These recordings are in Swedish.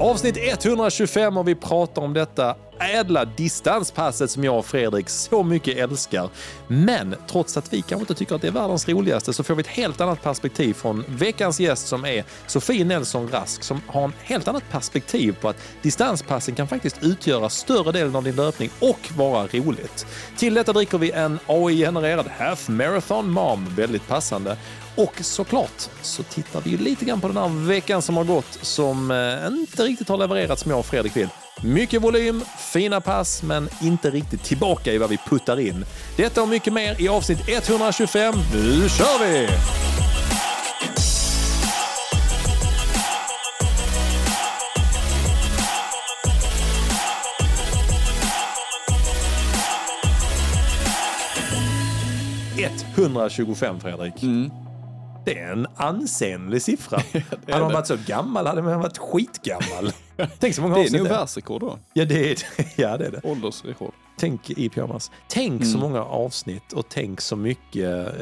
Avsnitt 125 och vi pratar om detta ädla distanspasset som jag och Fredrik så mycket älskar. Men trots att vi kanske inte tycker att det är världens roligaste så får vi ett helt annat perspektiv från veckans gäst som är Sofie Nelson Rask som har en helt annat perspektiv på att distanspassen kan faktiskt utgöra större delen av din löpning och vara roligt. Till detta dricker vi en AI-genererad Half Marathon Mom, väldigt passande. Och såklart så tittar vi lite grann på den här veckan som har gått som eh, inte riktigt har levererat som jag och Fredrik vill. Mycket volym, fina pass, men inte riktigt tillbaka i vad vi puttar in. Detta och mycket mer i avsnitt 125. Nu kör vi! ...125 Fredrik. Mm. Det är en ansenlig siffra. hade man varit så gammal hade man varit skitgammal. Tänk så många Det är avsnitt nog världsrekord då. Ja, det är ja, det. Är det. Åldersrekord. Tänk i pyjamas. Tänk så många avsnitt och tänk så mycket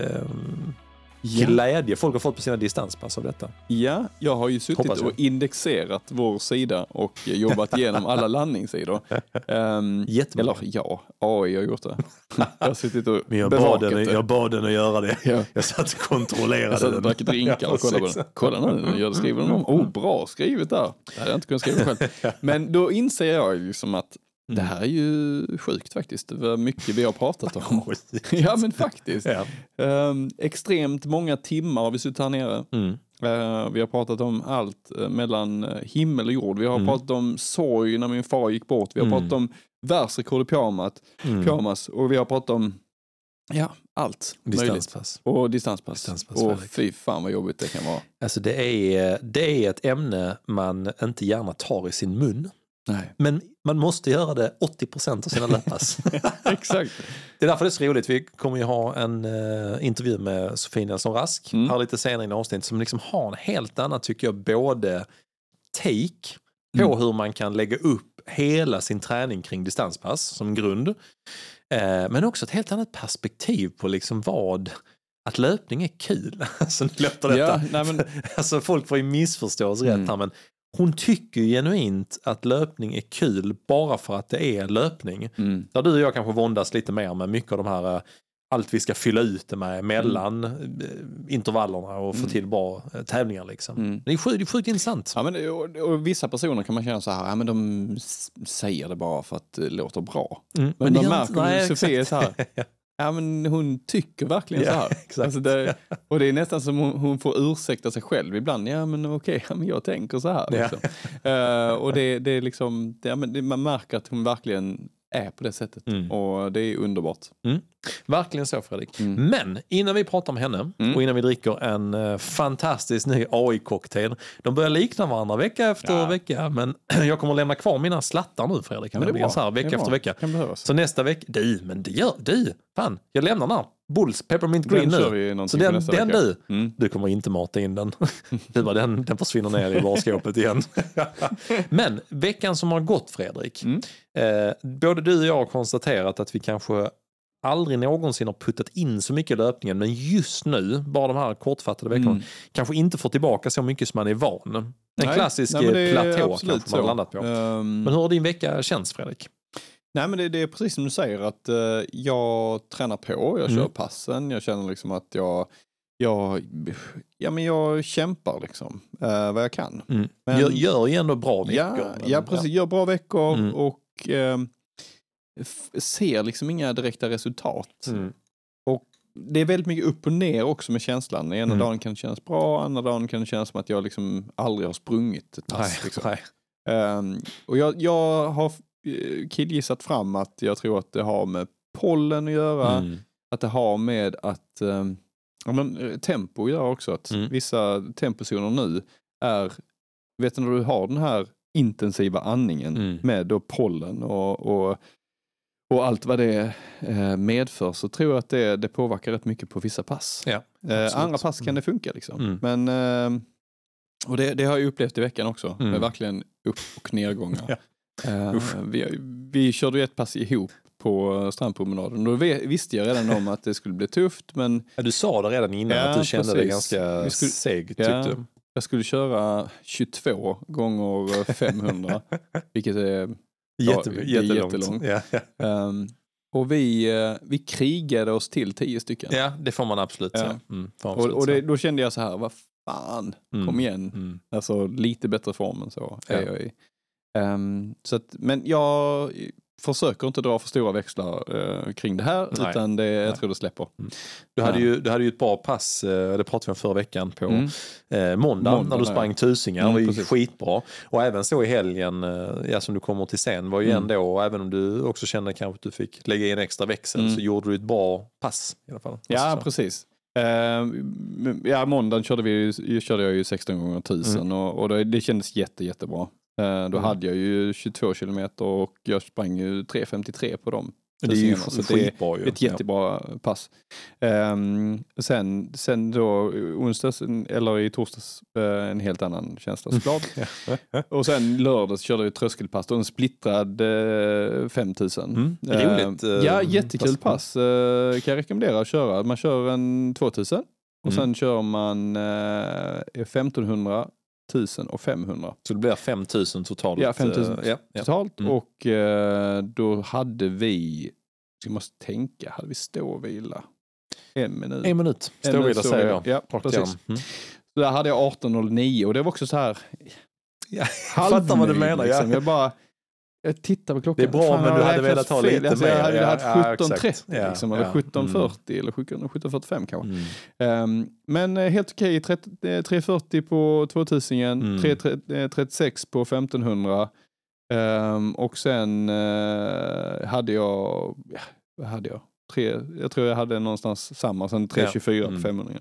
ehm, glädje folk har fått på sina distanspass av detta. Ja, jag har ju suttit och indexerat vår sida och jobbat igenom alla landningssidor. Um, Jättebra. eller ja, AI har gjort det. Jag har suttit och Men jag bad, den, det. jag bad den att göra det. Ja. Jag satt och kontrollerade Jag satt och den. drack drinkar och kollade på den. Kolla nu, jag skriver den om. Oh, bra skrivet där. Det hade jag inte kunnat skriva själv. Men då inser jag liksom att det här är ju sjukt faktiskt. Det var mycket vi har pratat om. Ja men faktiskt. Ja. Ehm, extremt många timmar har vi suttit här nere. Mm. Eh, vi har pratat om allt eh, mellan eh, himmel och jord. Vi har Mm. pratat om sorg när min far gick bort. Vi har Mm. pratat om världsrekord i pyjamas, Mm. pyjamas och vi har pratat om ja, allt möjligt. Distanspass. Och distanspass. Distanspass, och fy fan vad jobbigt det kan vara. Alltså det är, det är ett ämne man inte gärna tar i sin mun. Nej. Men man måste göra det 80% av sina löppass. Exakt. Det är därför det är så roligt. Vi kommer ju ha en eh, intervju med Sofie Nelson Rask Mm. här lite senare i avsnitt som liksom har en helt annan, tycker jag, både take på Mm. hur man kan lägga upp hela sin träning kring distanspass som grund. Eh, men också ett helt annat perspektiv på liksom vad att löpning är kul. alltså, nu låter detta. Ja, nej, men, Alltså folk får ju missförstå oss Mm. rätt här men hon tycker genuint att löpning är kul bara för att det är löpning. mm. Där du och jag kanske våndas lite mer med mycket av de här eh, allt vi ska fylla ut det med mellan eh, intervallerna och få Mm. till bra eh, tävlingar liksom. Mm. Det är sjukt, det är sjukt intressant. Ja, men, och, och vissa personer kan man känna så här, ja, men de säger det bara för att det låter bra. Mm. Men, det man märker att Sofie är så här. Ja men hon tycker verkligen Ja, så här. exakt. Alltså det, och det är nästan som hon, hon får ursäkta sig själv ibland. Ja men okej, ja, men jag tänker så här. Ja. Liksom. Eh, och det, det är liksom, det, ja, men det, man märker att hon verkligen är på det sättet. Mm. Och det är underbart. Verkligen så Fredrik. Mm. Men innan vi pratar om henne Mm. och innan vi dricker en eh, fantastisk ny AI-cocktail. De börjar likna varandra vecka efter Ja. vecka men jag kommer att lämna kvar mina slattar nu Fredrik. Ja, det är bra. så här, vecka efter vecka. Så nästa vecka, du, men det gör du. Fan, jag lämnar den här. Bulls Peppermint Den Green kör nu. Så den, den vecka. du, Mm. du kommer inte mata in den. Du bara, den, den försvinner ner i barskåpet igen. Men veckan som har gått Fredrik. Mm. Eh, både du och jag har konstaterat att vi kanske aldrig någonsin har puttat in så mycket i löpningen. Men just nu, bara de här kortfattade veckorna, Mm. kanske inte får tillbaka så mycket som man är van. En Nej, klassisk nej, platå kanske man har landat på. Ehm, Men hur har din vecka känts Fredrik? Nej men det, det är precis som du säger att eh, jag tränar på, jag Mm. kör passen, jag känner liksom att jag, jag, ja, men jag kämpar liksom eh, vad jag kan. Mm. Men- Gör, gör ju ändå bra veckor. Ja, men- ja precis, gör bra veckor Mm. och f- ser liksom inga direkta resultat. Mm. Det är väldigt mycket upp och ner också med känslan. Ena Mm. dagen kan det kännas bra, andra dagen kan det kännas som att jag liksom aldrig har sprungit ett pass. Nej, liksom. nej. Ehm, och jag, jag har eh, killgissat fram att jag tror att det har med pollen att göra, Mm. att det har med att ehm, ja, men, eh, tempo att göra också. Att Mm. vissa tempozoner nu är, vet du när du har den här intensiva andningen Mm. med då pollen och, och, och allt vad det eh, medför så tror jag att det, det påverkar rätt mycket på vissa pass. Ja, Eh, andra pass kan Mm. det funka liksom. Mm. Men, eh, och det, det har jag upplevt i veckan också. Mm. Med verkligen upp och nedgångar. Ja. Eh, Usch. vi, vi körde ju ett pass ihop på strandpromenaden. Då ve- visste jag redan om att det skulle bli tufft men Ja, du sa det redan innan Ja, att du kände dig ganska skulle- seg tyckte Ja. du. Jag skulle köra 22 gånger 500, vilket är Jätte, är jättelångt. jättelångt. Ja, ja. Ehm, och vi, eh, vi krigade oss till 10 stycken. ja, det får man absolut Ja. säga. Mm, och och det, då kände jag så här, vad fan, Mm. kom igen. Mm. Alltså lite bättre form än så Ja. är jag i. Ehm, så att, men jag försöker inte dra för stora växlar eh, kring det här, Nej. utan det, jag Nej. tror det släpper. Du, hade Ja. ju, du hade ju ett bra pass, eh, det pratade vi om förra veckan, på Mm. eh, måndag, Måndag, när du ja. sprang tusingar. Mm, det var ju precis. skitbra. Och även så i helgen, ja, som du kommer till sen, var ju Mm. ändå, även om du också kände kanske att du fick lägga in extra växel, Mm. så gjorde du ett bra pass i alla fall. Ja, Alltså, så. precis. Ehm, ja, måndagen körde, vi, körde jag ju 16 gånger 1000 och, och det, det kändes jätte, jättebra. Eh, då Mm. hade jag ju 22 kilometer och jag sprang ju 3.53 på dem. det är ju så det är skitbra ju. Ett jättebra pass. Ehm, sen, sen då onsdags, eller i torsdags, eh, en helt annan känsla såklart. Ja. och sen lördags körde vi tröskelpass, då en splittrad eh, 5000. Mm, Eh, roligt, ja, jättekul pass. pass. Eh, kan jag rekommendera att köra. Man kör en 2000 och Mm. sen kör man eh, 1500, 1000 och 500 Så det blir 5000 totalt. Ja, 5000 eh, ja, ja. totalt. Mm. Och eh, då hade vi, vi måste tänka, hade vi stå och vila? En minut. En minut, En ståvila minut säger jag. Ja, Rakt precis. Mm. Så där hade jag 18.09 och det var också så här Ja, jag fattar vad du menar. Liksom. Ja. Jag bara, jag tittar på klockan. Det är bra, Fan, men du jag hade velat ha lite alltså, Jag mer. hade Ja, velat ja, ha exakt. 17.30 liksom, Ja, eller ja. 17.40 eller 17 17.45 kanske. Mm. Ehm, men eh, helt okej, 30 eh, 3.40 på 2000, Mm. 3.36 på 1500 Ehm, och sen eh, hade jag, ja, hade jag? Tre, jag tror jag hade någonstans samma, sen 3.24 Mm. på 500.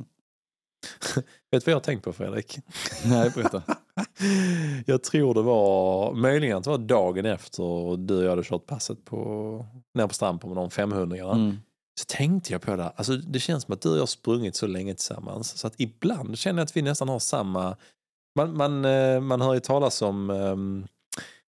Vet du vad jag har tänkt på Fredrik? Nej, berätta. jag tror det var, möjligen att det var dagen efter du och jag hade kört passet på, ner på Stampen med de 500 Mm. Så tänkte jag på det, alltså det känns som att du och jag har sprungit så länge tillsammans så att ibland känner jag att vi nästan har samma, man, man, eh, man hör ju talas om ehm,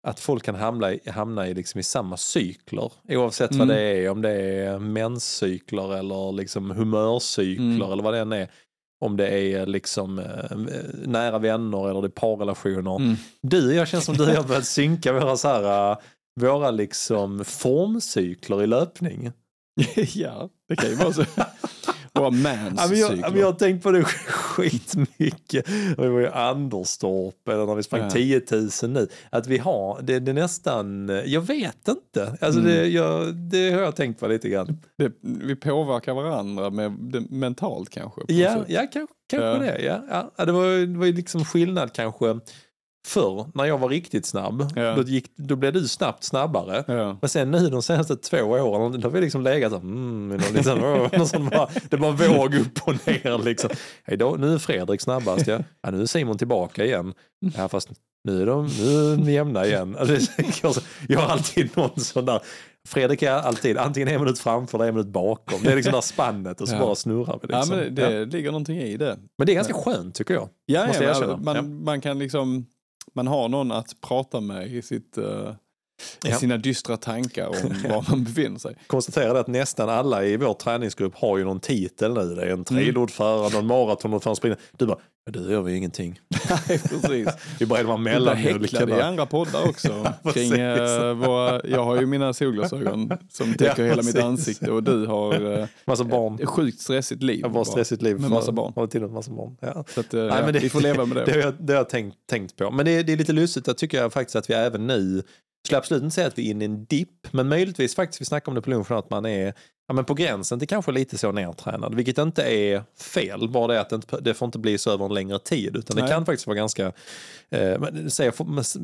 att folk kan hamna i, hamna i, liksom i samma cykler oavsett Mm. vad det är, om det är menscykler eller liksom humörcykler Mm. eller vad det än är. Om det är liksom eh, nära vänner eller det är parrelationer. Mm. Du, jag känns som du och jag börjat synka våra, så här, eh, våra liksom formcykler i löpning. ja, det kan ju vara så. Våra Ja, men jag, men jag har tänkt på det skitmycket. Vi var i Anderstorp eller när vi sprang Ja. 10 000 nu. Att vi har, det, det är nästan, jag vet inte. Alltså Mm. det, jag, det har jag tänkt på lite grann. Det, vi påverkar varandra med, det, mentalt kanske. Ja, sätt. ja kanske, kanske Ja. det. Ja, ja. Det, var, det var ju liksom skillnad kanske förr när jag var riktigt snabb. Ja. Då, gick, då blev du snabbt snabbare. Ja. Men sen nu de senaste två åren, då har vi liksom legat så här, mm, någon liten, någon sån bara, det bara våg upp och ner liksom. Hej då, nu är Fredrik snabbast ja. ja. Nu är Simon tillbaka igen. Ja fast nu är de, nu är de jämna igen. Alltså, jag har alltid någon sån där, Fredrik är alltid antingen en minut framför eller en minut bakom. Det är liksom det där spannet och så Ja. bara snurrar vi Ja, liksom. men det, Ja. ligger någonting i det. Men det är ganska skönt tycker jag. Ja, ja, man, Ja. man kan liksom, man har någon att prata med i sitt, eh, i Ja. sina dystra tankar om var man befinner sig. konstaterade att nästan alla i vår träningsgrupp har ju någon titel nu. Det är en trailordförare, någon maratonordförare, springa. Du bara, "Ja, du gör vi ingenting. Nej, precis. Vi bara är de här häcklade i mellanmjölkarna. andra poddar också. precis. kring, eh, våra, jag har ju mina solglasögon som täcker Ja, hela mitt ansikte och du har eh, Massa barn. ett sjukt stressigt liv. Jag har bara stressigt liv. Med massa barn. Till med massa barn. Ja. Så att, eh, Nej, ja, men det- vi får leva med det. Det har jag, det har jag tänkt, tänkt på. Men det, det är lite lustigt, jag tycker jag faktiskt att vi även nu, skulle absolut inte säga att vi är inne i en dipp, men möjligtvis faktiskt, vi snackade om det på lunchen, att man är ja, men på gränsen till kanske lite så nedtränad, vilket inte är fel, bara det att det, inte, det får inte bli så över en längre tid, utan det Nej. kan faktiskt vara ganska, eh, men säger,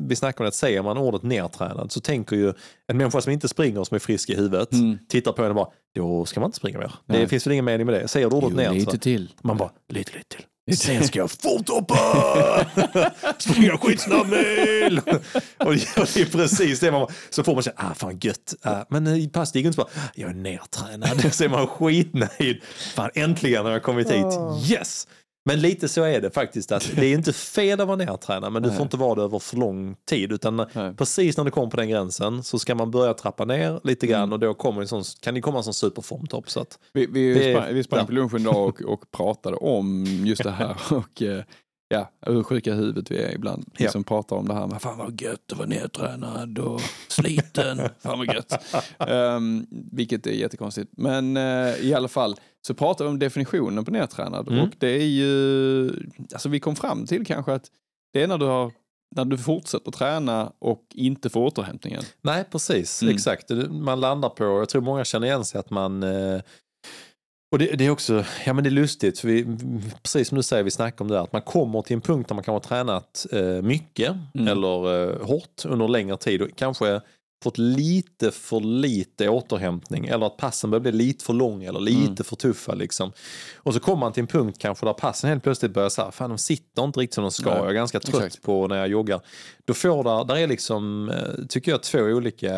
vi snackar om att säger man ordet nedtränad så tänker ju en människa som inte springer som är frisk i huvudet, Mm. tittar på henne och bara, då ska man inte springa mer. Det Nej. finns väl ingen mening med det. Säger du ordet nedtränad, till. man bara, lite, lite till. Sen ska jag fort hoppa! Springa skitsnabb mil! och det är precis det man bara, så får man säga, ah fan gött. Ah, men i pass gick inte så bra. "Ah, Jag är nertränad. Så är man skitnöjd. Fan äntligen har jag kommit hit. Yes! Men lite så är det faktiskt. att Det är inte fel att vara nertränad men du får inte vara det över för lång tid. Utan Nej. precis när du kommer på den gränsen så ska man börja trappa ner lite grann Mm. och då kommer en sån, kan det komma en sån superformtopp. Så att, Vi, vi, Det sprang, vi sprang ja. på lunchen idag och, och pratade om just det här. Och, eh, ja, hur sjuka i huvudet vi är ibland. Ja. Liksom pratar om det här med fan vad gött att vara nedtränad och sliten. fan vad gött. Um, vilket är jättekonstigt. Men eh, i alla fall så pratar vi om definitionen på nedtränad. Mm. Och det är ju, alltså vi kom fram till kanske att det är när du har när du fortsätter träna och inte får återhämtningen. Nej, precis. Mm. Exakt. Man landar på, jag tror många känner igen sig att man eh, och det, det är också, ja men det är lustigt, för vi, precis som du säger, vi snackar om det här, att man kommer till en punkt där man kan ha tränat eh, mycket Mm. eller eh, hårt under längre tid och kanske fått lite för lite återhämtning eller att passen börjar bli lite för långa eller lite Mm. för tuffa. Liksom. Och så kommer man till en punkt kanske där passen helt plötsligt börjar säga, fan de sitter inte riktigt som de ska, Nej, jag är ganska trött exakt. på när jag joggar. Då får där, där är liksom, eh, tycker jag, två olika,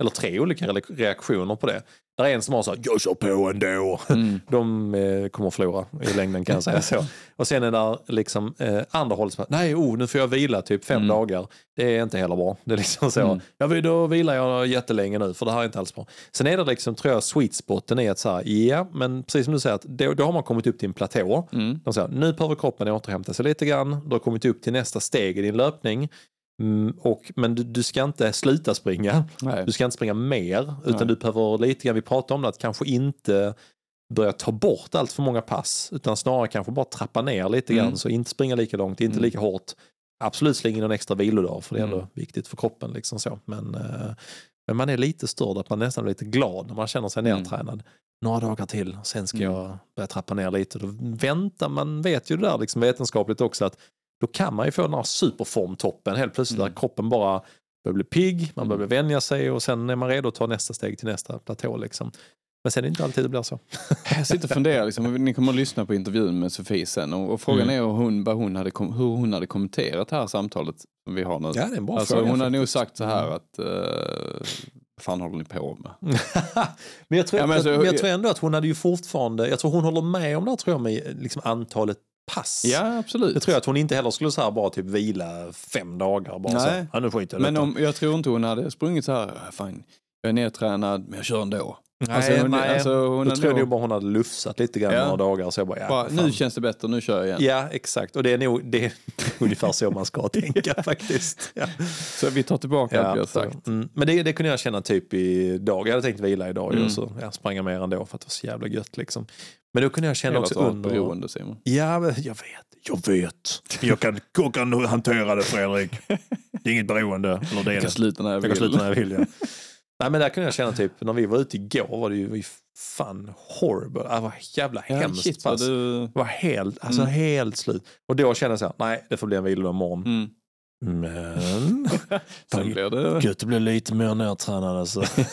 eller tre olika re- reaktioner på det. Där är en som har så här, jag kör på ändå. Mm. De eh, kommer att förlora i längden kan jag säga så. Och sen är där liksom eh, andra hållet som nej oh, nu får jag vila typ fem Mm. dagar. Det är inte heller bra. Det är liksom så, Mm. ja, då vilar jag jättelänge nu för det här är inte alls bra. Sen är det liksom, tror jag, sweet spoten är att så här, ja, men precis som du säger, att då, då har man kommit upp till en platå. Mm. De säger, nu behöver kroppen återhämta sig lite grann. Du har kommit upp till nästa steg i din löpning. Mm, och, men du, du ska inte sluta springa. Nej. Du ska inte springa mer, utan Nej. du behöver lite grann, vi pratade om det, att kanske inte börja ta bort allt för många pass, utan snarare kanske bara trappa ner lite grann, Mm. så inte springa lika långt, inte Mm. lika hårt. Absolut släng in en extra vilodag, för det är ändå Mm. viktigt för kroppen. Liksom så. Men, eh, men man är lite störd, att man nästan är lite glad när man känner sig Mm. nedtränad. Några dagar till, sen ska jag börja trappa ner lite. Då väntar, man vet ju det där liksom vetenskapligt också, att då kan man ju få den här superformtoppen helt plötsligt, Mm. där kroppen bara börjar bli pigg, man börjar Mm. vänja sig och sen är man redo att ta nästa steg till nästa platå. Liksom. Men sen är det inte alltid det blir så. Jag sitter och funderar, liksom, ni kommer att lyssna på intervjun med Sofie sen och, och frågan Mm. är hur hon, hon hade, hur hon hade kommenterat det här samtalet som vi har nu. Ja, det är en bra alltså, fråga. hon hade nog sagt så här Mm. att, uh, fan håller ni på med? men jag tror, Ja, men att- alltså, men jag tror ändå att hon hade ju fortfarande, jag tror hon håller med om det här, tror jag med liksom antalet pass. Ja, absolut. Jag tror att hon inte heller skulle så här bara typ vila fem dagar. Bara så, Nej. ja, nu skiter jag Men detta." om, jag tror inte hon hade sprungit så här, "Ah, fan, jag är nedtränad men jag kör ändå. Nej, alltså, hon- nej. alltså, hon då jag nog- nog bara hon hade lufsat lite grann Ja. några dagar. Så jag bara, ja, Bara, nu känns det bättre, nu kör jag igen. Ja, exakt. Och det är nog det är ungefär så man ska tänka faktiskt. Ja. Så vi tar tillbaka allt vi har sagt. mm. Men det, det kunde jag känna typ idag. Jag hade tänkt vila idag Mm. och så ja, sprang jag mer ändå för att det var så jävla gött. Liksom. Men då kunde jag känna också under... beroende Simon. Ja, men jag vet. Jag vet. Jag kan, jag kan hantera det Fredrik. Det är inget beroende. Eller det är Jag kan det. sluta när jag Jag vill. kan sluta när jag vill. Ja. Nej, men där kunde jag känna typ, när vi var ute igår var det ju fan horrible. Det var jävla Ja, hemskt shit, vad pass. du... Var helt, alltså Mm. helt slut. Och då kände jag så här, nej det får bli en vilodag imorgon. Mm. Men, Sen blir det... gött att bli lite mer nedtränad alltså.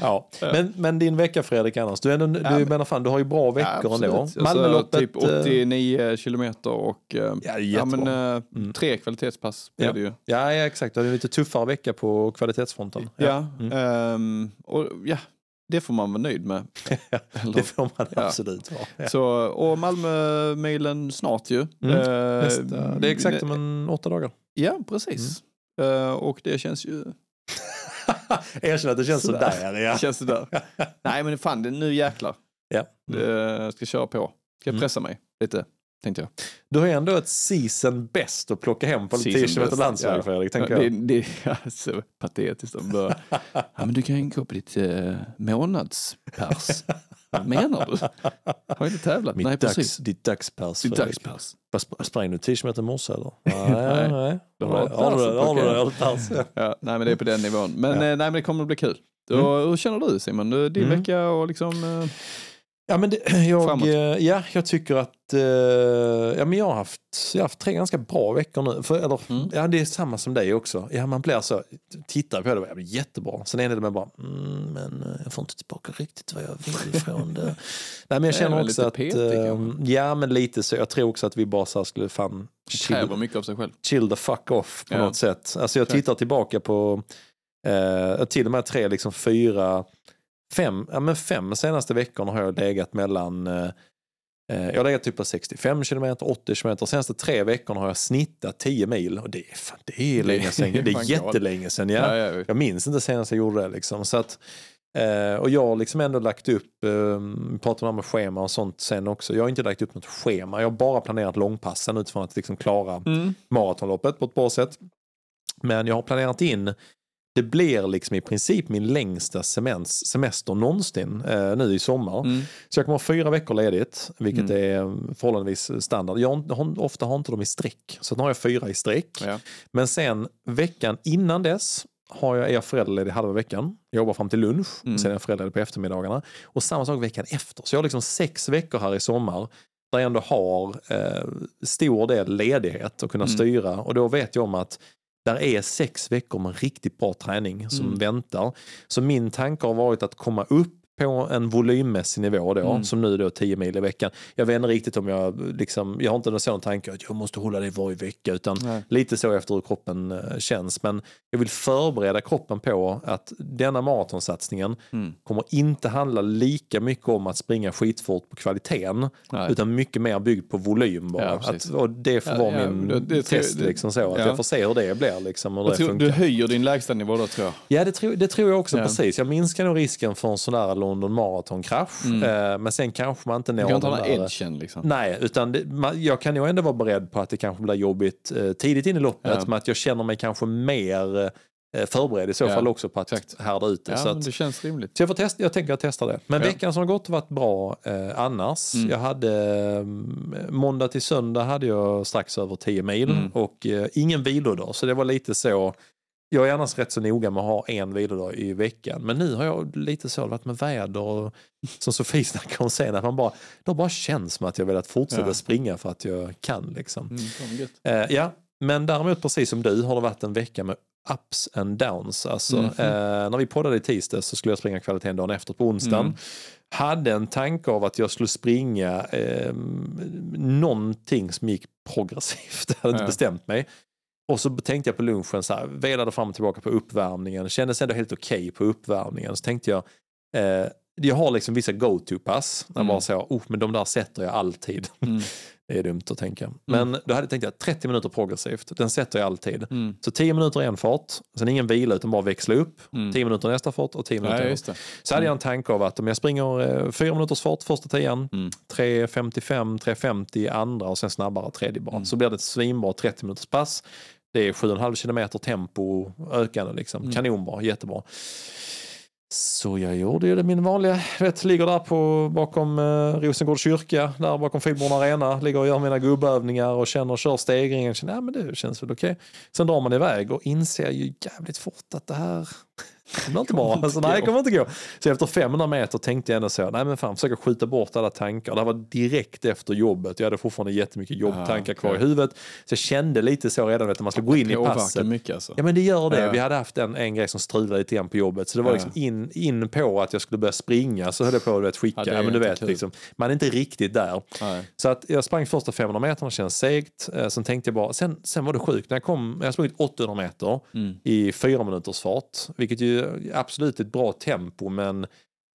ja, men, men din vecka Fredrik annars, du, är Ja, du men- menar fan, du har ju bra veckor ändå. absolut. Malmöloppet. Alltså, typ eh, 89 kilometer och eh, Ja, ja, men, eh, Mm. tre kvalitetspass blir Ja. det ju. Ja, ja, exakt. Du hade en lite tuffare vecka på kvalitetsfronten. Ja, Mm. ehm, och ja, det får man vara nöjd med. Det får man Ja. absolut vara. Ja. Så, och Malmö-milen snart ju. Mm, Eh, Nästa, det är exakt om en åtta dagar. Ja, precis. Mm. Eh, och det känns ju... Erkänn att det känns Sådär. sådär. Ja. Känns det där. Nej men fan, det, nu jäklar. Ja. Jag ska köra på. Ska Mm. pressa mig lite, tänkte jag. Du har ju ändå ett season best att plocka hem på en Season 10 km best, landsväg ja. Fredrik. Tänker det, det är så patetiskt att bara, ja men du kan ju gå på ditt eh, månadspers. Vad menar du? Har inte tävlat? Mitt Nej dags, precis. ditt dagspers. Ditt dagspers. Vad Sprang du 10 km i morse eller? Nej, Nej. Har du det? Ja. Ja, nej men det är på den nivån. Men, Ja. eh, nej, men det kommer att bli kul. Mm. Och, hur känner du Simon? Din Mm. vecka och liksom... Eh, Ja, men det, jag, Framåt. eh, ja, jag tycker att eh, ja, men jag, har haft, jag har haft tre ganska bra veckor nu. För, eller, Mm. ja, det är samma som dig också. Ja, man blir så, tittar på det blir jättebra. Sen är det med bara, mm, men eh, jag får inte tillbaka riktigt vad jag vill från det. Nej, men jag känner också att, petig, ja men lite så. Jag tror också att vi bara så skulle fan chill, mycket av sig själv. chill the fuck off på Ja. något sätt. Alltså jag tittar tillbaka på eh, till och med tre, liksom fyra, fem, ja men fem senaste veckorna har jag legat mellan eh, eh, jag har legat typ på 65 km, 80 km. De senaste tre veckorna har jag snittat 10 mil. Och det är, fan, det är länge sedan. Det är jättelänge sedan. Ja. Ja, ja, Jag minns inte senast jag gjorde det. Liksom. Så att, Eh, och jag har liksom ändå lagt upp, eh, vi pratade om med schema och sånt sen också. Jag har inte lagt upp något schema, jag har bara planerat långpassen utifrån att liksom klara Mm. maratonloppet på ett bra sätt. Men jag har planerat in, det blir liksom i princip min längsta semester någonsin eh, nu i sommar. Mm. Så jag kommer ha fyra veckor ledigt, vilket Mm. är förhållandevis standard. Jag har, ofta har inte de i streck, så nu har jag fyra i streck. Ja. Men sen veckan innan dess har jag, är jag föräldraledig halva veckan. Jag jobbar fram till lunch, Mm. sen är jag föräldraledig på eftermiddagarna. Och samma sak veckan efter. Så jag har liksom sex veckor här i sommar där jag ändå har eh, stor del ledighet att kunna Mm. styra. Och då vet jag om att där är sex veckor med riktigt bra träning som Mm. väntar. Så min tanke har varit att komma upp på en volymmässig nivå då, Mm. som nu då 10 mil i veckan. Jag vet inte riktigt om jag, liksom, jag har inte någon sån tanke att jag måste hålla det varje vecka, utan Nej. lite så efter hur kroppen eh, känns. Men jag vill förbereda kroppen på att denna maratonsatsningen Mm. kommer inte handla lika mycket om att springa skitfort på kvaliteten, Nej. utan mycket mer byggd på volym bara. Ja, att, och det får Ja, vara ja, min det- det test, det- liksom så, att ja. jag får se hur det blir. Liksom, hur Jag det tror, funkar. du höjer din lägstanivå då tror jag. Ja, det tror, det tror jag också precis. Jag minskar nog risken för en sån där London Marathon-krasch. Mm. Eh, men sen kanske man inte Du når kan ta den den där... edgen liksom. Nej, utan det, man, jag kan ju ändå vara beredd på att det kanske blir jobbigt eh, tidigt in i loppet, Ja. men att jag känner mig kanske mer eh, förberedd i så Ja, fall också på att exakt. härda ut det. Ja, så att, det känns rimligt. så jag, får testa, jag tänker att testa det. Men Ja. veckan som har gått har varit bra eh, annars. Mm. Jag hade mm, måndag till söndag hade jag strax över 10 mil Mm. och eh, ingen vilodag. Så det var lite så. Jag är annars rätt så noga med att ha en vilodag i veckan. Men nu har jag lite så varit med väder och som Sofie snackade om sen, att man bara, det bara känns som att jag velat fortsätta Ja. springa för att jag kan. Liksom. Mm. Eh, ja, men däremot precis som du har det varit en vecka med ups and downs. Alltså, Mhm. eh, när vi poddade i tisdag så skulle jag springa kvaliteten dagen efter på onsdagen. Mm. Hade en tanke av att jag skulle springa eh, någonting som gick progressivt. Jag hade inte bestämt mig. Och så tänkte jag på lunchen, så här, velade fram och tillbaka på uppvärmningen. Kändes ändå helt okej på uppvärmningen. Så tänkte jag, eh, jag har liksom vissa go-to-pass. Där Mm. så, oh, men de där sätter jag alltid. Mm. Det är dumt att tänka. Men då hade jag tänkt att 30 minuter progressivt, den sätter jag alltid. Mm. Så 10 minuter i en fart, sen ingen vila utan bara växla upp. Mm. 10 minuter i nästa fart och 10 minuter Ja. Så hade jag en tanke av att om jag springer eh, 4 minuters fart första tian, Mm. 3.55, 3.50 i andra och sen snabbare tredje bara. Mm. Så blir det ett svinbra 30 minuters pass. Det är 7,5 kilometer tempo ökande liksom. Mm. Kanonbra, jättebra. Så jag gjorde ju det min vanliga, vet, ligger där på, bakom eh, Rosengårds kyrka, där bakom Filborn Arena, ligger och gör mina gubbövningar och känner, kör stegringen, känner ja men det känns väl okej. Sen drar man iväg och inser ju jävligt fort att det här det blir inte bra. Alltså, nej, det kommer inte gå. Så efter 500 meter tänkte jag ändå så, nej men fan, försöka skjuta bort alla tankar. Det här var direkt efter jobbet. Jag hade fortfarande jättemycket jobbtankar kvar i huvudet. Så jag kände lite så redan vet, när man skulle gå in i passet. mycket alltså. Ja men det gör det. Vi hade haft en, en grej som strulade lite grann på jobbet. Så det var liksom in, in på att jag skulle börja springa så höll jag på att vet, skicka. Ja, det men du vet, liksom, man är inte riktigt där. Nej. Så att jag sprang första 500 meterna, kändes segt. Eh, Sen tänkte jag bara, sen, sen var det sjukt. När jag kom, jag sprungit 800 meter Mm. i fyra minuters fart. Vilket ju absolut ett bra tempo men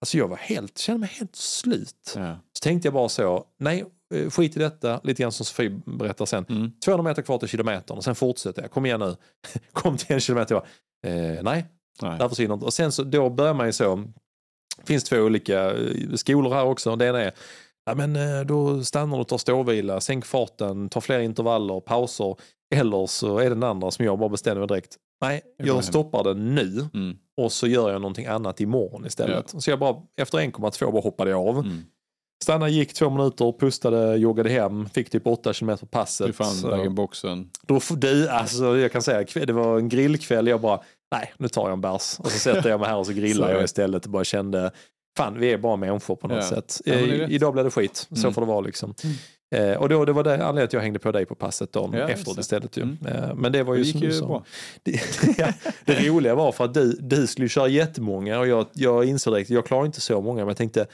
alltså jag var helt, kände mig helt slut. Ja. Så tänkte jag bara så, nej eh, skit i detta, lite grann som Sofie berättar sen. Mm. 200 meter kvar till kilometern och sen fortsätter jag, kom igen nu. kom till en kilometer, jag bara, eh, nej, Nej. där försvinner inte. Och sen så, då börjar man ju så, det finns två olika eh, skolor här också. Det ena är, ja men eh, då stannar du och tar ståvila, sänk farten, tar fler intervaller, pauser. Eller så är det den andra som jag bara bestämmer mig direkt. Nej, Jag stoppar den nu Mm. och så gör jag någonting annat imorgon istället. Så jag bara, efter 1,2 bara hoppade jag av. Mm. Stannade, gick två minuter, pustade, joggade hem, fick typ 8 km på passet. fan, Så- bag-in-boxen. du, alltså jag kan säga, det var en grillkväll, jag bara, nej nu tar jag en bärs. Och så sätter jag mig här och så grillar jag istället och bara kände, fan vi är bara människor på något Ja. sätt. Ja, idag blev det skit, så Mm. får det vara liksom. Eh, och då, det var det anledningen att jag hängde på dig på passet dagen Ja, efteråt istället. Ju. Mm. Eh, men det var ju Det gick som ju bra. Det, ja, det roliga var för att du, du skulle köra jättemånga och jag, jag insåg direkt, jag klarar inte så många, men jag tänkte,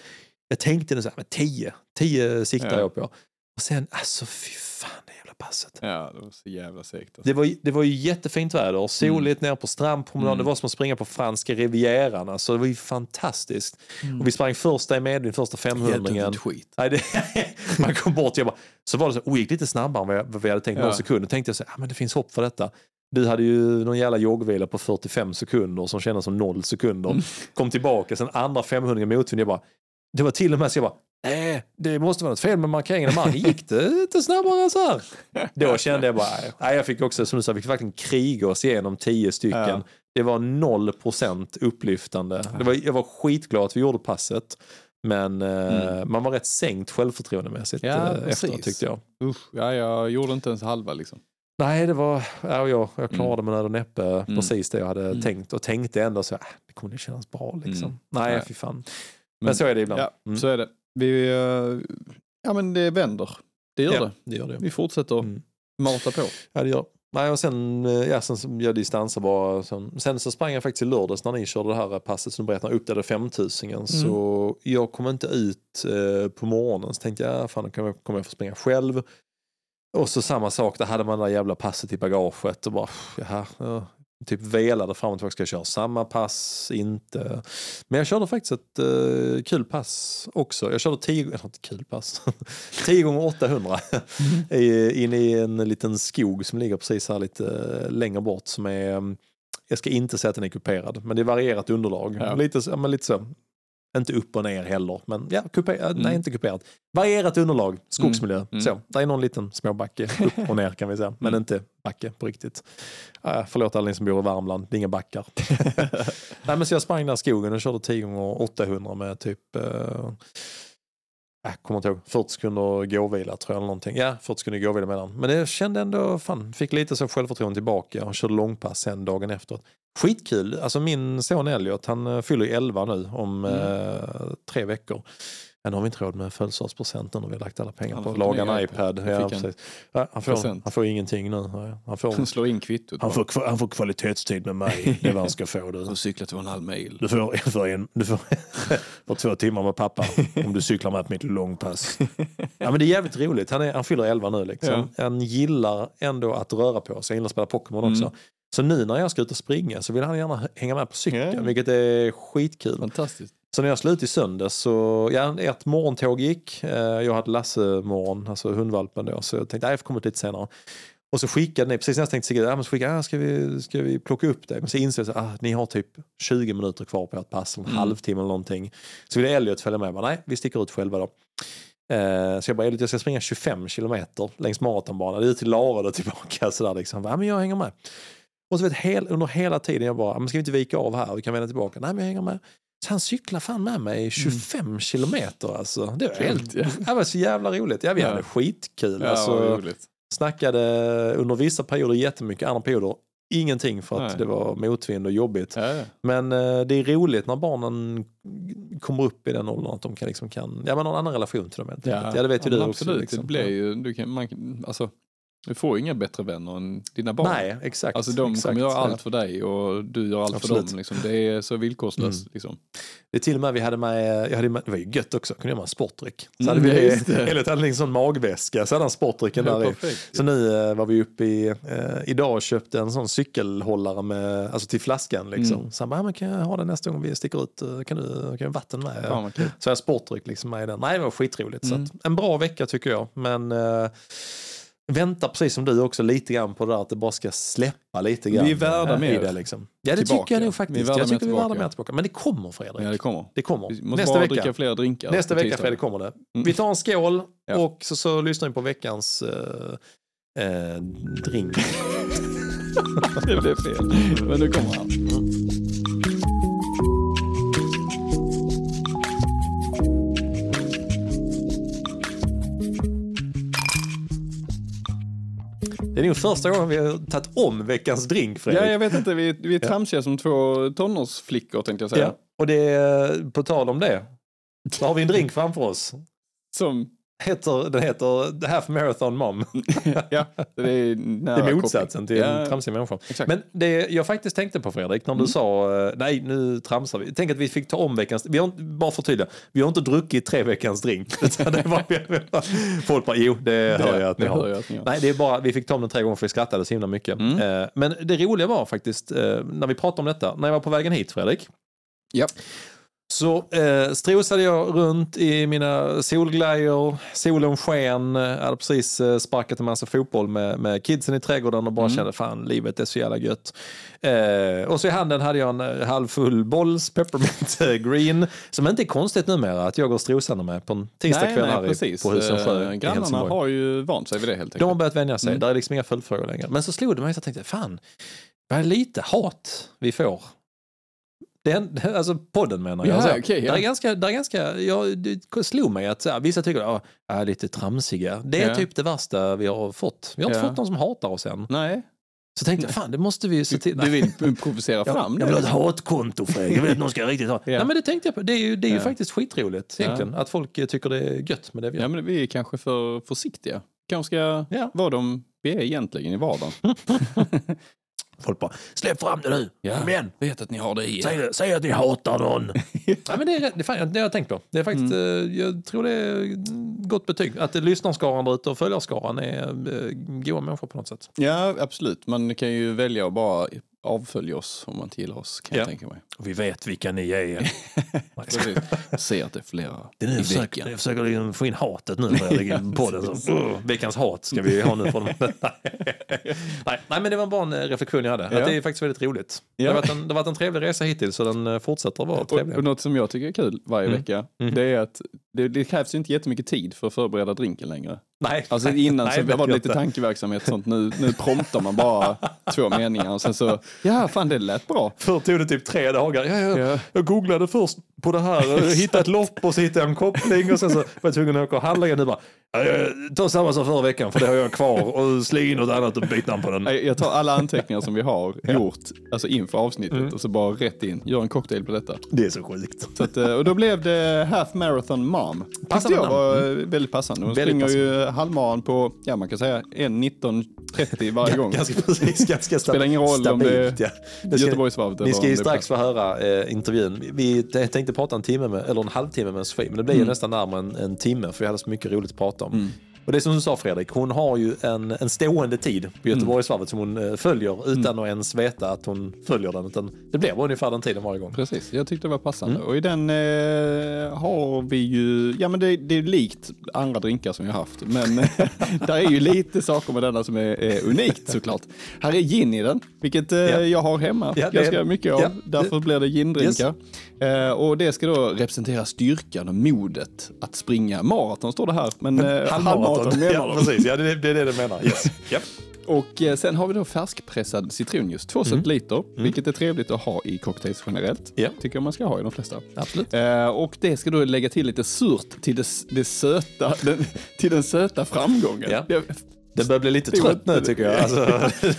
jag tänkte nu så här, men tio, tio siktar Ja. jag på. Och sen, alltså fy fan det passet. Ja, det var så jävla segt. Alltså. Det var, det var ju jättefint väder, soligt nere på strandpromenaden, Mm. det var som att springa på franska rivieran. Alltså, det var ju fantastiskt. Och vi sprang första i medvind, första 500 Jätteont skit. Nej, det, Man kom bort, jag bara, så var det så, och gick lite snabbare än vad, jag, vad vi hade tänkt, Ja. någon sekund. Då tänkte jag så här, ah, men det finns hopp för detta. Du hade ju någon jävla joggvila på 45 sekunder som kändes som noll sekunder. Mm. Kom tillbaka, sen andra 500 motvind. Jag bara, det var till och med så jag bara, Nej, det måste vara något fel med markeringen marken. Gick det inte snabbare så här? Då kände jag bara, nej, jag fick också, som du sa, vi fick verkligen kriga oss igenom tio stycken. Ja. Det var noll procent upplyftande. Det var, jag var skitglad att vi gjorde passet. Men eh, man var rätt sänkt självförtroendemässigt Mm. Ja, eh, precis. tyckte jag. Usch, ja, jag gjorde inte ens halva liksom. Nej, det var, ja, jag, jag klarade med nöd och näppe precis det jag hade Mm. tänkt. Och tänkte ändå så, äh, det kommer kännas bra liksom. Mm. Nej, Nej. fy fan. Men, Men- så är det ibland. Ja, Mm. så är det. Vi, eh, ja men det vänder. Det gör ja, det. det gör det. Vi fortsätter Mm. mata på. Ja, det gör. Nej, och sen, eh, ja, sen jag distansar bara. Sen, sen så sprang jag faktiskt i lördags när ni körde det här passet som du berättade, upp där 5000 Så jag kom inte ut eh, på morgonen. Så tänkte jag, fan då kommer jag, kommer jag få springa själv. Och så samma sak, där hade man det där jävla passet i bagaget och bara, jaha, ja, typ velade fram och tillbaka. Ska jag köra samma pass? Inte. Men jag körde faktiskt ett eh, kul pass också. Jag körde 10, eller inte kul pass, 10 gånger 800 i- in i en liten skog som ligger precis här lite eh, längre bort som är, mm, jag ska inte säga att den är kuperad, men det är varierat underlag. Ja. Lite, ja, men lite så. Inte upp och ner heller, men ja, kuper, nej Mm. inte kuperat. Varierat underlag, skogsmiljö. Mm. Så, det är någon liten småbacke upp och ner kan vi säga, men Mm. inte backe på riktigt. Uh, förlåt alla ni som bor i Värmland, det är inga backar. nej, men så jag sprang där i skogen och körde 10 gånger 800 med typ uh, jag kommer inte ihåg, 40 sekunder gåvila tror jag eller någonting. Ja, 40 sekunder gåvila mellan. Men det kände ändå, fan, fick lite så självförtroende tillbaka och körde långpass sen dagen efteråt. Skitkul, alltså min son Elliot han eh, fyller ju 11 nu om eh, tre veckor. Ja, nu har vi inte råd med födelsedagspresent när vi har lagt alla pengar Han på får att laga en iPad. iPad. Ja, han. Ja, han, får, han får ingenting nu. Han får, Slå in kvittot. han, får, han får kvalitetstid med mig, det är vad han ska få. Du. Och cykla två och en halv mil. Du får, för en, du får, får två timmar med pappa om du cyklar med på mitt långpass. Ja, men det är jävligt roligt. Han, är, han fyller 11 nu. Liksom. Han gillar ändå att röra på sig. Han gillar att spela Pokémon också. Mm. Så nu när jag ska ut och springa så vill han gärna hänga med på cykeln, Ja. vilket är skitkul. Fantastiskt. Så när jag slutade i söndags så, ja, ett morgontåg gick. Eh, Jag hade Lasse-morgon, alltså hundvalpen då, så jag tänkte att jag får komma ut lite senare. Och så skickade ni, precis när jag tänkte Sigrid, ja, men så skickade, ja, ska, vi, ska vi plocka upp det? Men så insåg jag att ah, ni har typ 20 minuter kvar på ert pass, en Mm. halvtimme eller någonting. Så ville Elliot följa med, jag bara, nej vi sticker ut själva då. Eh, så jag bara, Elliot jag ska springa 25 kilometer längs maratonbanan, det är ut till Lara och tillbaka. Så där, liksom. ja, men jag hänger med. Och så vet, hel, under hela tiden jag bara, "Ja, men ska vi inte vika av här, vi kan vända tillbaka. Nej men jag hänger med. Så han cyklar fan med mig 25 kilometer alltså. Det var, Helt, ja. det var så jävla roligt. Ja, vi Ja. hade skitkul. Ja, alltså, snackade under vissa perioder jättemycket, andra perioder ingenting för att Nej. det var motvind och jobbigt. Ja, ja. Men eh, det är roligt när barnen kommer upp i den åldern att de kan, liksom kan ja, men någon annan relation till dem. enkelt. Ja, det vet ju du absolut. också. Liksom. Det blir ju, du, kan, man, alltså, du får ju inga bättre vänner än dina barn. Nej, exakt. Alltså de exakt. kommer göra Ja. allt för dig och du gör allt Absolut. för dem. Liksom. Det är så villkorslöst. Mm. Liksom. Det är till och med vi hade med, jag hade med det var ju gött också, kunde göra med en sportdryck. Så Mm, hade vi, ja, just det. Elliot hade en sån magväska, så hade han sportdrycken där i. perfekt. Så nu eh, var vi uppe i, eh, idag och köpte en sån cykelhållare med, alltså till flaskan liksom. Mm. Så han bara, "Ja, kan jag ha den nästa gång vi sticker ut, Eh, kan du, kan jag vatten med? Vad kul. Så jag sportdryck liksom med i den. Nej det var skitroligt. Mm. Så att, en bra vecka tycker jag. Men eh, vänta precis som du också lite grann på det där att det bara ska släppa lite grann. Vi är värda eh, mer det, liksom. Ja det tillbaka. tycker jag nog Vi är faktiskt. jag tycker vi är värda mer tillbaka. Men det kommer Fredrik. Ja, det kommer. Det kommer. Vi måste Nästa bara vecka. dricka fler drinkar. Nästa vecka. Fredrik kommer det. Mm. Vi tar en skål Ja. och så, så lyssnar vi på veckans eh, eh, drink. det blev fel. Men nu kommer han. Det är nog första gången vi har tagit om veckans drink Fredrik. Ja, jag vet inte. Vi, vi är Ja. tramsiga som två tonårsflickor tänkte jag säga. Ja, Och det är, på tal om det, så har vi en drink framför oss. Som, Heter, den heter Half Marathon Mom. ja, det är nära Det är motsatsen till koppling. en Ja, tramsig människa. Exakt. Men det jag faktiskt tänkte på Fredrik, när du Mm. sa eh, nej nu tramsar vi. Tänk att vi fick ta om veckans, vi har, bara för att tydliga, vi har inte druckit tre veckans drink. Det var, folk bara, jo det, hör jag att ni det har. att ni har. Nej, det är bara, vi fick ta om den tre gånger för vi skrattade så himla mycket. Mm. Eh, Men det roliga var faktiskt, eh, när vi pratade om detta, när jag var på vägen hit Fredrik, Ja. Så eh, strosade jag runt i mina solglajjor, solen sken, jag hade precis eh, sparkat en massa fotboll med, med kidsen i trädgården och bara kände fan livet är så jävla gött. Eh, och så i handen hade jag en eh, halvfull Bolls Peppermint eh, Green, som inte är konstigt numera att jag går strosande med på en tisdagkväll här i, på Husensjö Eh, i Grannarna har ju vant sig vid det helt De har enkelt. börjat vänja sig, Mm. där är liksom inga följdfrågor längre. Men så slog det mig, så jag tänkte fan, vad lite hat vi får? Det är, alltså podden menar jag. Ja, Alltså, okej, ja. Det är ganska, det är ganska, jag, det slog mig att här, vissa tycker att jag är lite tramsiga. Det är Ja. typ det värsta vi har fått. Vi har inte fått någon som hatar oss än. Nej, Så tänkte jag, fan det måste vi ju se till. du vill provocera fram jag vill ha ett det. hatkonto Fredrik, jag vill att någon ska riktigt ha. Ja. Nej men det tänkte jag på, det är ju, det är ju Ja. faktiskt skitroligt egentligen. Att folk tycker det är gött med det vi gör. Ja, men vi är kanske för försiktiga. Kanske ska Ja. vara de vi är egentligen i vardagen. Folk bara, släpp fram det nu, kom igen. Vet att ni har det i Säg, det- säg att ni hatar någon. Nej, men det, är, det, är fan, det har jag tänkt på. Det är faktiskt, Mm. eh, jag tror det är gott betyg. Att lyssnarskaran där ute och följarskaran är eh, goa människor på något sätt. Ja, absolut. Man kan ju välja att bara avfölja oss om man inte gillar oss, kan Ja. jag tänka mig. Och vi vet vilka ni är. Jag ser att det är flera Det är nu i jag försöker, veckan. jag försöker liksom få in hatet nu Fredrik, i podden. Så, veckans hat ska vi ha nu. Från nej, nej, men det var bara en eh, reflektion jag hade. Ja. Att det är faktiskt väldigt roligt. Det, Ja. har varit en, det har varit en trevlig resa hittills och den eh, fortsätter att vara Och, trevlig. och något som jag tycker är kul varje Mm. vecka, Mm. det är att det, det krävs ju inte jättemycket tid för att förbereda drinken längre. Nej, Alltså nej, innan nej, så var det lite inte. tankeverksamhet och sånt. Nu, nu promptar man bara två meningar och sen så, ja fan det lät bra. Förr tog det typ tre dagar. Ja, ja, Ja. Jag googlade först på det här, jag hittade ett lopp och så hittade jag en koppling och sen så var jag tvungen att åka och handla igen. Nu bara, tar samma som förra veckan för det har jag kvar och slå in något annat och byta namn på den. Jag tar alla anteckningar som vi har gjort alltså inför avsnittet Mm. och så bara rätt in, gör en cocktail på detta. Det är så sjukt. Så att, eh, och då blev det Half Marathon Mom. Passande jag var eh, väldigt passande. Hon Väldigt springer ju halvmaran på, ja man kan säga 1.19.30 varje gång. Ganska precis, ganska sta- Spelar ingen roll om det är stabilt. ja. Ska- Göteborgsvarvet Ni ska ju är strax få höra eh, intervjun. Vi tänkte prata en timme med, eller en halvtimme med Sofie, men det blir ju nästan närmare en, en timme för vi hade så mycket roligt att prata om. Och det är som du sa Fredrik, hon har ju en, en stående tid på Göteborgsvarvet som hon eh, följer utan att ens veta att hon följer den. Utan det blir ungefär den tiden varje gång. Precis, jag tyckte det var passande. Mm. Och i den eh, har vi ju, ja men det, det är likt andra drinkar som jag haft. Men där är ju lite saker med denna som är, är unikt såklart. Här är gin i den, vilket eh, Ja. jag har hemma Ja, det ganska är- mycket av. ja, Därför blir det gindrinkar. Eh, och det ska då representera styrkan och modet att springa maraton står det här. Men eh, menar Ja, precis. Ja, det, är- det är det det menar. Yes. Yep. Och eh, sen har vi då färskpressad citronjuice, två centiliter, vilket är trevligt att ha i cocktails generellt. Ja. Tycker jag man ska ha i de flesta. Absolut. Eh, och det ska då lägga till lite surt till, det, det söta, den, till den söta framgången. Det, Det börjar bli lite trött nu tycker jag. Alltså,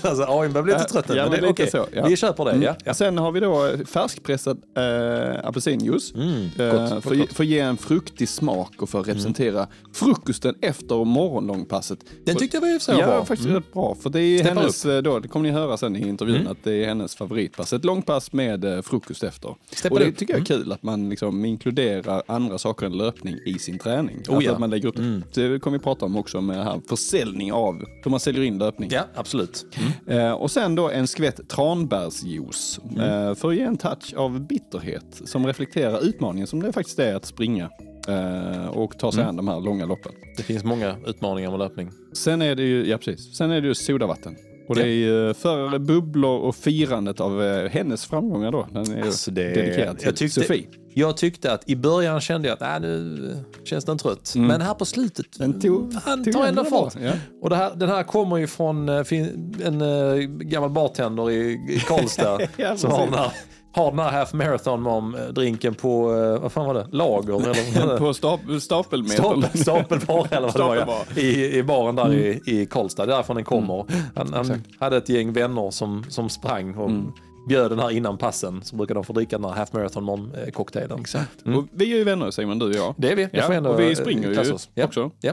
alltså AIn börjar bli lite Ja, trött nu. ja, men det okej. så, ja. Vi köper det. Ja. Ja. Sen har vi då färskpressad eh, apelsinjuice. Mm, gott, för, gott, för att ge en fruktig smak och för att representera frukosten efter morgonlångpasset. Den tyckte jag var sig Ja, bra. Mm. faktiskt rätt bra. För det är hennes, eh, då, det kommer ni höra sen i intervjun, Mm. att det är hennes favoritpass. Ett långpass med frukost efter. Steppar och det upp. tycker jag är kul att man liksom inkluderar andra saker än löpning i sin träning. Oh, alltså ja. att man lägger upp, Mm. det kommer vi prata om också med här försäljning av, hur man säljer in löpning. Ja, absolut. Eh, och sen då en skvätt tranbärsjuice eh, för att ge en touch av bitterhet som reflekterar utmaningen som det faktiskt är att springa eh, och ta sig an de här långa loppen. Det finns många utmaningar med löpning. Sen är det ju, ja precis, sen är det ju sodavatten. Och det är ju för bubblor och firandet av eh, hennes framgångar då. Den är Alltså, det- dedikerad till jag tyckte- Sofie. Jag tyckte att i början kände jag att äh, nu känns den trött. Men här på slutet, Den tog, fan, tog tar ändå fart. Ja. Och här, den här kommer ju från eh, fin- en eh, gammal bartender i, i Karlstad Ja, som har den, här, har den här half marathon mom drinken på, eh, vad fan var det, lager eller? På stap, stapelmeter. Stapel, stapelbar eller vad det var ja. I, i baren där i, i Karlstad, det är därifrån den kommer. Han, han Exakt. hade ett gäng vänner som, som sprang och bjöd den här innan passen. Så brukar de få dricka den här half marathon eh, cocktailen. Exakt. Och vi är ju vänner Simon, du och jag. Det är vi, Ja, ändå och vi eh, springer ju. Ja. också. Ja.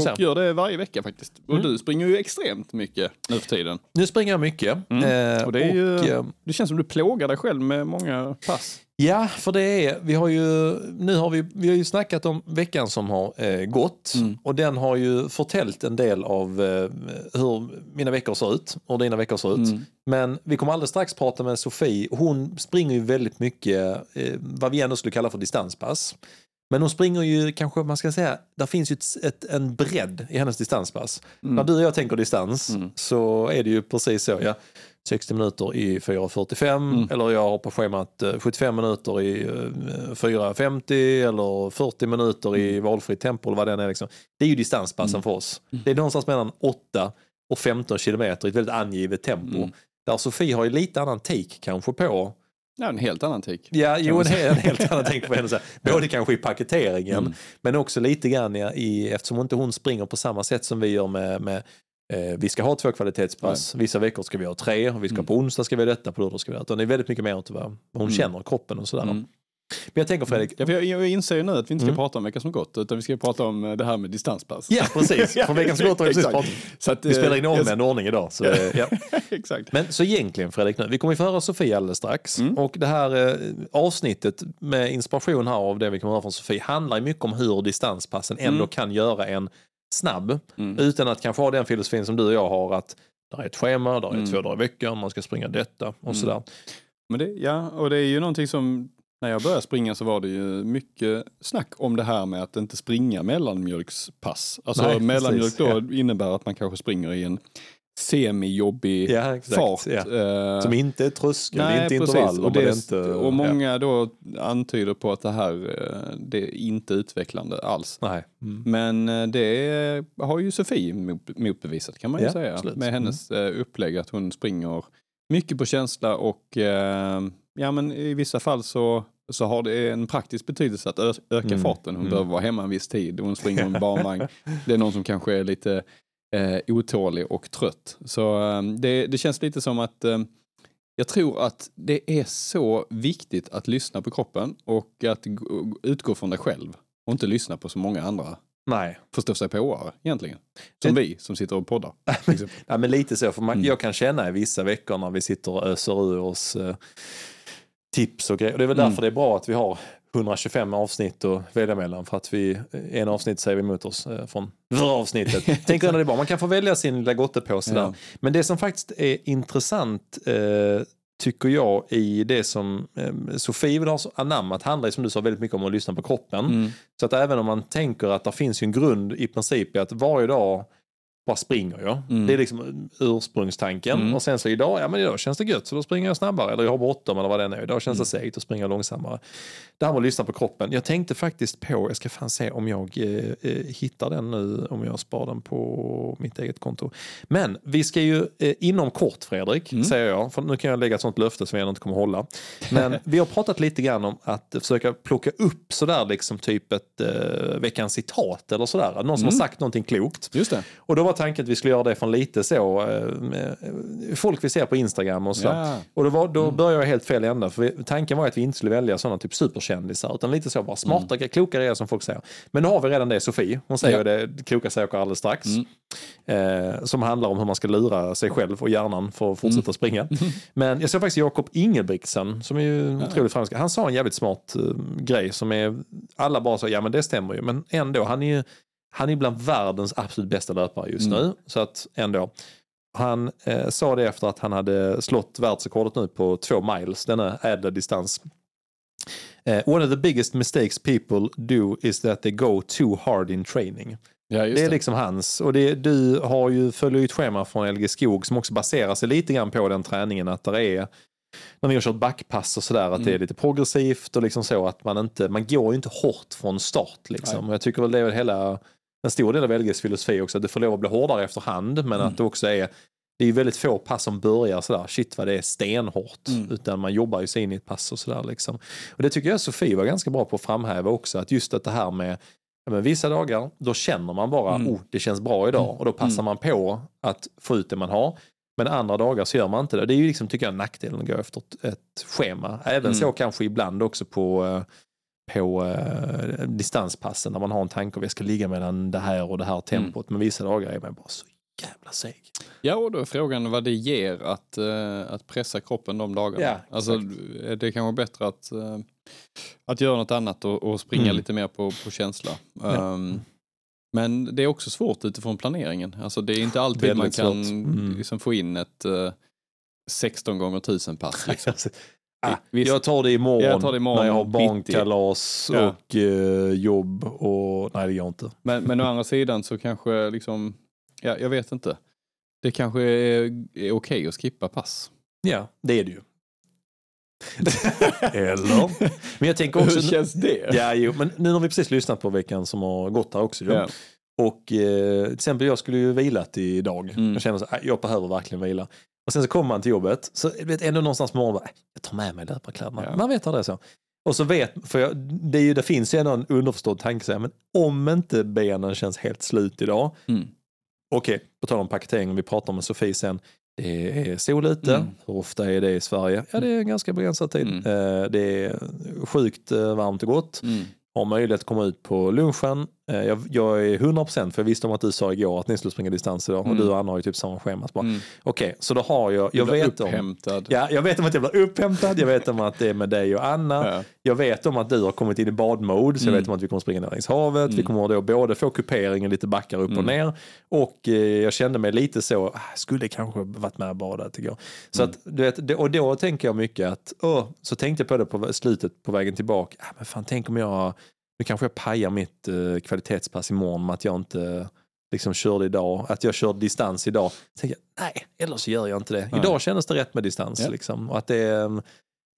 Se. och gör det varje vecka faktiskt. Och Mm. du springer ju extremt mycket nu för tiden. Nu springer jag mycket. Eh, Och det är ju, och, eh, det känns som du plågar dig själv med många pass. Ja, för det är, vi har ju, nu har vi, vi har ju snackat om veckan som har eh, gått Mm. och den har ju förtäljt en del av eh, hur mina veckor ser ut och dina veckor ser ut. Mm. Men vi kommer alldeles strax prata med Sofie. Hon springer ju väldigt mycket eh, vad vi ändå skulle kalla för distanspass. Men hon springer ju kanske, man ska säga, där finns ju ett, ett, en bredd i hennes distanspass. När du och jag tänker distans Mm. så är det ju precis så. Ja. 60 minuter i 4.45 Mm. eller jag har på schemat eh, 75 minuter i eh, 4.50 eller 40 minuter Mm. i valfritt tempo eller vad det än är. Liksom. Det är ju distanspassen för oss. Mm. Det är någonstans mellan 8 och 15 kilometer i ett väldigt angivet tempo. Mm. Där Sofie har ju lite annan take kanske på Ja, en helt annan tik. Ja, jo, en, en helt annan tänk på henne. så. Både kanske i paketeringen, Mm. men också lite grann i, eftersom inte hon springer på samma sätt som vi gör med, med eh, vi ska ha två kvalitetspass, vissa veckor ska vi ha tre, och vi ska Mm. på onsdag ska vi ha detta, på lördag ska vi ha detta. Det är väldigt mycket mer än vad hon Mm. känner kroppen och sådär. Mm. Men jag tänker Fredrik, Ja, för jag, jag inser ju nu att vi inte ska Mm. prata om veckan som gått, utan vi ska prata om eh, det här med distanspass. ja precis, från veckan som gått har vi precis pratat. Så att, Vi spelar in eh, om en ordning idag. Så, eh, ja. Exakt. Men så egentligen Fredrik nu, vi kommer ju få höra Sofie alldeles strax. Mm. Och det här eh, avsnittet med inspiration här av det vi kommer höra från Sofie handlar mycket om hur distanspassen ändå Mm. kan göra en snabb. Mm. Utan att kanske ha den filosofin som du och jag har att det är ett schema, det är Mm. två dagar i veckan, man ska springa detta och Mm. sådär. Men det, ja, och det är ju någonting som, när jag började springa så var det ju mycket snack om det här med att inte springa mellanmjölkspass. Alltså Nej, mellanmjölk precis, då innebär att man kanske springer i en semi-jobbig Ja, exakt. fart. Ja. eh, Som inte är tröskel, Nej, inte precis. intervall. Och, det, inte, och många då antyder på att det här eh, det är inte utvecklande alls. Nej. Mm. Men eh, det har ju Sofie mot- motbevisat kan man ju Ja, säga. absolut. Mm. Med hennes eh, upplägg att hon springer mycket på känsla och ja men i vissa fall så, så har det en praktisk betydelse att öka Mm, farten. Hon mm. behöver vara hemma en viss tid. Hon springer en barnvagn. Det är någon som kanske är lite eh, otålig och trött. Så eh, det, det känns lite som att eh, jag tror att det är så viktigt att lyssna på kroppen och att utgå från dig själv och inte lyssna på så många andra Nej. förstå sig på egentligen. Som vi som sitter och poddar. Ja, men lite så, för man, Mm. jag kan känna i vissa veckor när vi sitter och öser ur oss eh, tips och grejer. Och det är väl Mm. därför det är bra att vi har 125 avsnitt att välja mellan. För att vi, en avsnitt säger vi emot oss eh, från avsnittet. Ändå det bra. Man kan få välja sin lilla gottepåse där. Ja. Men det som faktiskt är intressant eh, tycker jag i det som eh, Sofie vill ha så anammat handlar som du sa väldigt mycket om att lyssna på kroppen. Mm. Så att även om man tänker att det finns en grund i princip i att varje dag bara springer jag. Mm. Det är liksom ursprungstanken. Mm. Och sen så idag, ja men idag känns det gött så då springer jag snabbare. Eller jag har bråttom eller vad det är. Idag känns det Mm. segt och springer långsammare. Det här med att lyssna på kroppen. Jag tänkte faktiskt på, jag ska fan se om jag eh, eh, hittar den nu, om jag sparar den på mitt eget konto. Men vi ska ju eh, inom kort Fredrik, Mm. säger jag, för nu kan jag lägga ett sånt löfte som jag inte kommer hålla. Men vi har pratat lite grann om att försöka plocka upp sådär liksom typ ett eh, veckans citat eller sådär. Någon som Mm. har sagt någonting klokt. Just det. Och då var tanken att vi skulle göra det från lite så, eh, folk vi ser på Instagram och så. Ja. Och då, var, då började jag helt fel ända. För vi, tanken var att vi inte skulle välja sådana typ superkändisar. Utan lite så bara smarta, mm. kloka grejer som folk säger. Men nu har vi redan det, Sofie. Hon säger Ja. det kloka saker alldeles strax. Mm. Eh, som handlar om hur man ska lura sig själv och hjärnan för att fortsätta springa. Men jag såg faktiskt Jakob Ingebrigtsen som är ju otroligt framgångsrik. Han sa en jävligt smart eh, grej som är, alla bara sa ja men det stämmer ju. Men ändå, han är ju han är bland världens absolut bästa löpare just Mm. nu. Så att ändå. Han eh, sa det efter att han hade slått världsrekordet nu på två miles, denna ädla distans. Eh, one of the biggest mistakes people do is that they go too hard in training. Ja, Det är det. liksom hans. Och det, du har ju, ett schema från LG Skog som också baserar sig lite grann på den träningen. Att det är, när vi har kört backpass och sådär, att det är Mm. lite progressivt och liksom så att man inte, man går ju inte hårt från start liksom. Och jag tycker väl det är väl hela, en stor del av LGs filosofi också, att det får lov att bli hårdare efterhand, men Mm. att det också är det är ju väldigt få pass som börjar sådär, shit vad det är stenhårt. Mm. Utan man jobbar ju sig in i ett pass och sådär liksom. Och det tycker jag Sofie var ganska bra på att framhäva också, att just att det här med men vissa dagar, då känner man bara, Mm. oh det känns bra idag. Och då passar man på att få ut det man har. Men andra dagar så gör man inte det. Det är ju liksom, tycker jag, nackdelen att gå efter ett, ett schema. Även Mm. så kanske ibland också på, eh, på eh, distanspassen när man har en tanke om jag ska ligga mellan det här och det här tempot. Men vissa dagar är man bara så jävla seg. Ja, och då är frågan vad det ger att, eh, att pressa kroppen de dagarna. Ja, alltså, är det kanske bättre att, eh, att göra något annat och, och springa Mm. lite mer på, på känsla. Ja. Ehm, men det är också svårt utifrån planeringen. Alltså, det är inte alltid man kan. Mm. liksom, få in ett eh, 16 gånger 1000 pass. Liksom. Ah, Visst. jag tar det imorgon, Jag tar det imorgon när jag har barnkalas Ja. och eh, jobb och nej det går inte. Men, men å andra sidan så kanske, liksom, ja, jag vet inte. Det kanske är, är okej att skippa pass. Ja, det är det ju. Eller? Men jag tänker också... Hur känns det? Ja, jo, men nu har vi precis lyssnat på veckan som har gått här också. Ja. Och eh, till exempel jag skulle ju vilat idag. Mm. Jag känner så här, jag behöver verkligen vila. Och sen så kommer man till jobbet, så vet ändå någonstans på morgonen, bara, "Äh, jag tar med mig löparkläderna. Ja. Man vet är så. Och så vet, för jag, det, är ju, det finns ju ändå en underförstådd tanke, så här, men om inte benen känns helt slut idag, Mm. okej, på tal om paketeringen, vi pratar med Sofie sen, det är sol ute, Mm. hur ofta är det i Sverige? Ja, det är en ganska begränsad tid. Mm. Eh, det är sjukt eh, varmt och gott Mm. har möjlighet att komma ut på lunchen. Eh, Jag, jag är 100% för jag visste om att du sa igår att ni skulle springa distans idag och Mm. du och Anna har ju typ samma schema. Så bara, Mm. Okej, så då har jag, jag vet om, ja, jag vet om att jag blir upphämtad, jag vet om att det är med dig och Anna, Ja. jag vet om att du har kommit in i badmode, så jag Mm. vet om att vi kommer springa ner längs havet, vi Mm. kommer då både få kuperingen lite backar upp och Mm. ner och eh, jag kände mig lite så, ah, skulle kanske varit med och badat igår. Så att, du vet, och då tänker jag mycket att, åh, så tänkte jag på det på slutet på vägen tillbaka, ah, men fan tänk om jag, nu kanske jag pajar mitt eh, kvalitetspass imorgon med att jag inte liksom körde idag, att jag körde distans idag. Så tänkte jag, nej, eller så gör jag inte det. Nej. Idag kändes det rätt med distans. Ja. Liksom. Och att det, eh,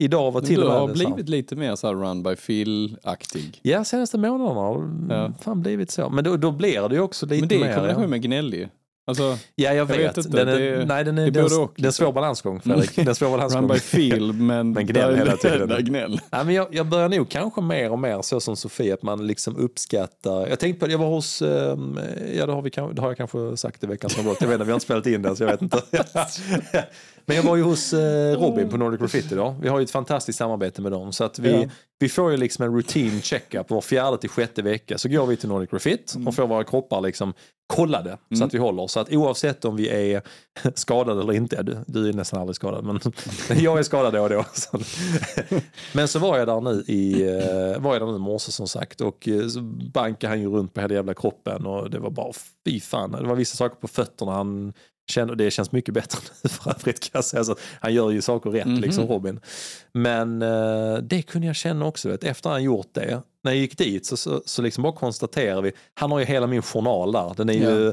idag var till du och med har så här- blivit lite mer så run by feel-aktig. Ja, senaste månaderna har Ja. fan blivit så. Men då, då blir det ju också lite Men det är mer... i kombination med gnällig. Alltså, Ja, jag, Jag vet. vet inte, Den är, det- nej, den är, det den, och, det är en svår liksom. balansgång, Fredrik. Det är en svår balansgång. run by feel, men, Men gnäll hela tiden. där gnäll. Nej, men jag, jag börjar nog kanske mer och mer så som Sofie, att man liksom uppskattar. Jag tänkte på det, jag var hos, ehm, ja det har, vi, det har jag kanske sagt i veckan som gått. Jag vet inte, vi har inte spelat in den så jag vet inte. Men jag var ju hos eh, Robin på Nordic Graffiti då. Vi har ju ett fantastiskt samarbete med dem. Så att vi, Ja. vi får ju liksom en routine checkup var fjärde till sjätte vecka. Så går vi till Nordic Graffiti och får våra kroppar liksom kollade så Mm. att vi håller. Så att oavsett om vi är skadade eller inte, du, du är nästan aldrig skadad, men jag är skadad då och då. Så. Men så var jag där nu i, eh, var jag där nu i morse som sagt och eh, så bankade han ju runt på hela jävla kroppen och det var bara fy fan. Det var vissa saker på fötterna han kände, och det känns mycket bättre nu för övrigt kan jag säga. Så han gör ju saker rätt Mhm. liksom Robin. Men eh, det kunde jag känna också, vet, efter han gjort det. När jag gick dit så, så, så liksom bara konstaterar vi, han har ju hela min journal där. Den är ju Ja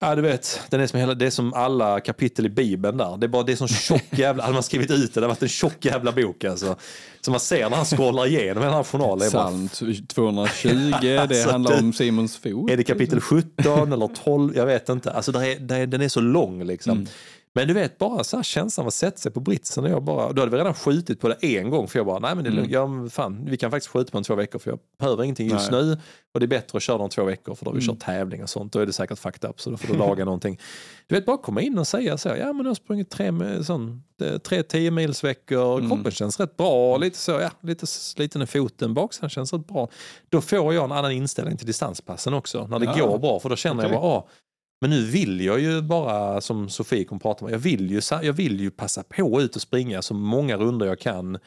du vet, den är som hela, det är som alla kapitel i bibeln där. Det är bara det är som tjock jävla, hade man skrivit ut det, det har varit en tjock jävla bok alltså. Så man ser när han scrollar igenom hela journalen. bara, Psalm 220, det handlar om Simons fot. är det kapitel 17 eller 12? Jag vet inte. Alltså det är, det är, den är så lång liksom. Mm. Men du vet, bara så här känslan av att sätta sig på britsen och jag bara, då hade vi redan skjutit på det en gång för jag bara, nej men det. Mm. ja, fan, vi kan faktiskt skjuta på den två veckor för jag behöver ingenting just Nej. nu och det är bättre att köra de två veckor för då har vi Mm. kört tävling och sånt. Då är det säkert fucked up så då får du laga någonting. Du vet, bara komma in och säga så, ja men jag har sprungit tre, sån, tre 10 mils veckor, Mm. kroppen känns rätt bra, lite så, ja, lite sliten i foten, baksidan känns rätt bra. Då får jag en annan inställning till distanspassen också, när det Ja. går bra, för då känner jag Okej. bara, ah, men nu vill jag ju bara, som Sofie kommer prata om, jag vill ju, jag vill ju passa på ut och springa så många runder jag kan.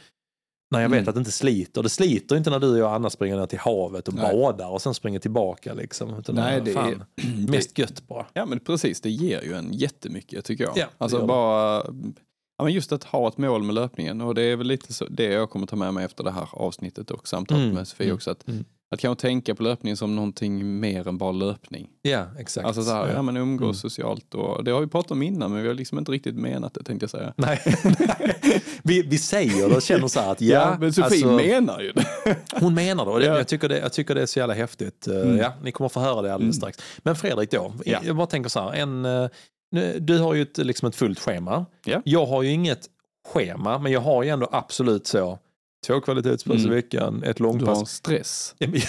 När jag vet Mm. att det inte sliter. Det sliter inte när du och jag och Anna springer ner till havet och Nej. badar och sen springer tillbaka. Liksom. Utan Nej, det är- fan, mest gött bara. Ja men precis, det ger ju en jättemycket tycker jag. Ja, alltså bara, ja, men just att ha ett mål med löpningen och det är väl lite så, det jag kommer ta med mig efter det här avsnittet och samtalet Mm, med Sofie mm, också. Att, mm. Att kanske tänka på löpning som någonting mer än bara löpning. Ja, exakt. Alltså så här, ja. men umgås Mm. socialt och det har vi pratat om innan men vi har liksom inte riktigt menat det tänkte jag säga. Nej. vi, vi säger det och känner så här att ja, Ja, men Sofie alltså, menar ju det. hon menar det och det, Ja. jag, tycker det, jag tycker det är så jävla häftigt. Eh, Mm. Ja, ni kommer få höra det alldeles strax. Men Fredrik då, Ja. jag bara tänker så här, en, eh, du har ju ett, liksom ett fullt schema. Ja. Jag har ju inget schema, men jag har ju ändå absolut så två kvalitetspass Mm. i veckan, ett Du har en långpass. stress. jag,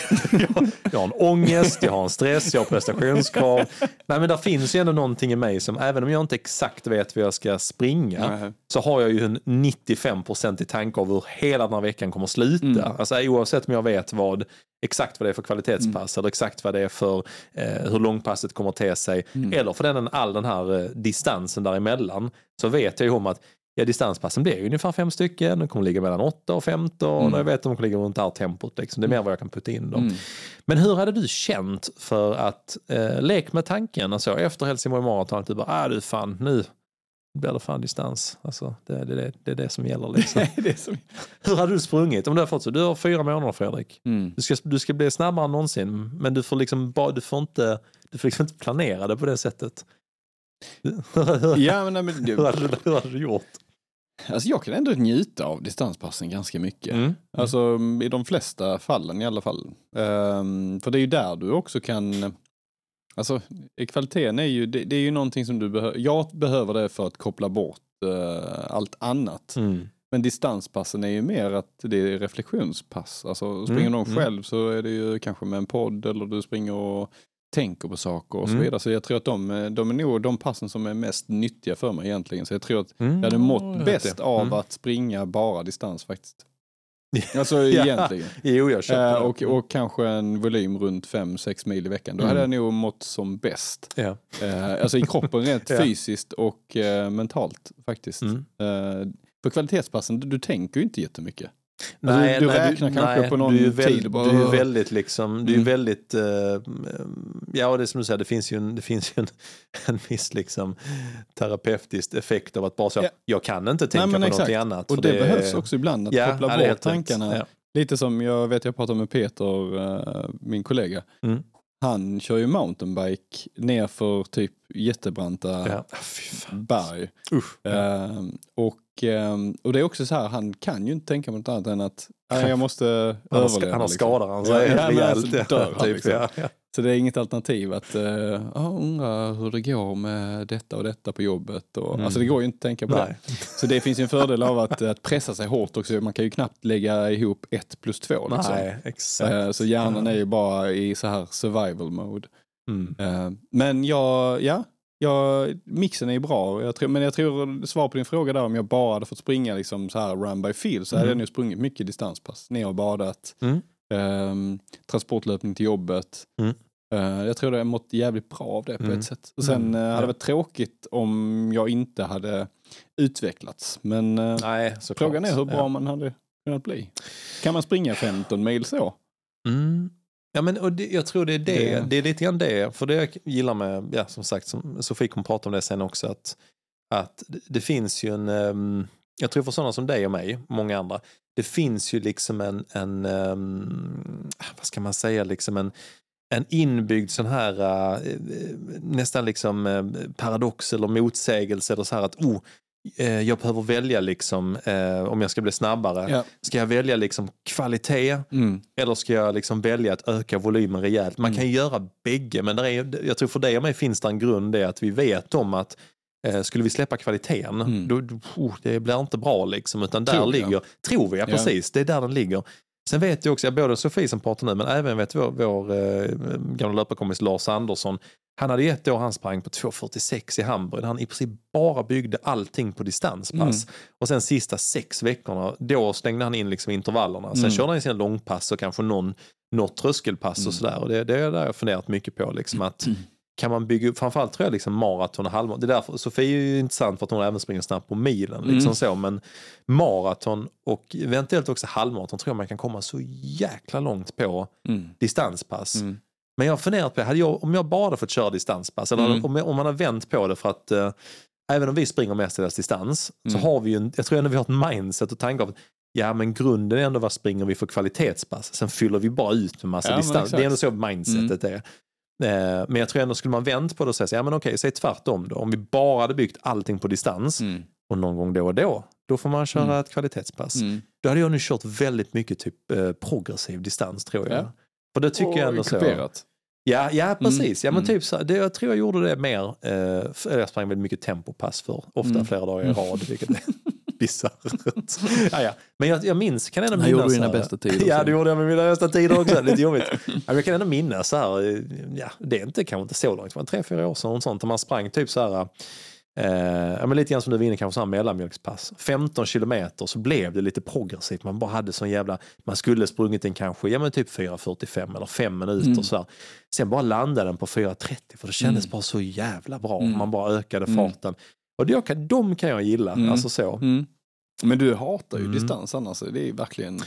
jag har en ångest, jag har en stress, jag har prestationskrav. Nej men där finns ju ändå någonting i mig som, även om jag inte exakt vet vad jag ska springa, Nej. så har jag ju en 95% i tanke av hur hela den här veckan kommer att sluta. Mm. Alltså oavsett om jag vet vad, exakt vad det är för kvalitetspass eller exakt vad det är för eh, hur långpasset kommer att te sig. Mm. Eller för den all den här eh, distansen däremellan. Så vet jag ju om att ja, distanspassen blir ungefär fem stycken. De kommer ligga mellan 8 och 15 Mm. och jag vet att de kommer ligga runt det här tempot. Liksom. Det är mer vad jag kan putta in dem. Mm. Men hur hade du känt för att eh, lek med tanken alltså, efter Helsingborg Marathon att du bara, ah du fan nu blir det fan distans. Alltså, det, det, det, det är det som gäller liksom. det som... hur hade du sprungit om du har fått så? Du har fyra månader Fredrik. Mm. Du ska, du ska bli snabbare än någonsin men du får liksom du får inte, du får liksom inte planera det på det sättet. Ja, men, nej, men, hur, hade, du- hur hade du gjort? Alltså, jag kan ändå njuta av distanspassen ganska mycket. Mm. Alltså i de flesta fallen i alla fall. Ehm, för det är ju där du också kan... Alltså kvaliteten är ju, det, det är ju någonting som du behöver. Jag behöver det för att koppla bort eh, allt annat. Mm. Men distanspassen är ju mer att det är reflektionspass. Alltså springer Mm, någon mm. själv så är det ju kanske med en podd eller du springer och tänker på saker och så Mm. vidare. Så jag tror att de, eh, de är nog de passen som är mest nyttiga för mig egentligen. Så jag tror att Mm. jag hade mått vet bäst av Mm. att springa bara distans faktiskt. Alltså egentligen. Jo, jag köper Eh, och, och kanske en volym runt 5-6 mil i veckan. Då Mm. hade jag nog mått som bäst. Ja. Eh, alltså i kroppen rent Ja. fysiskt och eh, mentalt faktiskt. Mm. Eh, på kvalitetspassen, du, du tänker ju inte jättemycket. Nej, du nej, räknar kanske på någon du är väl, tid bara, Du är väldigt liksom, du är Mm. väldigt, eh, ja det är som du säger, det finns ju en, det finns en, en viss liksom terapeutisk effekt av att bara säga, Ja. jag kan inte tänka men på exakt. någonting annat. Och för det, behövs också ibland att ja, koppla ja, det bort tankarna. Ja. Lite som jag vet jag pratade med Peter, eh, min kollega. Mm. Han kör ju mountainbike ner för typ jättebranta Ja. Berg. Usch. Ehm, och, ehm, och det är också så här, han kan ju inte tänka på något annat än att "Nej, jag måste Han överleva. ska, han har liksom. skadar han Ja, sig ja, rejält. alltså, ja, dör typ, liksom. Så det är inget alternativ att uh, undra hur det går med detta och detta på jobbet. Och, Mm. Alltså det går ju inte att tänka på det. Nej. Så det finns ju en fördel av att, att pressa sig hårt också. Man kan ju knappt lägga ihop ett plus två. Liksom. Nej, exakt. Eh, Så hjärnan är ju bara i så här survival mode. Mm. Eh, Men jag, ja, jag, mixen är ju bra. Jag tror, men jag tror, svar på din fråga där, om jag bara hade fått springa liksom så här run by feel så hade Mm. jag nog sprungit mycket distanspass. Ner och badat, Mm. Ehm, transportlöpning till jobbet. Mm. Eh, jag tror det har mått jävligt bra av det på Mm. ett sätt. Och sen Mm. eh, hade det varit tråkigt om jag inte hade utvecklats. Men eh, Nej, frågan är hur bra Ja. man hade kunnat bli. Kan man springa 15 mil så? Mm. Ja, men, och det, jag tror det är det. Det- det. är lite grann det. För det jag gillar med, ja, som sagt, som Sofie kommer prata om det sen också, att, att det- det finns ju en, ehm, jag tror för sådana som dig och mig, många andra, det finns ju liksom en, en ehm, vad ska man säga, liksom en, en inbyggd sån här eh, nästan liksom eh, paradox eller motsägelse eller så här att oh, jag behöver välja liksom om jag ska bli snabbare. Ja. Ska jag välja liksom kvalitet Mm. eller ska jag liksom välja att öka volymen rejält? Man Mm. kan göra bägge, men där är, jag tror för dig och mig finns det en grund det att vi vet om att skulle vi släppa kvaliteten, Mm. då, oh, det blir inte bra liksom, utan där Tror vi, ligger, tror vi, ja, Ja. precis, det är där den ligger. Sen vet jag också, både Sofie som pratar nu, men även vet vår, vår eh, gamla löparkompis Lars Andersson, han hade ett år han sprang på 2.46 i Hamburg, där han i princip bara byggde allting på distanspass. Och sen sista sex veckorna, då slängde han in liksom intervallerna. Sen Mm. körde han sina långpass och kanske någon, något tröskelpass Mm. och sådär. Och det, det är där jag funderat mycket på. Liksom, att kan man bygga upp, framförallt tror jag liksom maraton och halvmaraton. Det är därför Sofie är ju intressant för att hon även springer snabbt på milen. Liksom Mm. så, men maraton och eventuellt också halvmaraton tror jag man kan komma så jäkla långt på Mm. distanspass. Mm. Men jag har funderat på, hade jag, om jag bara fått köra distanspass, eller Mm. om, jag- om man har vänt på det för att eh, även om vi springer mestadels distans, så Mm. har vi ju, en, jag tror ändå vi har ett mindset och tanke av att ja men grunden är ändå vad springer vi för kvalitetspass, sen fyller vi bara ut med massa Ja, distans. Mm. Det är ändå så mindsetet är. Eh, men jag tror ändå skulle man vänt på det och säga, så, ja men okej, säg tvärtom då. Om vi bara hade byggt allting på distans Mm. och någon gång då och då, då får man köra Mm. ett kvalitetspass. Mm. Då hade jag nu kört väldigt mycket typ eh, progressiv distans tror jag. Ja. För det tycker jag ändå Och så. kuperat. Ja, ja precis. Ja, men Mm. typ så, det, jag tror jag gjorde det mer, eh, jag sprang väldigt mycket tempopass för ofta Mm. flera dagar i rad, vilket är bisarrt. ja, ja. Men jag, jag minns, kan ändå minnas... gjorde du dina bästa tider Ja, det gjorde jag med mina bästa tider också. Lite jobbigt. Ja, men jag kan ändå minnas så här, ja, det är inte, kanske inte så långt, det var tre, fyra år sedan, och sånt, där man sprang typ så här, eh, ja, men lite grann som du var inne kanske så här mellanmjölkspass. 15 kilometer så blev det lite progressivt. Man bara hade sån jävla, man skulle sprungit en kanske, ja men typ 4.45 eller 5 minuter Mm. så här. Sen bara landade den på 4.30 för det kändes Mm. bara så jävla bra. Mm. Man bara ökade Mm. farten. Och det, kan, de kan jag gilla, Mm. alltså så. Men du hatar ju Mm. distans annars. Det är verkligen...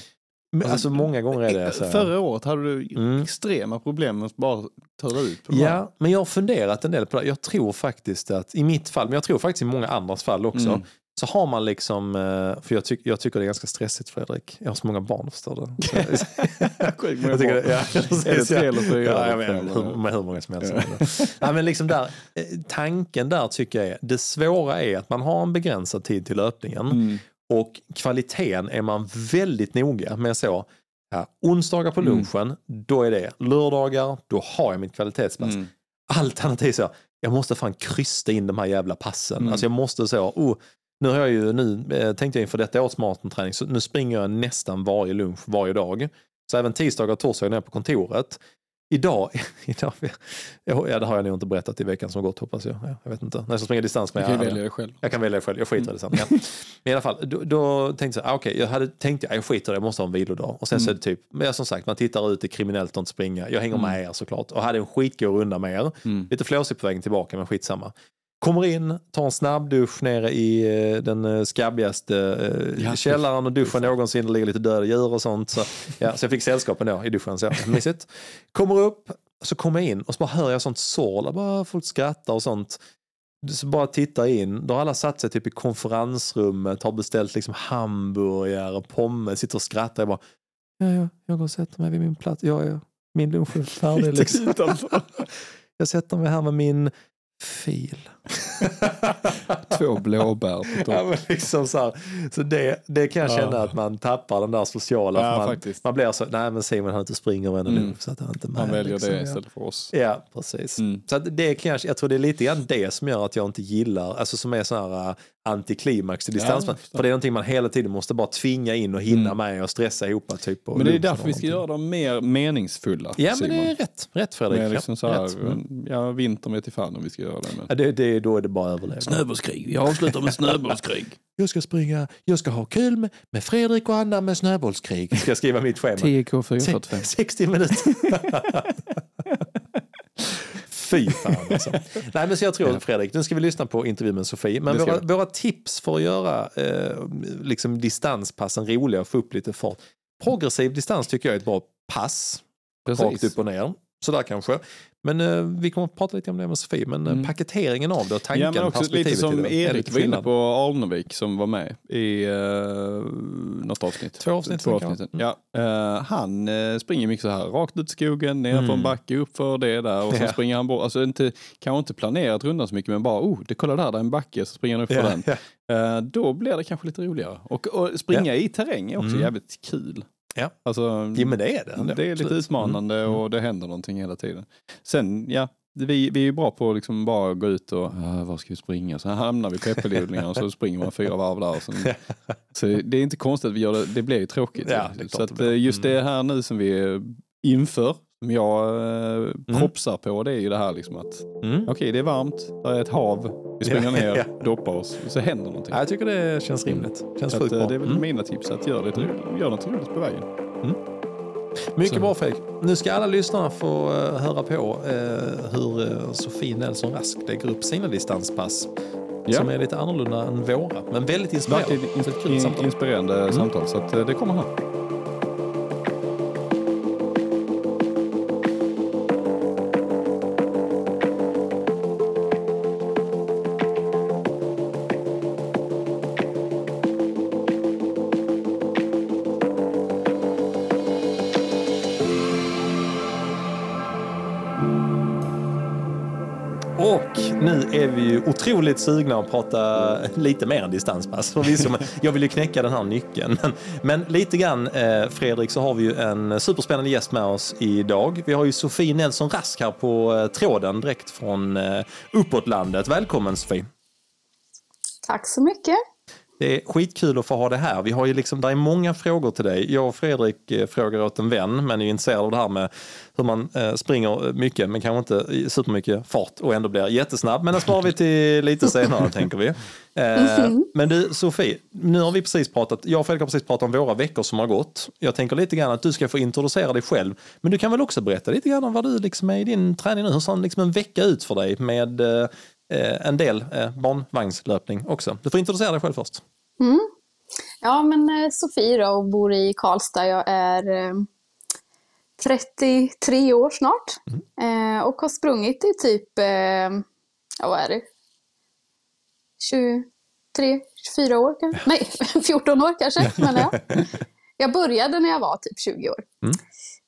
Men, Alltså, alltså många gånger är det så. här. Förra året hade du Mm. extrema problem med att bara ta dig ut på de här. Ja, men jag har funderat en del på det. Jag tror faktiskt att, i mitt fall, men jag tror faktiskt i många andras fall också, Mm. så har man liksom, eh, för jag, tyck, jag tycker det är ganska stressigt Fredrik. Jag har så många barn förstår du. Så- Jag tycker, det- ja, det precis, ja. Ja, jag hur, med hur många som helst. Ja. men liksom där, eh, tanken där tycker jag är, det svåra är att man har en begränsad tid till löpningen Mm. Och kvaliteten är man väldigt noga med så. Ja, onsdagar på Mm. lunchen, då är det. Lördagar, då har jag mitt kvalitetspass. Mm. Alternativt så, jag måste fan krysta in de här jävla passen. Mm. Alltså jag måste så, oh, nu har jag ju, nu eh, tänkte jag inför detta års marathonträning, så nu springer jag nästan varje lunch varje dag. Så även tisdagar och torsdagar när jag är på kontoret. Idag, idag ja det har jag nog inte berättat i veckan som gått hoppas jag. Ja, jag vet inte. När jag ska springa distans Du med kan ju jag- välja det själv. jag kan välja det själv, jag skiter i det sen. Ja. Men i alla fall, då, då tänkte jag så här, ah, okej, jag hade tänkt jag skiter i det, jag måste ha en vilodag. Och sen så är det typ, men som sagt, man tittar ut, det är kriminellt att inte springa. Jag hänger med er såklart och hade en skitgod runda med er. Mm. Lite flåsig på vägen tillbaka, men skitsamma. Kommer in, tar en snabbdusch nere i eh, den eh, skabbigaste eh, Ja, källaren och duschen någonsin. Det ligger lite döda djur och sånt. Så, ja, så jag fick sällskap ändå i duschen. Så, mysigt. Kommer upp, så kommer jag in och så bara hör jag sånt sorl. Bara folk skrattar och sånt. Så bara tittar in, då har alla satt sig typ i konferensrummet, har beställt liksom hamburgare, pommes, sitter och skrattar. Jag bara, ja, ja, jag går och sätter mig vid min plats. Ja, ja, min lunch är färdig. Liksom. Jag sätter mig här med min fil. Två blåbär på Ja, topp. men liksom så här, så det, det kan jag känna Ja. att man tappar den där sociala. Ja, man, faktiskt. man blir så, nej men Simon han inte springer varenda Mm. så att han inte med. Han väljer liksom, det ja. istället för oss. Ja, precis. Mm. Så det kan jag, jag tror det är lite grann det som gör att jag inte gillar, alltså som är sån här uh, antiklimax i distans. förstår. för det är någonting man hela tiden måste bara tvinga in och hinna Mm. med och stressa ihop. Typ, Men det är därför vi ska göra dem mer meningsfulla. Ja men det Simon. är rätt, rätt Fredrik. Med liksom så Ja, här, rätt. Mm. ja, vinter med till fan om vi ska göra det. Ja, Men. det, det, då är det bara att överleva. Snöbollskrig, vi avslutar med snöbollskrig. Jag ska springa, jag ska ha kul med, med Fredrik och Anna med snöbollskrig. Ska jag skriva mitt schema. TK 445. 60 minuter. Fy fan alltså. Nej men så jag tror Fredrik, nu ska vi lyssna på intervjun med Sofie. Men våra, våra tips för att göra eh, liksom distanspassen roliga och få upp lite fart. Progressiv distans tycker jag är ett bra pass. Rakt Precis. upp och ner. Sådär kanske. Men eh, vi kommer att prata lite om det med Sofie. Men eh, Mm. paketeringen av det och tanken, Ja, men också lite som Erik var inne på Alnevik som var med i uh, något avsnitt. Två avsnitt Två avsnitt. kanske. Ja, eh, han springer mycket så här rakt ut i skogen, ner Mm. en backe, upp för det där och sen Ja. springer han bort. Alltså inte, kanske inte planerat rundan så mycket men bara oh, det kolla där, där är en backe så springer han upp för Ja, den. ja. Då blir det kanske lite roligare. Och, och springa i terräng är också Mm. jävligt kul. Ja. Alltså, Jo, men det är det. ändå. det är lite Absolut. utmanande Mm. och det händer någonting hela tiden. Sen, ja, vi, vi är ju bra på att liksom bara gå ut och, "Ah, var ska vi springa? Så hamnar vi på äppelodlingar och så springer man fyra varv där. Och sen, så det är inte konstigt att vi gör det, det blir ju tråkigt. Ja, så det att blir. eh, just Mm. det här nu som vi är inför, som jag eh, propsar på, det är ju det här liksom att Mm. okej, det är varmt, det är ett hav, vi springer ner, ja. doppar oss och så händer någonting. Ja, jag tycker det känns rimligt. Känns Så att, sjukt eh, bra. det är väl Mm. mina tips, att göra, lite, gör något roligt på vägen. Mycket Så- bra Fredrik. Nu ska alla lyssnarna få eh, höra på eh, hur uh, Sofie Nelson Rask lägger upp sina distanspass. Ja. Som är lite annorlunda än våra, men väldigt inspirerande. Verkligen Så ett kul ins- samtal. inspirerande samtal, så att, eh, det kommer här. Otroligt sugna att prata lite mer distanspass. Förvisso, jag vill ju knäcka den här nyckeln. Men, men lite grann, eh, Fredrik, så har vi ju en superspännande gäst med oss idag. Vi har ju Sofie Nelson Rask här på eh, tråden direkt från eh, uppåtlandet. Välkommen Sofie! Tack så mycket. Det är skitkul att få ha det här. Vi har ju liksom, där är många frågor till dig. Jag och Fredrik eh, frågar åt en vän, men är intresserad av det här med hur man eh, springer mycket, men kanske inte supermycket fart och ändå blir jättesnabb. Men det sparar vi till lite senare, tänker vi. Eh, men du, Sofie, nu har vi precis pratat, jag och Fredrik har precis pratat om våra veckor som har gått. Jag tänker lite grann att du ska få introducera dig själv, men du kan väl också berätta lite grann om vad du liksom är i din träning nu. Hur ser liksom en vecka ut för dig med eh, en del eh, barnvagnslöpning också? Du får introducera dig själv först. Mm. Ja, men eh, Sofie då, och bor i Karlstad. Jag är eh, 33 år snart mm. eh, och har sprungit i typ, eh, ja vad är det, 23, 24 år kanske? Nej, 14 år kanske menar jag. Jag började när jag var typ 20 år. Mm.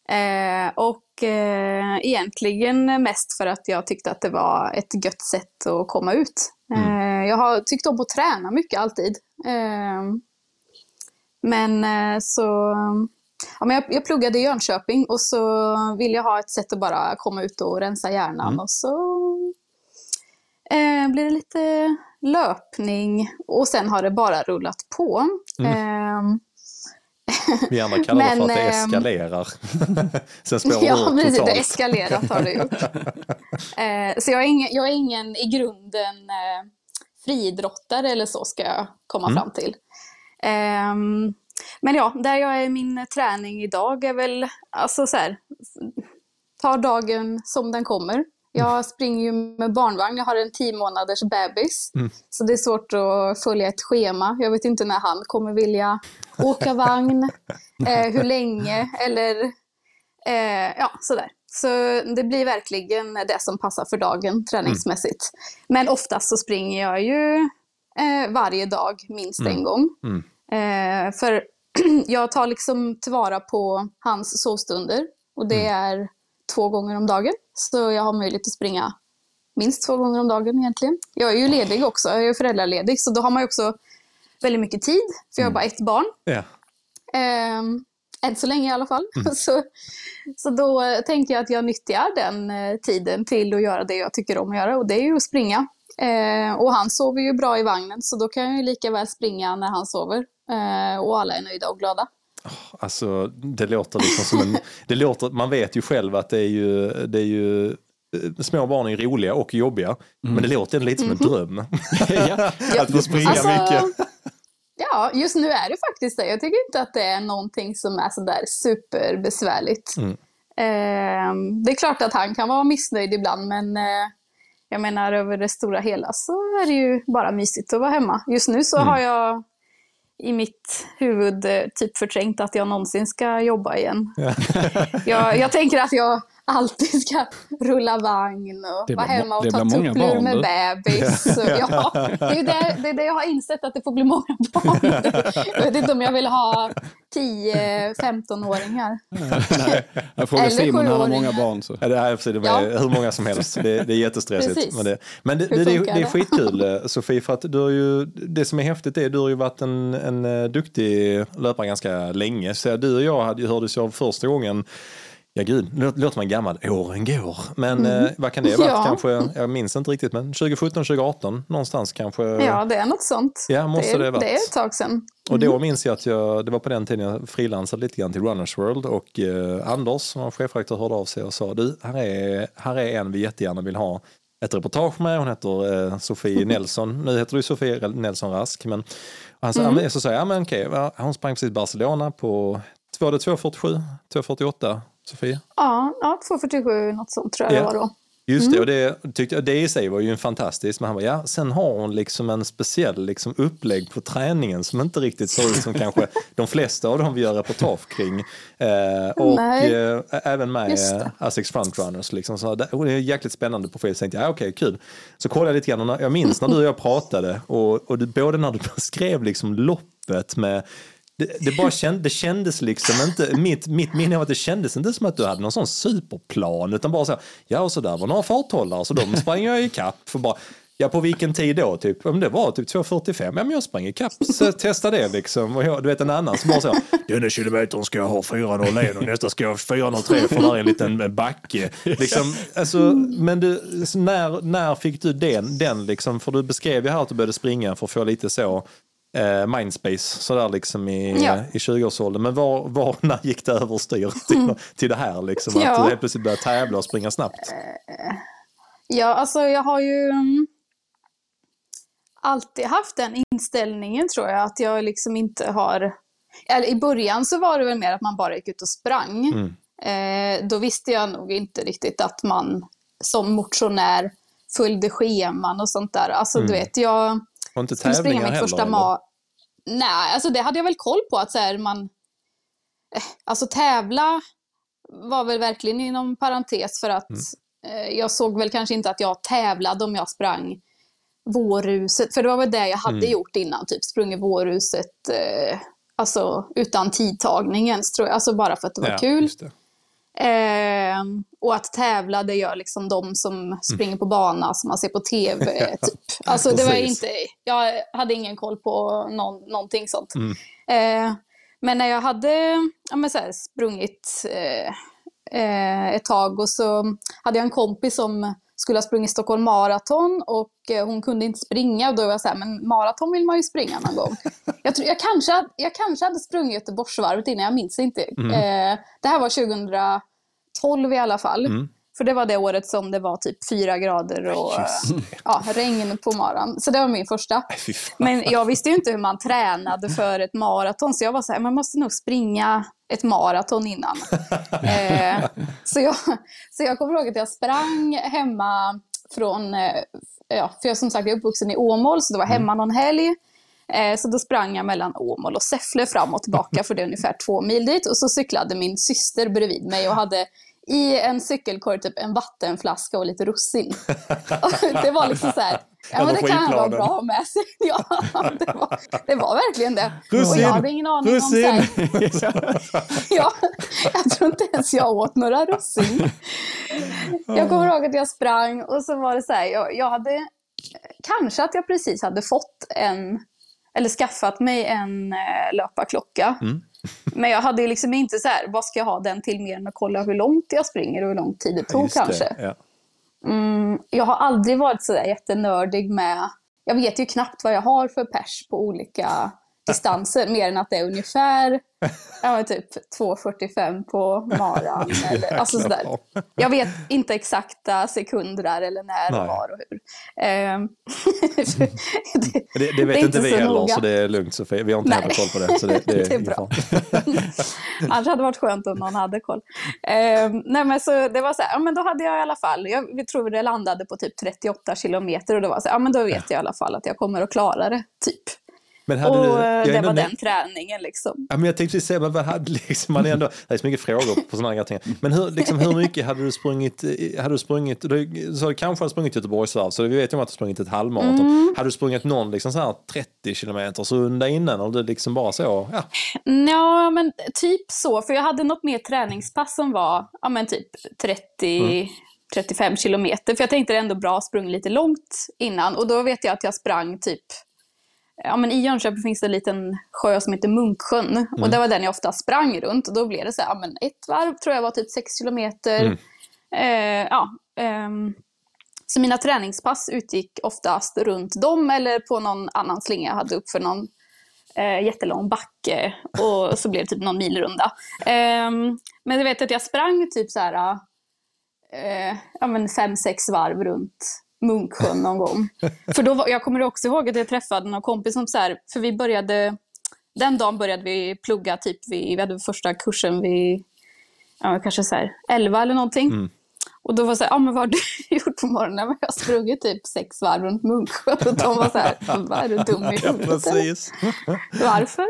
Eh, och eh, egentligen mest för att jag tyckte att det var ett gött sätt att komma ut. Mm. Eh, jag har tyckt om att träna mycket alltid. Eh, men eh, så... Ja, men jag, jag pluggade i Jönköping och så ville jag ha ett sätt att bara komma ut och rensa hjärnan. Mm. Och så eh, blir det lite löpning och sen har det bara rullat på. Mm. Vi andra kallar men, det för att det ehm, eskalerar. Sen spårar ja, det precis, det eskalerat har det gjort. eh, så jag är, ingen, jag är ingen i grunden eh, friidrottare eller så ska jag komma mm. fram till. Eh, men ja, där jag är i min träning idag är väl, alltså så här, tar dagen som den kommer. Jag springer ju med barnvagn, jag har en tio månaders bebis. Mm. Så det är svårt att följa ett schema. Jag vet inte när han kommer vilja åka vagn, eh, hur länge eller eh, ja, sådär. Så det blir verkligen det som passar för dagen träningsmässigt. Mm. Men oftast så springer jag ju eh, varje dag minst mm. en gång. Mm. Eh, för jag tar liksom tillvara på hans sovstunder och det mm. är två gånger om dagen. Så jag har möjlighet att springa minst två gånger om dagen egentligen. Jag är ju ledig också, jag är föräldraledig, så då har man ju också väldigt mycket tid, för jag har mm. bara ett barn. Ja. Um, än så länge i alla fall. Mm. så, så då tänker jag att jag nyttjar den eh, tiden till att göra det jag tycker om att göra och det är ju att springa. Eh, och han sover ju bra i vagnen så då kan jag ju lika väl springa när han sover. Eh, och alla är nöjda och glada. Alltså det låter liksom som en, det låter, man vet ju själv att det är ju, det är ju eh, små barn är roliga och jobbiga. Mm. Men det låter lite som en mm. dröm. ja. att få springa alltså, mycket. Ja, just nu är det faktiskt det. Jag tycker inte att det är någonting som är sådär superbesvärligt. Mm. Eh, det är klart att han kan vara missnöjd ibland, men eh, jag menar över det stora hela så är det ju bara mysigt att vara hemma. Just nu så mm. har jag i mitt huvud eh, typ förträngt att jag någonsin ska jobba igen. Ja. jag, jag tänker att jag alltid ska rulla vagn och vara hemma och ta tupplur med bebis. ja, det, är det, det är det jag har insett, att det får bli många barn. jag vet inte om jag vill ha 10-15-åringar. jag frågar Simon, han har många barn. Så. Ja, det är, det är ja. hur många som helst. Det, det är jättestressigt. Precis. Men, det, men det, det, det, är skitkul eh, Sofie, för att du har ju, det som är häftigt är att du har ju varit en, en eh, duktig löpare ganska länge. Så du och jag hade, hördes av första gången Ja gud, nu låter man gammal. Åren går. Men mm. eh, vad kan det ha varit? Ja. Kanske, jag minns inte riktigt, men 2017, 2018 någonstans kanske? Ja, det är något sånt. Ja, måste det, det, varit. det är ett tag sedan. Mm. Och då mm. minns jag att jag, det var på den tiden jag frilansade lite grann till Runners World och eh, Anders som var chefredaktör hörde av sig och sa du, här är, här är en vi jättegärna vill ha ett reportage med. Hon heter eh, Sofie Nelson. Nu heter du Sofie Nelson Rask. Men han sa, mm. så sa jag, ja, men okej, hon sprang precis Barcelona på var det 2.47, 2.48 Sofia? Ja, ja 2,47 något sånt tror jag yeah. det var då. Just mm. det, och det, tyckte jag, det i sig var ju en fantastisk, men han var, ja, sen har hon liksom en speciell liksom upplägg på träningen som inte riktigt ser ut som kanske de flesta av dem vi gör reportage kring. Eh, och eh, även med Asics Frontrunners. Liksom, så det, det är jäkligt spännande profil. Så tänkte jag, ja, okej, kul. Så kollade jag lite grann, och jag minns när du och jag pratade, och, och du, både när du beskrev liksom loppet med det, det, bara känd, det kändes liksom inte, mitt, mitt minne av att det kändes inte som att du hade någon sån superplan, utan bara så, ja och så där var några farthållare, så de sprang jag ikapp för bara, Ja, på vilken tid då? Typ, om det var typ 2.45, ja men jag sprang ikapp, så testa det liksom. Och jag, du vet en annan som bara så, denna kilometern ska jag ha 4.01 och nästa ska jag ha 4.03 för där är en liten eh, backe. Liksom, alltså, men du, när, när fick du den, den liksom, för du beskrev ju här att du började springa för att få lite så eh, mindspace sådär liksom i, Ja. i 20-årsåldern. Men var, var, när gick det överstyr till, till det här liksom? Att Ja. du helt plötsligt började tävla och springa snabbt? Ja, alltså jag har ju mm, alltid haft den inställningen tror jag, att jag liksom inte har... Eller i början så var det väl mer att man bara gick ut och sprang. Mm. Eh, då visste jag nog inte riktigt att man som motionär följde scheman och sånt där. Alltså du vet, jag Och inte springa tävlingar min heller? första ma... Nej, alltså det hade jag väl koll på att så här, man... eh, Alltså tävla var väl verkligen inom parentes för att Mm. eh, jag såg väl kanske inte att jag tävlade om jag sprang vårruset. För det var väl det jag hade Mm. gjort innan, typ sprungit vårruset eh, alltså utan tidtagning ens tror jag. Alltså bara för att det var Ja, kul. det. Eh, och att tävla, det gör liksom de som springer på bana som man ser på tv. typ. Alltså det var inte, jag hade ingen koll på någon, någonting sånt. Mm. Eh, men när jag hade ja, så här, sprungit eh, eh, ett tag och så hade jag en kompis som skulle ha sprungit Stockholm Marathon och eh, hon kunde inte springa och då var jag så här, men maraton vill man ju springa någon gång. Jag, tror, jag, kanske, jag kanske hade sprungit Göteborgsvarvet innan, jag minns inte. Eh, det här var 2012 i alla fall. Mm. För det var det året som det var typ fyra grader och ja, regn på maran. Så det var min första. Fan. Men jag visste ju inte hur man tränade för ett maraton, så jag var så här, man måste nog springa ett maraton innan. eh, så, jag, så jag kommer ihåg att jag sprang hemma från, eh, ja, för jag som sagt är uppvuxen i Åmål, så det var hemma någon helg. Eh, så då sprang jag mellan Åmål och Säffle fram och tillbaka, för det är ungefär två mil dit. Och så cyklade min syster bredvid mig och hade i en cykelkorg typ en vattenflaska och lite russin. Och det var liksom så här, ja men det kan vara Energiplanen. bra med sig. Ja, det var, det var verkligen det. Och Russin! jag hade ingen aning om så här, Russin! ja, jag tror inte ens jag åt några russin. Jag kommer ihåg att jag sprang och så var det så här, jag, jag hade, kanske att jag precis hade fått en, eller skaffat mig en eh, löparklocka. Mm. Men jag hade liksom inte så här, vad ska jag ha den till mer än att kolla hur långt jag springer och hur lång tid det tog Just det, kanske. Ja. Mm, jag har aldrig varit så där jättenördig med... Jag vet ju knappt vad jag har för pers på olika distanser, mer än att det är ungefär ja, typ 2.45 på maran. eller, alltså sådär. Jag vet inte exakta sekunder eller när Nej. och var och hur. Ehm, det, Det, det vet är inte vi så heller, noga. så det är lugnt Sofie. Vi har inte heller koll på det. Så det, det, Det är bra. Annars hade det varit skönt om någon hade koll. Ehm, nej men så det var så här, ja men då hade jag i alla fall, jag vi tror det landade på typ 38 kilometer och det var så här, ja men då vet jag i alla fall att jag kommer att klara det, typ. Men hade och du, eh, det var den träningen liksom. Ja, men jag tänkte säga, men vad hade liksom, man är ändå, det är så mycket frågor på sådana här grejer. Men hur, liksom, hur mycket hade du sprungit, eh, hade du sprungit, du sa kanske hade sprungit Göteborgsvarv, så vi vet ju om att du sprungit ett halvmaraton. Mm. Hade du sprungit någon liksom så här 30 kilometers runda innan och liksom bara så, ja, Ja, men typ så. För jag hade något mer träningspass som var ja, men typ 30, 35 kilometer. För jag tänkte det är ändå bra att sprunga lite långt innan. Och då vet jag att jag sprang typ Ja, men I Jönköping finns det en liten sjö som heter Munksjön. Och det var den jag ofta sprang runt. Och då blev det så här, ja, men ett varv tror jag var typ 6 kilometer. Mm. Eh, ja, ehm, så mina träningspass utgick oftast runt dem eller på någon annan slinga jag hade upp för någon eh, jättelång backe och så blev det typ någon milrunda. Ehm, men jag vet att jag sprang typ så här, eh, ja men fem, sex varv runt Munksjön någon gång. För då var, jag kommer också ihåg att jag träffade någon kompis som så här, för vi började, den dagen började vi plugga typ, vi, vi hade första kursen vid, ja kanske så här 11 eller någonting. Mm. Och då var så här, ja men vad har du gjort på morgonen? Jag har sprungit typ sex varv runt Munksjön. Och de var så här, vad är du dum i huvudet? Varför?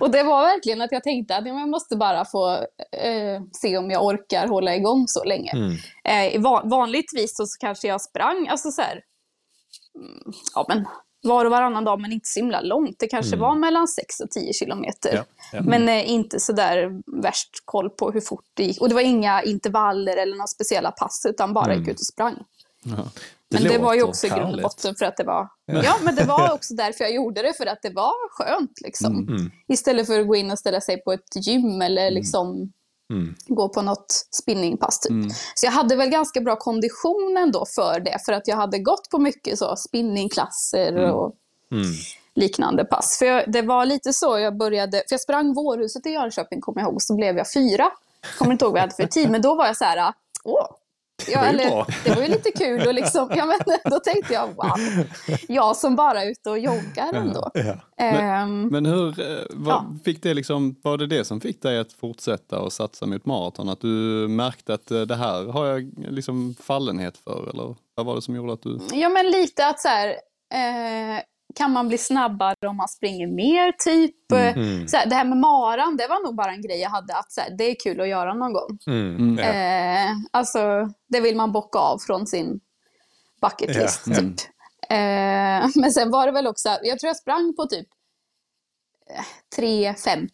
och det var verkligen att jag tänkte att jag måste bara få eh, se om jag orkar hålla igång så länge. Mm. Eh, va- vanligtvis så kanske jag sprang, alltså så här, mm, ja men var och varannan dag men inte så himla långt. Det kanske Mm. var mellan 6 och 10 kilometer. Ja, ja. Men eh, inte så där värst koll på hur fort det gick. Och det var inga intervaller eller några speciella pass utan bara gick ut och sprang. Men det var ju också i grund och botten för att det var... Ja, men det var också därför jag gjorde det, för att det var skönt. Liksom. Mm. Istället för att gå in och ställa sig på ett gym eller liksom Mm. gå på något spinningpass. Typ. Mm. Så jag hade väl ganska bra kondition ändå för det, för att jag hade gått på mycket så spinningklasser Mm. och Mm. liknande pass. För jag, det var lite så jag började, för jag sprang Vårhuset i Jönköping, kommer jag ihåg, så blev jag fyra. Kommer inte ihåg vad jag hade för tid, men då var jag så här, åh, Ja, var eller, bra. det var ju lite kul och liksom, ja, men, då tänkte jag wow, jag som bara är ute och joggar ändå. Ja. Ehm, Men hur eh, vad, Ja. fick det liksom, var det det som fick dig att fortsätta och satsa mot maraton? Att du märkte att eh, det här har jag liksom fallenhet för eller vad var det som gjorde att du... Ja, men lite att så här, eh, kan man bli snabbare om man springer mer, typ? Mm. Så här, det här med maran, det var nog bara en grej jag hade, att så här, det är kul att göra någon gång. Mm. Mm. Eh, alltså, det vill man bocka av från sin bucket list, ja. typ. Eh, men sen var det väl också, jag tror jag sprang på typ eh, 3.50.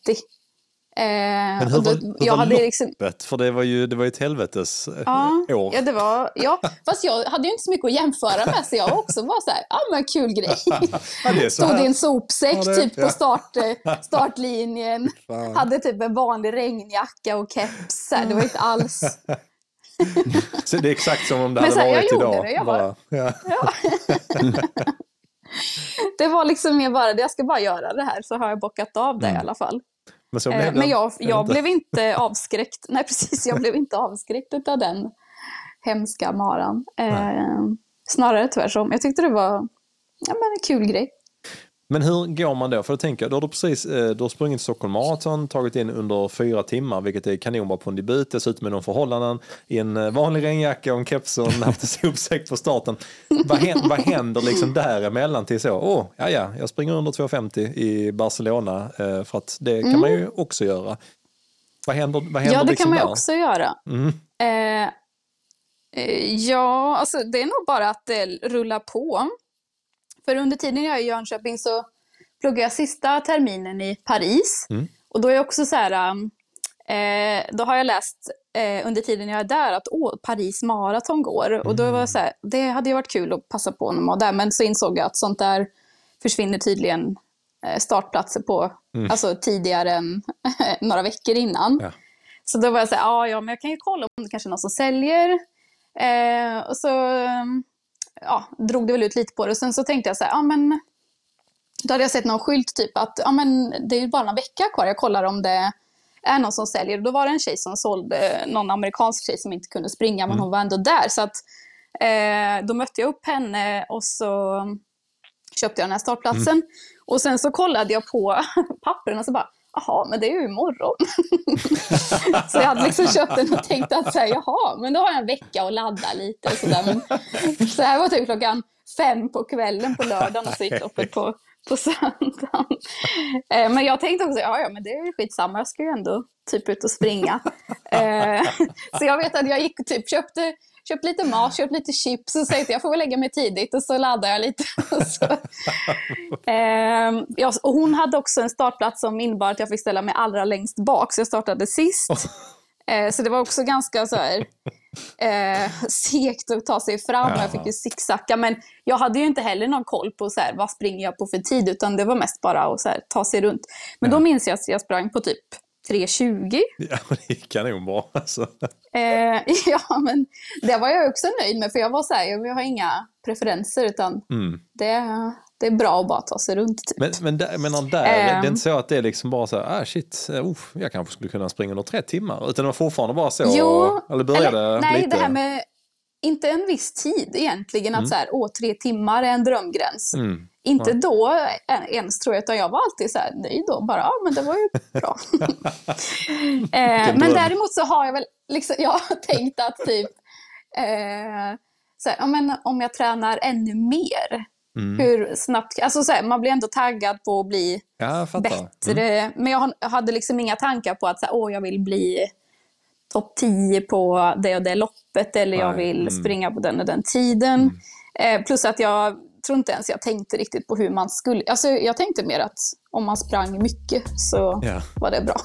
Eh, Men hur då- var, hur jag var loppet? liksom, För det var ju, det var ju ett helvetes eh, Ja, år. ja, det var, ja, fast jag hade ju inte så mycket att jämföra med, så jag också var så här, ja men kul grej. Ja, Stod i en sopsäck Ja, typ på start, eh, startlinjen. Fan. Hade typ en vanlig regnjacka och keps. Så här, det var inte alls... Så det är exakt som om det Men hade så här, jag varit gjorde idag. det, jag bara, ja. Det var liksom mer bara, jag ska bara göra det här så har jag bockat av det i alla fall. Men så Eh, blev det. Men jag, jag inte. blev inte avskräckt. Nej, precis. Jag blev inte avskräckt av den hemska maran. Eh, snarare tvärtom. Jag tyckte det var ja, men en kul grej. Men hur går man då? För då tänker jag, då har du precis eh, du har sprungit Stockholm Marathon, tagit in under fyra timmar, vilket är kanonbra på en debut, dessutom med de förhållanden, i en eh, vanlig regnjacka och en keps och en sopsäck på starten. vad, händer, vad händer liksom däremellan till så, åh, ja ja, jag springer under 2.50 i Barcelona, eh, för att det kan man ju också göra. Vad händer, vad händer Ja, det liksom kan man ju också göra. Mm. Eh, ja, alltså det är nog bara att det rullar på. För under tiden jag är i Jönköping så pluggar jag sista terminen i Paris. Mm. Och då är jag också så här, um, eh, då har jag läst eh, under tiden jag är där att åh, Paris maraton går. Och då var jag så här, det hade ju varit kul att passa på när man var där. Men så insåg jag att sånt där försvinner tydligen eh, startplatser på, alltså tidigare än några veckor innan. Ja. Så då var jag så här, ja, men jag kan ju kolla om det kanske är någon som säljer. Eh, och så um, ja, drog det väl ut lite på det. Och sen så tänkte jag så här, ja men då hade jag sett någon skylt typ att ja, men det är ju bara några vecka kvar. Jag kollar om det är någon som säljer. Och då var det en tjej som sålde, någon amerikansk tjej som inte kunde springa, men hon var ändå där. Så att, eh, då mötte jag upp henne och så köpte jag den här startplatsen. Och sen så kollade jag på pappren och så bara, jaha, men det är ju imorgon. så jag hade liksom köpt den och tänkt att så här, jaha, men då har jag en vecka att ladda lite och sådär. Men, så här var typ klockan fem på kvällen på lördagen och så gick loppet på, på söndagen. Eh, men jag tänkte också, ja, ja, men det är ju skitsamma, jag ska ju ändå typ ut och springa. Eh, så jag vet att jag gick och typ köpte köpte lite mat, köpte lite chips och tänkte jag får väl lägga mig tidigt och så laddade jag lite. Ehm, ja, och hon hade också en startplats som innebar att jag fick ställa mig allra längst bak, så jag startade sist. Eh, så det var också ganska så här, eh, segt att ta sig fram. Jaha. Jag fick ju zigzacka, men jag hade ju inte heller någon koll på så här, vad springer jag på för tid, utan det var mest bara att så här, ta sig runt. Men då minns jag att jag sprang på typ 3.20. Ja, det är kanonbra alltså. Eh, ja, men det var jag också nöjd med, för jag var så här, jag har inga preferenser, utan Mm. det, det är bra att bara ta sig runt. Typ. Men, men där, men där Ehm. det är inte så att det är liksom bara så här, ah shit, uh, jag kanske skulle kunna springa under tre timmar. Utan det var fortfarande bara så, Jo, eller började Eller, nej, lite. det här med, inte en viss tid egentligen, att så här, åh, tre timmar är en drömgräns. Mm. Inte då eh, ens tror jag, utan jag var alltid så här nöjd då, bara, ja men det var ju bra. eh, men däremot så har jag väl, liksom, jag har tänkt att typ, eh, så här, ja, men om jag tränar ännu mer, Mm. hur snabbt, alltså så här, man blir ändå taggad på att bli Ja, jag bättre. Mm. Men jag jag hade liksom inga tankar på att så här, Åh, jag vill bli topp 10 på det och det loppet eller jag Nej, vill mm. springa på den och den tiden. Eh, plus att jag tror inte ens jag tänkte riktigt på hur man skulle... Alltså jag tänkte mer att om man sprang mycket så Ja. var det bra.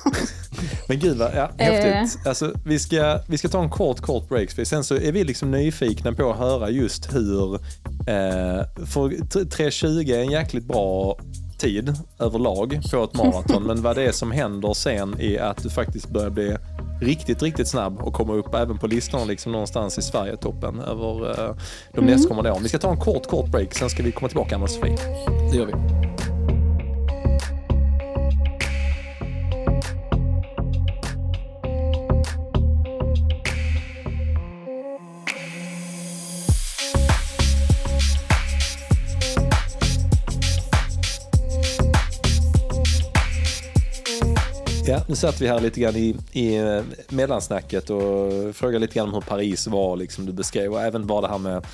Men gud vad ja, Eh. häftigt. Alltså, vi, ska, vi ska ta en kort, kort break. För sen så är vi liksom nyfikna på att höra just hur... Eh, för t- 3.20 är en jäkligt bra tid överlag på ett maraton. men vad det är som händer sen är att du faktiskt börjar bli riktigt, riktigt snabb och komma upp även på listorna liksom någonstans i Sverige-toppen över eh, de nästkommande åren. Vi ska ta en kort, kort break. Sen ska vi komma tillbaka, Anna-Sofie. Det gör vi. Ja, nu satt vi här lite grann i, i eh, mellansnacket och frågade lite grann om hur Paris var, liksom du beskrev, och även bara det här med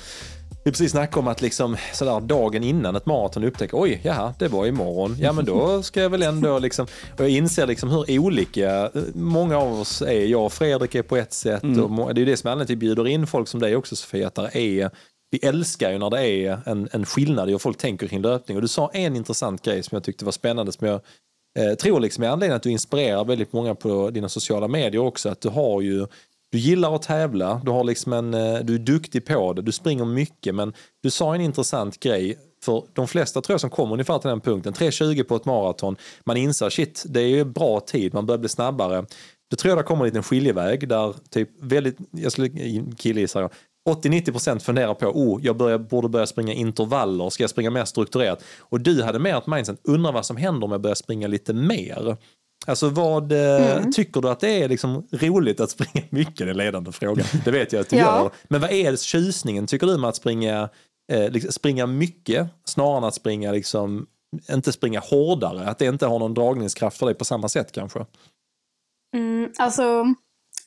vi precis snackade om att liksom sådär dagen innan ett maraton upptäcka oj, jaha, det var imorgon. Ja, men då ska jag väl ändå liksom... Och jag inser liksom hur olika eh, många av oss är. Jag och Fredrik är på ett sätt mm. och det är det som är anledningen till att vi bjuder in folk som dig också Sofia, att det är vi älskar ju när det är en, en skillnad i hur folk tänker kring löpning. Och du sa en intressant grej som jag tyckte var spännande som jag eh, tror liksom i anledning att du inspirerar väldigt många på dina sociala medier också. Att du har ju du gillar att tävla, du, har liksom en, eh, du är duktig på det, du springer mycket men du sa en intressant grej för de flesta tror jag som kommer ungefär till den punkten, 3.20 på ett maraton, man inser shit, det är bra tid, man börjar bli snabbare. Då tror jag det kommer en liten skiljeväg där typ väldigt, jag skulle killgissa 80-90% funderar på, oh, jag börjar, borde börja springa intervaller, ska jag springa mer strukturerat? Och du hade mer ett mindset, undrar vad som händer om jag börjar springa lite mer? Alltså vad eh, mm. tycker du att det är liksom roligt att springa mycket? Det är ledande fråga. Det vet jag att du ja. gör. Men vad är tjusningen tycker du med att springa, eh, liksom, springa mycket snarare än att springa liksom, inte springa hårdare? Att det inte har någon dragningskraft för dig på samma sätt kanske? Mm, alltså,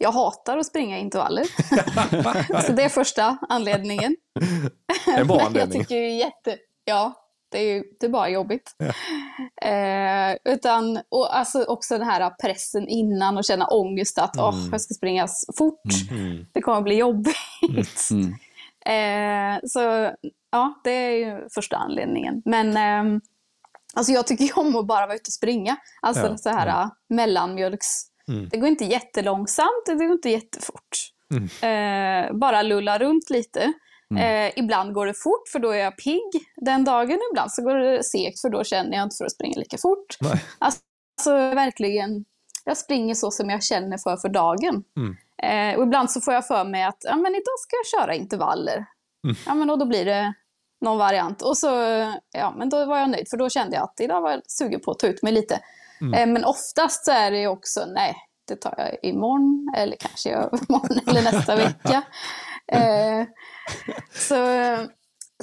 jag hatar att springa intervaller. så det är första anledningen. En bra anledning. jag tycker ju jätte... Ja, det är ju det är bara jobbigt. Ja. Eh, utan, och alltså också den här pressen innan och känna ångest att mm. oh, jag ska springa fort. Mm. Det kommer bli jobbigt. Mm. Eh, så ja, det är ju första anledningen. Men eh, alltså jag tycker ju om att bara vara ute och springa. Alltså ja. så här mm. mellanmjölks... Mm. Det går inte jättelångsamt, det går inte jättefort. Mm. Eh, bara lulla runt lite. Mm. Eh, ibland går det fort för då är jag pigg den dagen. Ibland så går det segt för då känner jag inte för att springa lika fort. Nej. Alltså, verkligen, jag springer så som jag känner för för dagen. Mm. Eh, och ibland så får jag för mig att ja, men idag ska jag köra intervaller. Mm. Ja, men och då blir det någon variant. Och så, ja, men då var jag nöjd för då kände jag att idag var jag sugen på att ta ut mig lite. Mm. Eh, men oftast så är det också, nej, det tar jag imorgon eller kanske övermorgon eller nästa vecka. Eh, så,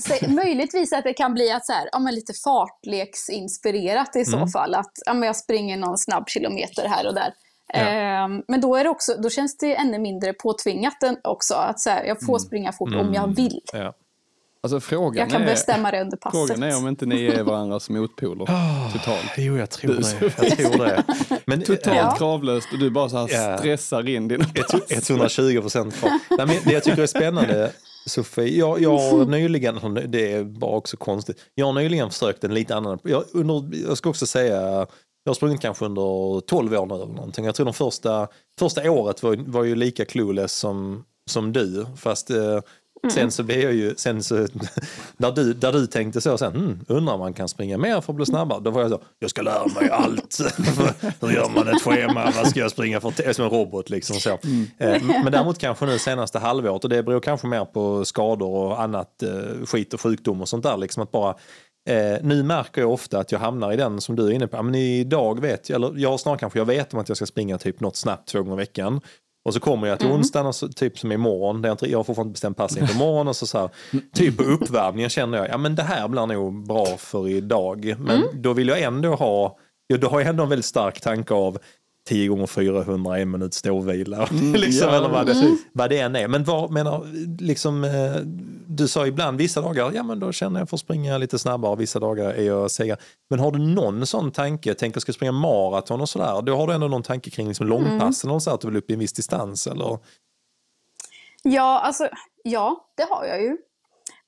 så möjligtvis att det kan bli att så här, ja, men lite fartleksinspirerat i så mm. fall. Att ja, men jag springer någon snabb kilometer här och där. Ja. Eh, men då, är det också, då känns det ännu mindre påtvingat också. Att så här, jag får mm. springa fort mm. om jag vill. Ja. Alltså frågan jag kan är, bestämma det under passet. Frågan är om inte ni är varandras motpoler oh, totalt. Jo, jag tror det. Jag tror det. Men, totalt ja. kravlöst och du bara så här yeah. stressar in dina pass. 120 procent kvar. Nej, men det jag tycker är spännande Sofie, jag, jag har nyligen, det är bara också konstigt, jag har nyligen försökt en lite annan, jag, under, jag ska också säga, jag har sprungit kanske under 12 år nu eller någonting. Jag tror de första, första året var, var ju lika clueless som, som du, fast eh, Mm. Sen så blir jag ju, sen så, när du, där du tänkte så sen, hmm, undrar om man kan springa mer för att bli snabbare. Då var jag så, jag ska lära mig allt. Hur gör man ett schema? Vad ska jag springa för? Som en robot liksom så. Mm. Eh, men däremot kanske nu senaste halvåret, och det beror kanske mer på skador och annat eh, skit och sjukdom och sånt där, liksom att bara Eh, nu märker jag ofta att jag hamnar i den som du är inne på. Men idag vet jag, eller jag snarare kanske jag vet om att jag ska springa typ något snabbt två gånger i veckan. Och så kommer jag till mm. onsdagen, och så, typ som imorgon, där jag, jag har fortfarande bestämt pass inför imorgon. Och så, så här, typ på uppvärmningen känner jag, ja men det här blir nog bra för idag. Men mm. då vill jag ändå ha, ja, då har jag ändå en väldigt stark tanke av 10 gånger 400 en minut ståvila. Mm, liksom, ja, eller vad det, mm. vad det än är. Men vad menar, liksom, eh, du sa ibland vissa dagar, ja men då känner jag för att springa lite snabbare, vissa dagar är jag segare. Men har du någon sån tanke, tänk jag ska springa maraton och sådär, då har du ändå någon tanke kring liksom långpassen, mm. så att du vill upp i en viss distans eller? Ja, alltså, ja, det har jag ju.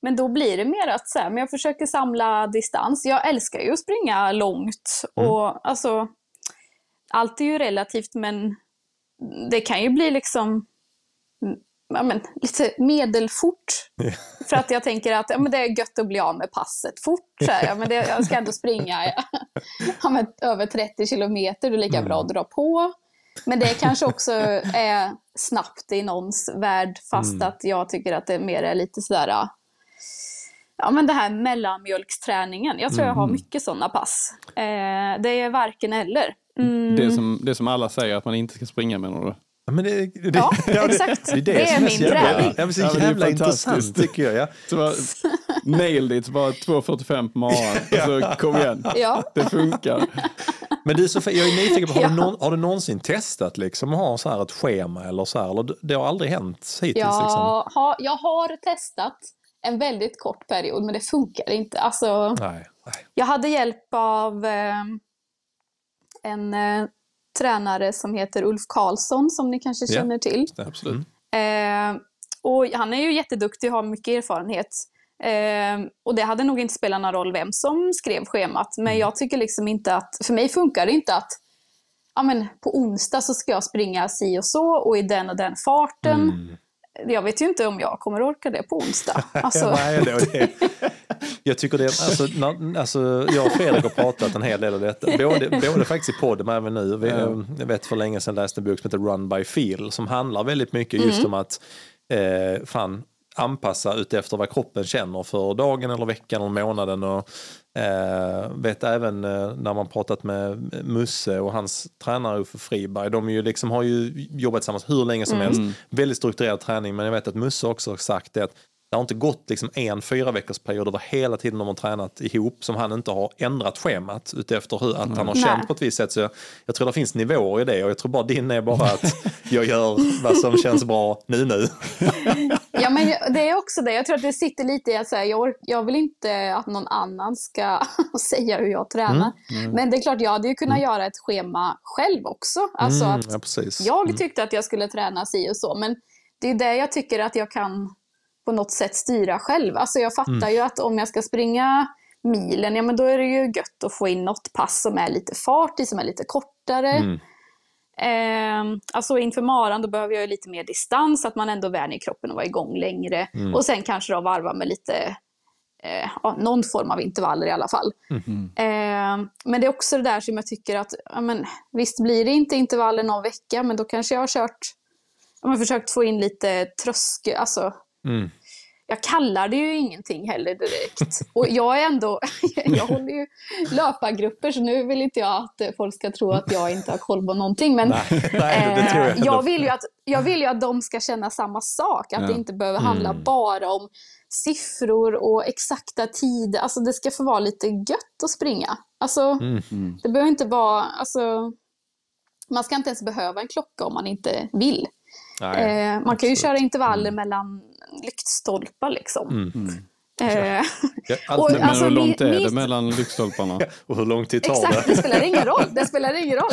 Men då blir det mer att så här, men jag försöker samla distans. Jag älskar ju att springa långt. Mm. Och alltså, allt är ju relativt men det kan ju bli liksom ja, men, lite medelfort. Yeah. För att jag tänker att ja, men det är gött att bli av med passet fort. Så här, ja, men det, jag ska ändå springa ja, men, över 30 kilometer, det är lika mm. bra att dra på. Men det kanske också är snabbt i någons värld, fast mm. att jag tycker att det mer är lite sådär ja, men det här mellanmjölksträningen. Jag tror mm. jag har mm. mycket sådana pass. Eh, det är varken eller. Mm. Det, som, det som alla säger att man inte ska springa menar du? Ja, men det, det, ja, ja exakt. Det, det, är, det är min träning. Ja, men så jävla intressant tycker jag. Ja. Så bara, nailed it, bara 2.45 på morgonen. ja. Så kom igen, ja. det funkar. Men du Sofie, jag är nyfiken på, har, Ja. du, någon, har du någonsin testat liksom att ha så här ett schema eller så här? Eller det har aldrig hänt hittills? Jag Liksom. har, jag har testat en väldigt kort period, men det funkar inte. Alltså, Nej, nej. jag hade hjälp av eh, en eh, tränare som heter Ulf Karlsson, som ni kanske Ja. känner till. Absolut. Eh, och han är ju jätteduktig och har mycket erfarenhet. Eh, och det hade nog inte spelat någon roll vem som skrev schemat. Men jag tycker liksom inte att, för mig funkar det inte att ja, men på onsdag så ska jag springa si och så och i den och den farten. Mm. Jag vet ju inte om jag kommer orka det på onsdag. Alltså, Ja, nej, det, det, jag tycker det, alltså, när, alltså, jag och Fredrik har pratat en hel del om detta. Både, både faktiskt i podden men även nu. Vi, Ja. Jag vet för länge sedan läste en bok som heter Run by Feel som handlar väldigt mycket just om att eh, fan, anpassa utefter vad kroppen känner för dagen eller veckan eller månaden. Och, eh, vet även eh, när man pratat med Musse och hans tränare Uffe Friberg. De ju liksom, har ju jobbat tillsammans hur länge som helst. Väldigt strukturerad träning men jag vet att Musse också har sagt det att det har inte gått liksom en fyra veckors period över hela tiden de har tränat ihop som han inte har ändrat schemat utefter hur att han har Nej. känt på ett visst sätt. Så jag, jag tror det finns nivåer i det och jag tror bara din är bara att jag gör vad som känns bra nu nu. Ja, men jag- det är också det. Jag tror att det sitter lite i att säga, jag, jag vill inte att någon annan ska säga hur jag tränar. Mm, Men det är klart, jag hade ju kunnat göra ett schema själv också. Alltså Mm, att ja, jag tyckte att jag skulle träna si och så, men det är det jag tycker att jag kan på något sätt styra själv. Alltså jag fattar Mm. ju att om jag ska springa milen, ja men då är det ju gött att få in något pass som är lite fart i, som är lite kortare. Mm. Eh, alltså inför maran då behöver jag ju lite mer distans, att man ändå vänjer kroppen och vara igång längre. Och sen kanske då varva med lite, eh, ja, någon form av intervaller i alla fall. Eh, men det är också det där som jag tycker att, ja, men, visst blir det inte intervaller någon vecka, men då kanske jag har kört, ja, men försökt få in lite tröskel, alltså Mm. jag kallar det ju ingenting heller direkt. Och jag är ändå, jag håller ju löpargrupper så nu vill inte jag att folk ska tro att jag inte har koll på någonting. Men Nej, nej, det jag eh, jag, vill ju att, jag vill ju att de ska känna samma sak. Att det Ja. inte behöver handla Mm. bara om siffror och exakta tider. Alltså det ska få vara lite gött att springa. Alltså Mm. Mm. det behöver inte vara, alltså man ska inte ens behöva en klocka om man inte vill. Nej, Eh, man kan ju absolut. köra intervaller mellan lyktstolpar liksom. Mm. Eh, Ja, allt Och Men alltså, hur långt är det mitt- mellan lyktstolparna? och hur lång tid tar exakt, det? det spelar ingen roll. Det spelar ingen roll.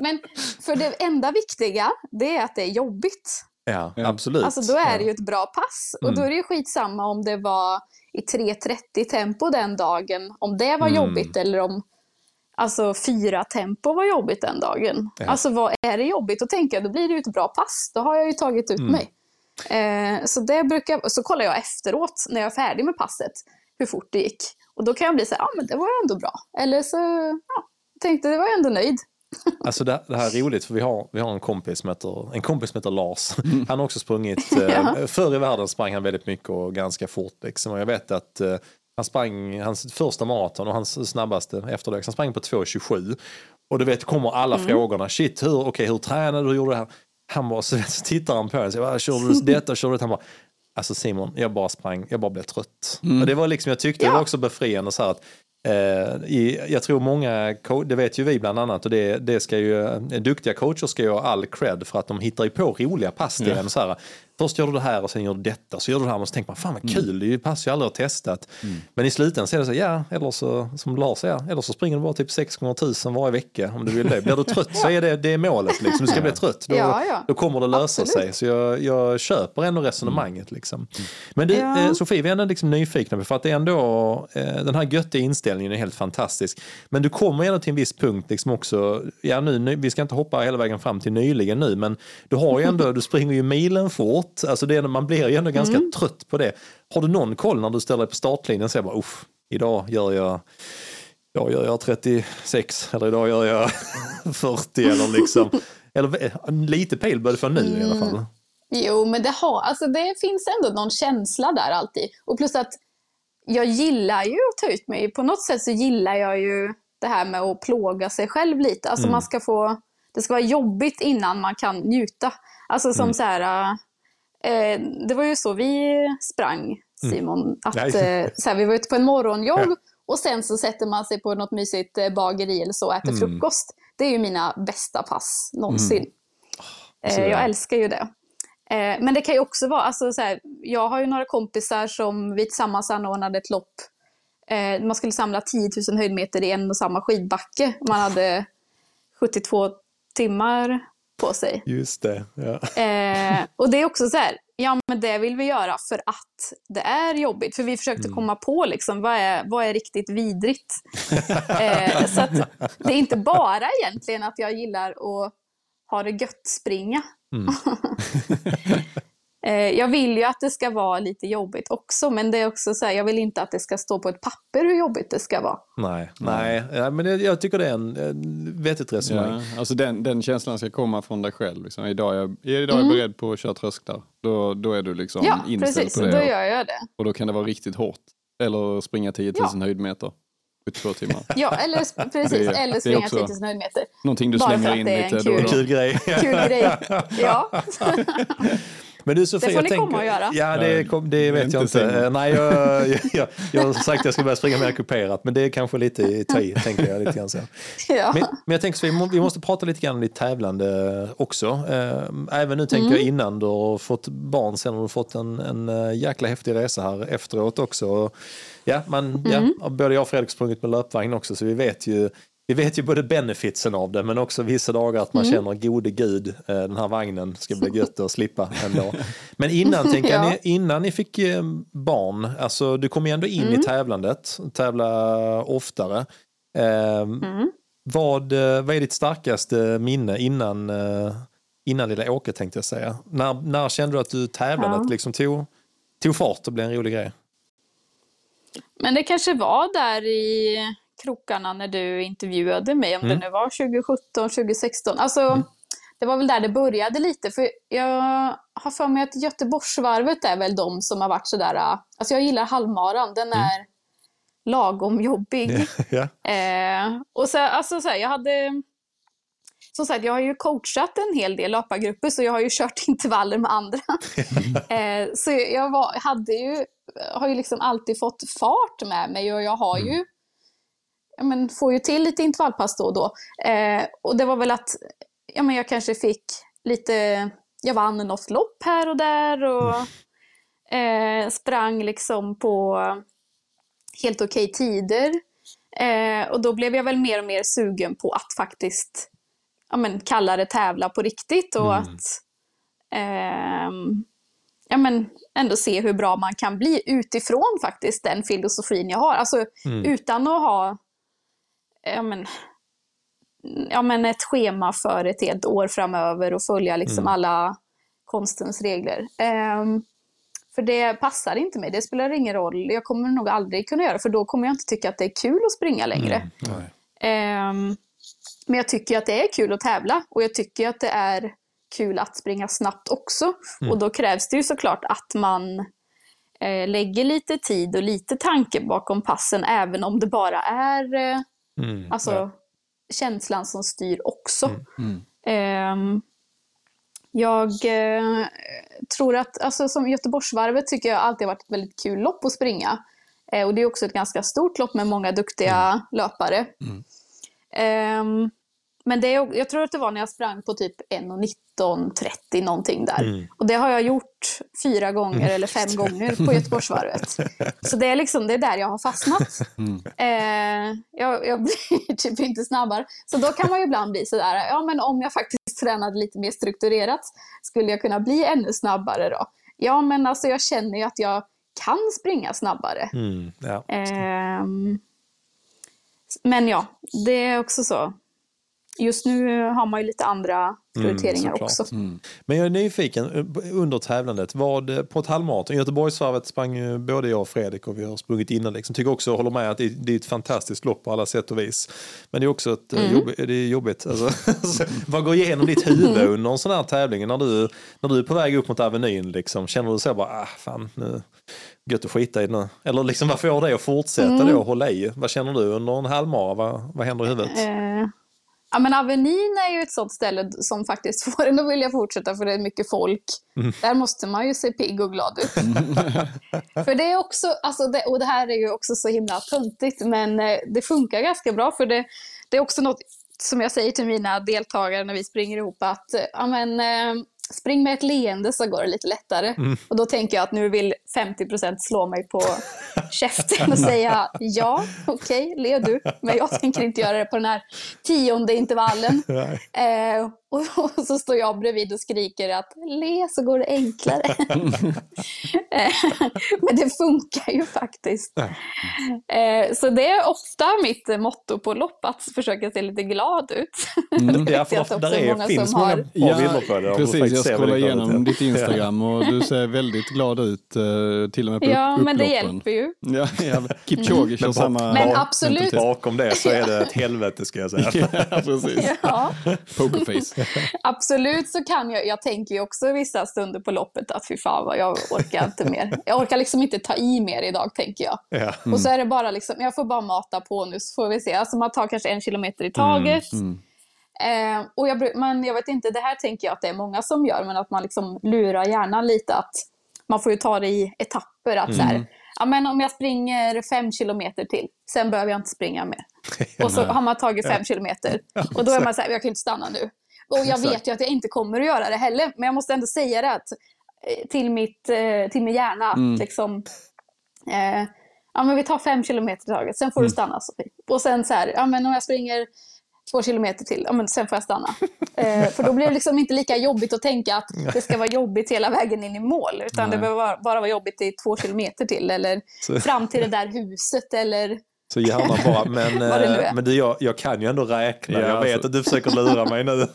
Men för det enda viktiga, det är att det är jobbigt. Ja, Ja. absolut. Alltså då är det ju ett bra pass. Och då är det ju skitsamma om det var i 3.30 tempo den dagen, om det var Mm. jobbigt eller om alltså fyra tempo var jobbigt den dagen. Ja. Alltså vad är det jobbigt? Tänker jag, då blir det ju ett bra pass. Då har jag ju tagit ut Mm. mig. Eh, så det brukar, så kollar jag efteråt när jag är färdig med passet hur fort det gick. Och då kan jag bli så här, ja men det var ju ändå bra. Eller så, ja, tänkte det var jag ändå nöjd. Alltså det, det här är roligt för vi har, vi har en kompis som heter, en kompis som heter Lars. Han har också sprungit, Ja. eh, förr i världen sprang han väldigt mycket och ganska fort. Liksom. Och jag vet att eh, han sprang hans första maraton och hans snabbaste efter det, han sprang på 2.27. Och du vet, kommer alla frågorna. Shit, hur, okay, hur tränade du? Hur gjorde du det här? Han bara, så, tittar han på en och säger, "Vad, körde du detta? Körde du detta? Han bara, Alltså Simon, jag bara sprang, jag bara blev trött. Och det var liksom, jag tyckte det Ja. var också befriande så här att eh, i, jag tror många, det vet ju vi bland annat och det, det ska ju, eh, duktiga coacher ska ju ha all cred för att de hittar ju på roliga pass till en. Så här, först gör du det här och sen gör du detta, så gör du det här och så tänker man fan vad kul, det är ju aldrig har testat. Men i slutändan så är det så, ja, eller så som Lars säger, eller så springer du bara typ 6 gånger 1000 varje vecka om du vill det. Blir du trött så är det, det är målet liksom, du ska bli trött. Då, Ja, ja. då kommer det lösa Absolut. sig. Så jag, jag köper ändå resonemanget. Liksom. Men du, Ja. eh, Sofie, vi är ändå liksom nyfikna på, för att det är ändå, eh, den här göttiga inställningen är helt fantastisk. Men du kommer ändå till en viss punkt liksom också, ja nu, nu, vi ska inte hoppa hela vägen fram till nyligen nu, men du har ju ändå, du springer ju milen fort, alltså det, man blir ju ändå ganska Mm. trött på det. Har du någon koll när du ställer dig på startlinjen och säger bara, uff, idag gör jag Idag gör jag 36 eller idag gör jag 40 eller liksom. Eller eh, lite pil bör du få nu i alla fall. Jo, men det, har, alltså det finns ändå någon känsla där alltid. Och plus att jag gillar ju att ta ut mig. På något sätt så gillar jag ju det här med att plåga sig själv lite. Alltså man ska få, det ska vara jobbigt innan man kan njuta. Alltså som så här, eh, det var ju så vi sprang Simon. Att, Nej. eh, så här, vi var ute på en morgonjogg Och sen så sätter man sig på något mysigt eh, bageri eller så och äter Mm. frukost. Det är ju mina bästa pass någonsin. Mm. Eh, jag älskar ju det. Eh, men det kan ju också vara, alltså så här, jag har ju några kompisar som vi tillsammans anordnade ett lopp. Man skulle samla 10 000 höjdmeter i en och samma skidbacke. Man hade 72 timmar på sig. Just det. Ja. Eh, och det är också så här, ja men det vill vi göra för att det är jobbigt. För vi försökte komma på liksom, vad är, vad är riktigt vidrigt. eh, så det är inte bara egentligen att jag gillar att ha det gött springa. Mm. eh, jag vill ju att det ska vara lite jobbigt också, men det är också så här, jag vill inte att det ska stå på ett papper hur jobbigt det ska vara. Nej, nej. Ja, men jag, jag tycker det är en, en vettigt resonemang. Ja, alltså den, den känslan ska komma från dig själv. Liksom. Idag är jag, idag är jag beredd på att köra trösklar. Då, då är du liksom Ja, inställd precis, på då det. gör jag det. Och då kan det vara riktigt hårt. Eller springa 10 000 Ja. höjdmeter. 72 timmar. Ja, eller, precis, Det eller springa också- 10 000 höjdmeter. Någonting du Bara slänger in lite då och då. Kul grej. Kul grej. Ja. Men du Sofia, Det får ni jag komma och göra. Ja, det, kom, det vet inte jag inte. Eh, Nej, jag, jag, jag, jag har sagt att jag ska börja springa mer kuperat, men det är kanske lite i ta i, tänker jag. Lite grann så. Ja. Men, men jag tänker så vi, må, vi måste prata lite grann om ditt tävlande också. Eh, Även nu tänker jag innan du har fått barn, sen har du fått en, en eh, jäkla häftig resa här efteråt också. Ja, man, ja, både jag och Fredrik sprungit med löpvagn också, så vi vet ju vi vet ju både benefitsen av det men också vissa dagar att man känner gode gud, eh, den här vagnen ska bli gött att slippa ändå. Men innan, tänker Ja. ni, innan ni fick eh, barn, alltså du kom ju ändå in i tävlandet, tävla oftare. Eh, vad, eh, vad är ditt starkaste minne innan, innan lilla Åke tänkte jag säga? När, när kände du att du tävlandet Ja. liksom tog, tog fart och blev en rolig grej? Men det kanske var där i krokarna när du intervjuade mig, om Mm. det nu var 2017, 2016. Alltså, det var väl där det började lite, för jag har för mig att Göteborgsvarvet är väl de som har varit sådär, alltså jag gillar halvmaran, den Mm. är lagom jobbig. ja. Eh, och så, alltså, så här, jag hade... Som sagt, jag har ju coachat en hel del löpargrupper, så jag har ju kört intervaller med andra. eh, så jag var, hade ju, har ju liksom alltid fått fart med mig och jag har ju... Ja, men, får ju till lite intervallpass då och då. Eh, och det var väl att ja, men jag kanske fick lite... Jag vann något lopp här och där och eh, sprang liksom på helt okej tider. Eh, och då blev jag väl mer och mer sugen på att faktiskt ja, men, kalla det tävla på riktigt och att ehm, ja, men, ändå se hur bra man kan bli utifrån faktiskt den filosofin jag har. Alltså utan att ha ja, men, ja, men ett schema för ett helt år framöver och följa liksom alla konstens regler. Ehm, för det passar inte mig, det spelar ingen roll. Jag kommer nog aldrig kunna göra det, för då kommer jag inte tycka att det är kul att springa längre. Ehm, men jag tycker att det är kul att tävla och jag tycker att det är kul att springa snabbt också. Och då krävs det ju såklart att man eh, lägger lite tid och lite tanke bakom passen, även om det bara är eh, Mm, alltså, ja. känslan som styr också. Mm. Ehm, jag eh, tror att, alltså, som Göteborgsvarvet tycker jag alltid har varit ett väldigt kul lopp att springa. Eh, och det är också ett ganska stort lopp med många duktiga löpare. Ehm, men det jag tror att det var när jag sprang på typ 1.19.30 någonting där. Mm. Och det har jag gjort fyra gånger eller fem gånger på Göteborgsvarvet. Så det är liksom det är där jag har fastnat. Eh, jag, jag blir typ inte snabbare. Så då kan man ju ibland bli sådär, ja men om jag faktiskt tränade lite mer strukturerat, skulle jag kunna bli ännu snabbare då? Ja men alltså jag känner ju att jag kan springa snabbare. Mm, ja. Ehm, men ja, det är också så. Just nu har man ju lite andra prioriteringar såklart. också. Men jag är nyfiken eh, under tävlandet. Vad, eh, på ett halvmaraton, Göteborgsvarvet sprang ju både jag och Fredrik och vi har sprungit innan. Liksom. Tycker också, håller med att det, det är ett fantastiskt lopp på alla sätt och vis. Men det är också ett, mm. jobb, det är jobbigt. Alltså, vad går igenom ditt huvud under en sån här tävling? När du, när du är på väg upp mot Avenyn, liksom, känner du så bara, ah fan, nu, gött att skita i det nu. Eller liksom, vad får dig att fortsätta då och hålla i? Vad känner du under en halvmara? Vad, vad händer i huvudet? Eh, Ja, men Avenyn är ju ett sånt ställe som faktiskt får en att vilja fortsätta för det är mycket folk. Mm. Där måste man ju se pigg och glad ut. för det är också, alltså det, och det här är ju också så himla töntigt, men eh, det funkar ganska bra för det, det är också något som jag säger till mina deltagare när vi springer ihop att eh, ja, men, eh, spring med ett leende så går det lite lättare. Mm. Och då tänker jag att nu vill 50% slå mig på käften och säga ja, okej, okay, le du. Men jag tänker inte göra det på den här tionde intervallen. Eh, och, så står jag bredvid och skriker att le så går det enklare. Eh, men det funkar ju faktiskt. Eh, så det är ofta mitt motto på lopp, att försöka se lite glad ut. Mm. ja, för ofta, där är, finns många har... bra ja, bilder på det. Precis, jag scrollar igenom ditt Instagram och du ser väldigt glad ut, uh, till och med på Ja, upploppen. men det hjälper ju. Ja, ja. Kipchoge kör samma... Men absolut. Bakom det så är det ett helvete ska jag säga. ja, precis. Ja. Pokerface. Absolut så kan jag, jag tänker ju också vissa stunder på loppet att fy fan vad jag orkar inte mer. Jag orkar liksom inte ta i mer idag tänker jag. Ja. Mm. Och så är det bara liksom, jag får bara mata på nu så får vi se. Alltså man tar kanske en kilometer i taget. Mm. Eh, och jag, men jag vet inte, det här tänker jag att det är många som gör, men att man liksom lurar hjärnan lite att man får ju ta det i etapper. Att så här, ja, men om jag springer fem kilometer till, sen behöver jag inte springa mer. Och så har man tagit fem kilometer. Och då är man så här, jag kan inte stanna nu. Och jag vet ju att jag inte kommer att göra det heller, men jag måste ändå säga det att, till, mitt, eh, till min hjärna. Mm. liksom, eh, ja, men vi tar fem kilometer i taget, sen får du stanna Sofie. Och sen så här, ja, men om jag springer två kilometer till, ja, men sen får jag stanna. Eh, för då blir det liksom inte lika jobbigt att tänka att det ska vara jobbigt hela vägen in i mål. Utan det Nej. behöver bara, bara vara jobbigt i två kilometer till. Eller Så- fram till det där huset. Eller, Så gärna bara, men, eh, men du, jag, jag kan ju ändå räkna. Ja, jag vet alltså. att du försöker lura mig nu.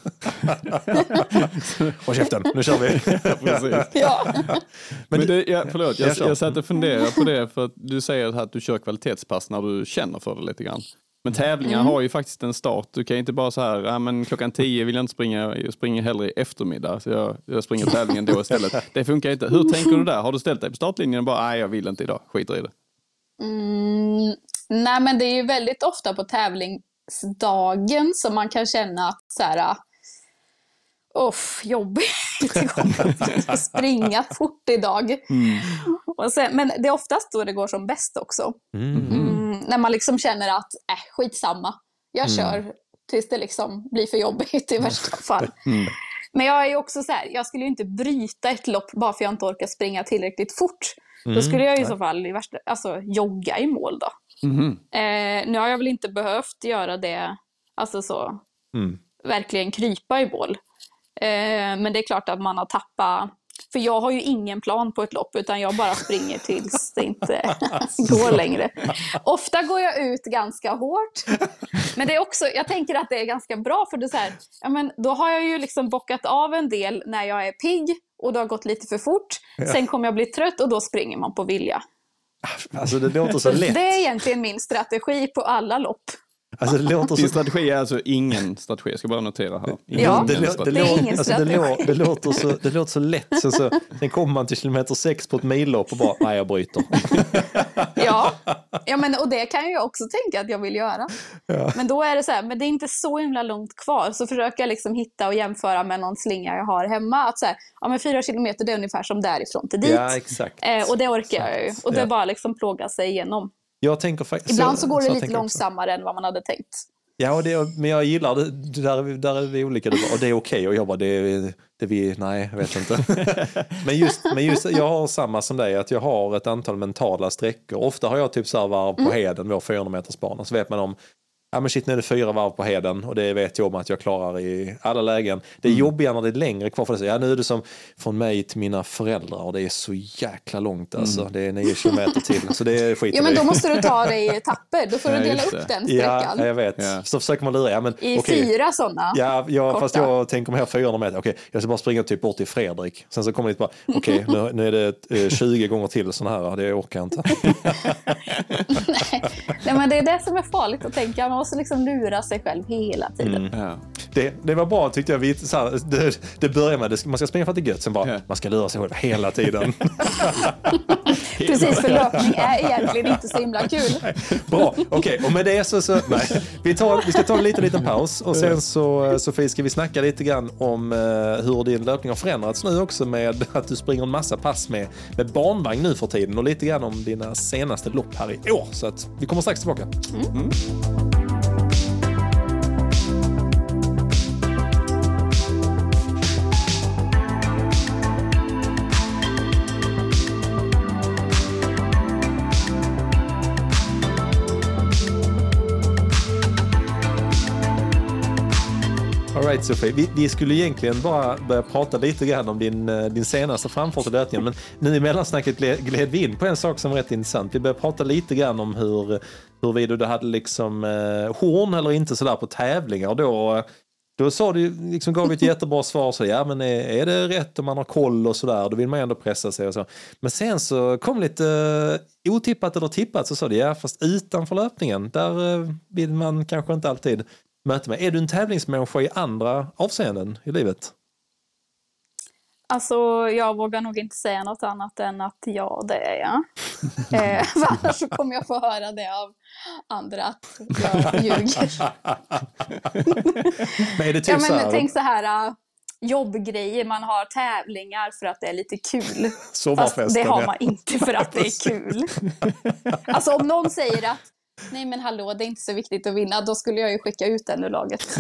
Håll käften, nu kör vi. Precis. ja. Men, det, ja, förlåt, jag, Jag jag satt och funderade på det för att du säger att du kör kvalitetspass när du känner för det lite grann. Men tävlingar Mm. har ju faktiskt en start. Du kan ju inte bara så här, ja, men klockan tio vill jag inte springa, jag springer hellre i eftermiddag. Så jag, jag springer tävlingen då istället. Det funkar inte. Hur tänker du där? Har du ställt dig på startlinjen och bara, nej jag vill inte idag, skiter i det. Mm, nej, men det är ju väldigt ofta på tävlingsdagen som man kan känna att så här, Uff, jobbigt. Det kommer att springa fort idag. Och sen, men det är oftast då det går som bäst också. Mm, när man liksom känner att, äh, skitsamma. Jag kör tills det liksom blir för jobbigt i värsta fall. Men jag är ju också så här, jag skulle ju inte bryta ett lopp bara för jag inte orkar springa tillräckligt fort. Då skulle jag i så fall i värsta, alltså, jogga i mål då. Eh, nu har jag väl inte behövt göra det, alltså så, Mm. verkligen krypa i mål. Eh, men det är klart att man har tappat, för jag har ju ingen plan på ett lopp utan jag bara springer tills det inte går längre. Ofta går jag ut ganska hårt. Men det är också, jag tänker att det är ganska bra för det så här, ja, men då har jag ju liksom bockat av en del när jag är pigg och det har gått lite för fort. Sen kommer jag bli trött och då springer man på vilja. Alltså det låter så lätt. Det är egentligen min strategi på alla lopp. Alltså, det låter Din så... strategi är alltså ingen strategi, jag ska bara notera här. Ingen Ja. Det, ingen alltså, låter så, det låter så lätt. Sen, så, sen kommer man till kilometer sex på ett millopp och bara, nej jag bryter. Ja, ja men, och det kan jag också tänka att jag vill göra. Men då är det så här, men det är inte så himla långt kvar. Så försöker jag liksom hitta och jämföra med någon slinga jag har hemma. Att så här, ja men fyra kilometer det är ungefär som därifrån till dit. Ja, exakt. eh, och det orkar jag ju. Och det Ja. är bara liksom plåga sig igenom. Jag tänker faktiskt... Ibland så, går det jag lite långsammare än vad man hade tänkt. Ja, och det, men jag gillar det. Där, är vi- där är vi olika. Och det är okej. Och jag bara, det, det vi, nej, jag vet inte. men, just, men just, jag har samma som dig, att jag har ett antal mentala sträckor. Ofta har jag typ så här varv på heden, vår 400 meters bana. Så vet man om, ja men shit nu är det fyra varv på heden och det vet jag om att jag klarar i alla lägen. Det är jobbigare när det är längre kvar för det. Ja nu är det som från mig till mina föräldrar och det är så jäkla långt alltså. Det är nio kilometer till. Så det skiter Ja, vi men då måste du ta det i etapper. Då får Ja, du dela upp den Ja, sträckan. jag vet. Ja. Så försöker man lura. Ja, men, I okej. fyra sådana. Ja, ja fast jag tänker här 400 meter. Okej, jag ska bara springa typ bort till Fredrik. Sen så kommer det bara, okej, nu, nu är det eh, 20 gånger till sådana här. Det orkar jag inte. Nej, men det är det som är farligt att tänka. Måste liksom lura sig själv hela tiden. Mm. Ja. Det, det var bra tyckte jag. Vi, så här, det, det börjar med att man ska springa för att det är gött, sen bara Ja. man ska lura sig själv hela tiden. Precis, för löpning är egentligen inte så himla kul. Bra, okej. Och med det så... så nej. Vi, tar, vi ska ta en liten, liten paus och sen så Sofie ska vi snacka lite grann om eh, hur din löpning har förändrats nu också med att du springer en massa pass med, med barnvagn nu för tiden och lite grann om dina senaste lopp här i år. Så att vi kommer strax tillbaka. Right Sofie, vi, vi skulle egentligen bara börja prata lite grann om din, eh, din senaste framfart och löpningen. Men nu i mellansnacket gled, gled vi in på en sak som var rätt intressant. Vi började prata lite grann om hur, huruvida du hade liksom eh, horn eller inte sådär på tävlingar. Då, då sa du, liksom gav vi ett jättebra svar. Så, ja, men är, är det rätt om man har koll och sådär, då vill man ju ändå pressa sig och så. Men sen så kom lite eh, otippat eller tippat så sa du, ja fast utanför löpningen, där eh, vill man kanske inte alltid möta med. Är du en tävlingsmänniska i andra avseenden i livet? Alltså, jag vågar nog inte säga något annat än att ja, det är jag. eh, annars så kommer jag få höra det av andra att jag ljuger. Men är det typ Ja, så men här, tänk så här äh, jobbgrejer, man har tävlingar för att det är lite kul. Fast det har man inte för att det är kul. Alltså om någon säger att nej men hallå, det är inte så viktigt att vinna, då skulle jag ju skicka ut den ur laget.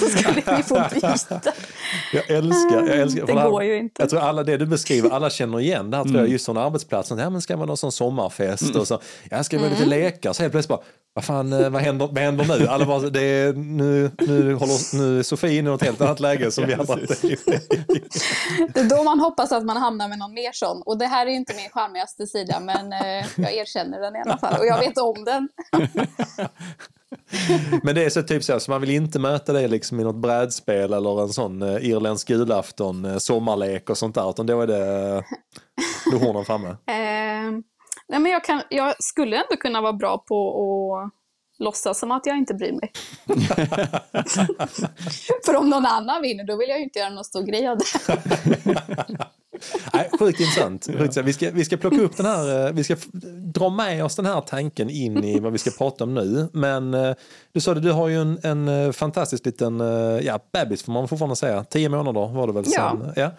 Då skulle vi få byta. Jag älskar, jag älskar. Det går ju inte. Jag tror alla det du beskriver, alla känner igen det här tror Mm. jag just från arbetsplatsen. Ja men ska man ha någon sån sommarfest och så, ja ska vi ha lite Mm. lekar, så helt plötsligt bara, vad fan, eh, vad händer, vad händer nu? Alla bara, det är, nu, nu, håller, nu är Sofie inne i ett helt annat läge som vi andra. Det är då man hoppas att man hamnar med någon mer sån. Och det här är ju inte min charmigaste sida, men eh, jag erkänner den i alla fall. Och jag vet om den. Men det är så typ så, här, så man vill inte möta dig liksom i något brädspel eller en sån uh, irländsk julafton, eh, sommarlek och sånt där, utan då är det, då är hornen framme. Nej men jag, kan, jag skulle ändå kunna vara bra på att låtsas som att jag inte bryr mig. För om någon annan vinner, då vill jag ju inte göra någon stor grej av det. Nej, sjukt intressant. Sjukt intressant. Vi, ska, vi ska plocka upp den här, eh, vi ska dra med oss den här tanken in i vad vi ska prata om nu. Men eh, du sa det, du har ju en, en eh, fantastisk liten, ja, bebis får man fortfarande säga. Tio månader var det väl Ja. sen? Ja.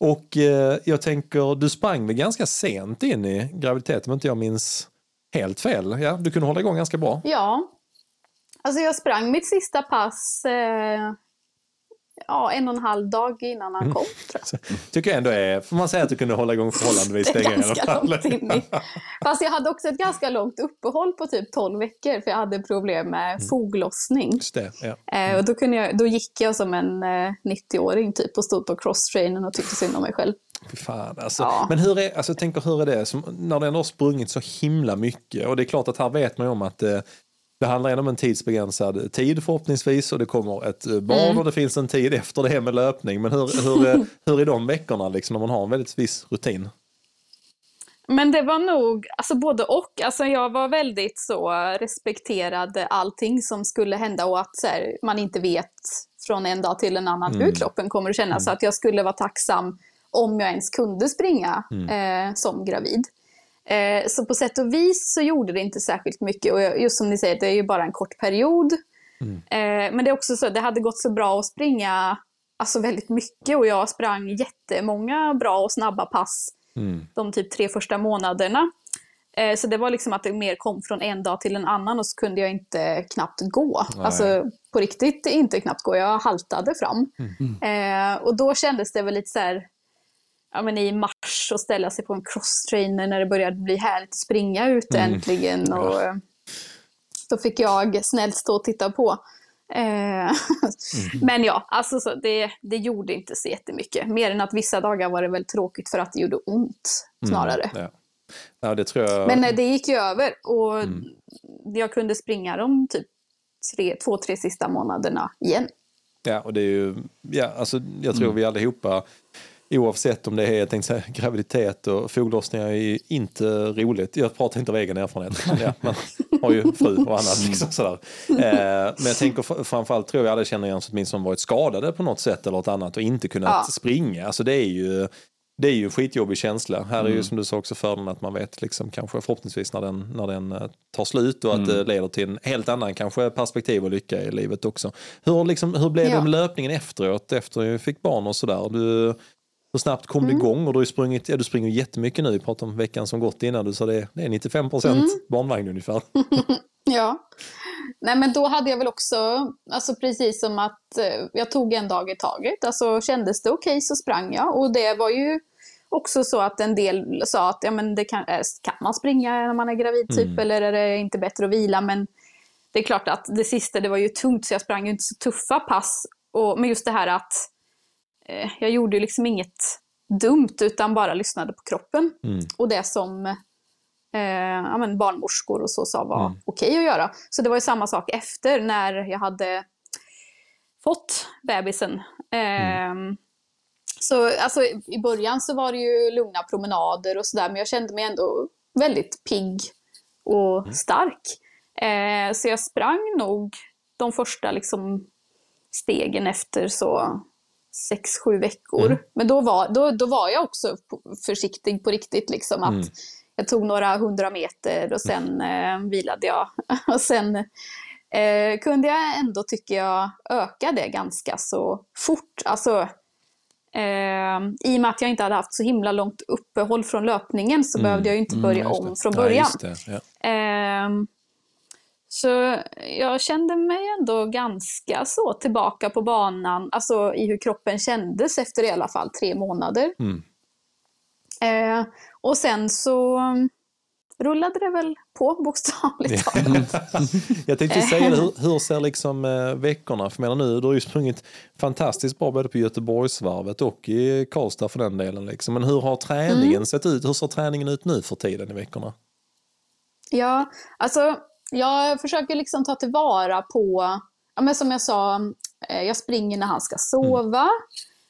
Och eh, jag tänker, du sprang väl ganska sent in i graviditeten om inte jag minns helt fel. Ja, du kunde hålla igång ganska bra. Ja, alltså jag sprang mitt sista pass eh, ja, en och en halv dag innan han kom. Tror jag. Tycker jag ändå är, får man säga att du kunde hålla igång förhållandevis länge ganska långt in i. Fast jag hade också ett ganska långt uppehåll på typ 12 veckor för jag hade problem med foglossning. Just det, ja. Eh, och då, kunde jag, då gick jag som en eh, 90-åring typ och stod på crosstrainen och tyckte synd om mig själv. Fy fan, alltså. Ja. Men hur är, alltså, tänker, hur är det som, när det ändå har sprungit så himla mycket? Och det är klart att här vet man ju om att eh, det handlar ändå om en tidsbegränsad tid förhoppningsvis och det kommer ett eh, barn Mm. och det finns en tid efter det med löpning. Men hur, hur, eh, hur är de veckorna liksom, när man har en väldigt viss rutin? Men det var nog alltså både och. Alltså jag var väldigt så respekterade allting som skulle hända och att här, man inte vet från en dag till en annan hur kroppen kommer att kännas. Så att jag skulle vara tacksam om jag ens kunde springa eh, som gravid. Eh, så på sätt och vis så gjorde det inte särskilt mycket. Och jag- just som ni säger, det är ju bara en kort period. Eh, men det är också så, det hade gått så bra att springa alltså väldigt mycket och jag sprang jättemånga bra och snabba pass de typ tre första månaderna. Eh, så det var liksom att det mer kom från en dag till en annan och så kunde jag inte knappt gå. Alltså på riktigt inte knappt gå, jag haltade fram. Eh, och då kändes det väl lite så här, ja men i mars och ställa sig på en crosstrainer när det började bli härligt att springa ute äntligen. Och, eh, då fick jag snällt stå och titta på. Eh, Men ja, alltså så det, det gjorde inte så jättemycket. Mer än att vissa dagar var det väl tråkigt för att det gjorde ont snarare. Ja. ja, det jag. Men eh, det gick ju över och jag kunde springa de typ tre, två, tre sista månaderna igen. Ja, och det är ju, ja, alltså, jag tror vi allihopa, oavsett om det är jag tänkte säga, graviditet och foglossningar är ju inte roligt. Jag pratar inte av egen erfarenhet. Men, ja, men, har ju fru och annat. Liksom, sådär. Eh, men jag tänker framförallt tror jag alla känner igen som åtminstone varit skadade på något sätt eller något annat och inte kunnat ja. springa. Alltså det är ju det är ju en skitjobbig känsla. Här är ju mm. som du sa också fördelen att man vet liksom kanske förhoppningsvis när den, när den uh, tar slut och att mm. det leder till en helt annan kanske perspektiv och lycka i livet också. Hur, liksom, hur blev ja. det med löpningen efteråt, efter att du fick barn och sådär? Du, hur snabbt kom mm. du igång? Och du, har sprungit, ja, du springer jättemycket nu, vi pratade om veckan som gått innan, du sa det, det är 95 procent mm. barnvagn ungefär. ja. Nej men då hade jag väl också, alltså precis som att eh, jag tog en dag i taget. Alltså kändes det okej okay, så sprang jag. Och det var ju också så att en del sa att ja, men det kan, eh, kan man springa när man är gravid typ, mm. eller är det inte bättre att vila? Men det är klart att det sista, det var ju tungt så jag sprang ju inte så tuffa pass. Och, men just det här att eh, jag gjorde ju liksom inget dumt utan bara lyssnade på kroppen. Mm. Och det som eh, ja, men barnmorskor och så sa var mm. okej okay att göra. Så det var ju samma sak efter när jag hade fått bebisen. Eh, mm. Så alltså, i början så var det ju lugna promenader och sådär, men jag kände mig ändå väldigt pigg och mm. stark. Eh, så jag sprang nog de första liksom, stegen efter så sex, sju veckor. Mm. Men då var, då, då var jag också försiktig på riktigt. Liksom, att mm. Jag tog några hundra meter och sen eh, vilade jag. och sen eh, kunde jag ändå, tycker jag, öka det ganska så fort. Alltså, Eh, I och med att jag inte hade haft så himla långt uppehåll från löpningen så mm. behövde jag inte börja mm, om från början. Ja, ja. Eh, så jag kände mig ändå ganska så tillbaka på banan, alltså i hur kroppen kändes efter i alla fall tre månader. Mm. Eh, och sen så rullade det väl på bokstavligt talat. jag tänkte säga det, hur, hur ser liksom eh, veckorna, för menar nu, du har ju sprungit fantastiskt bra både på Göteborgsvarvet och i Karlstad för den delen. Liksom. Men hur har träningen mm. sett ut? Hur ser träningen ut nu för tiden i veckorna? Ja, alltså jag försöker liksom ta tillvara på, ja, men som jag sa, eh, jag springer när han ska sova. Mm.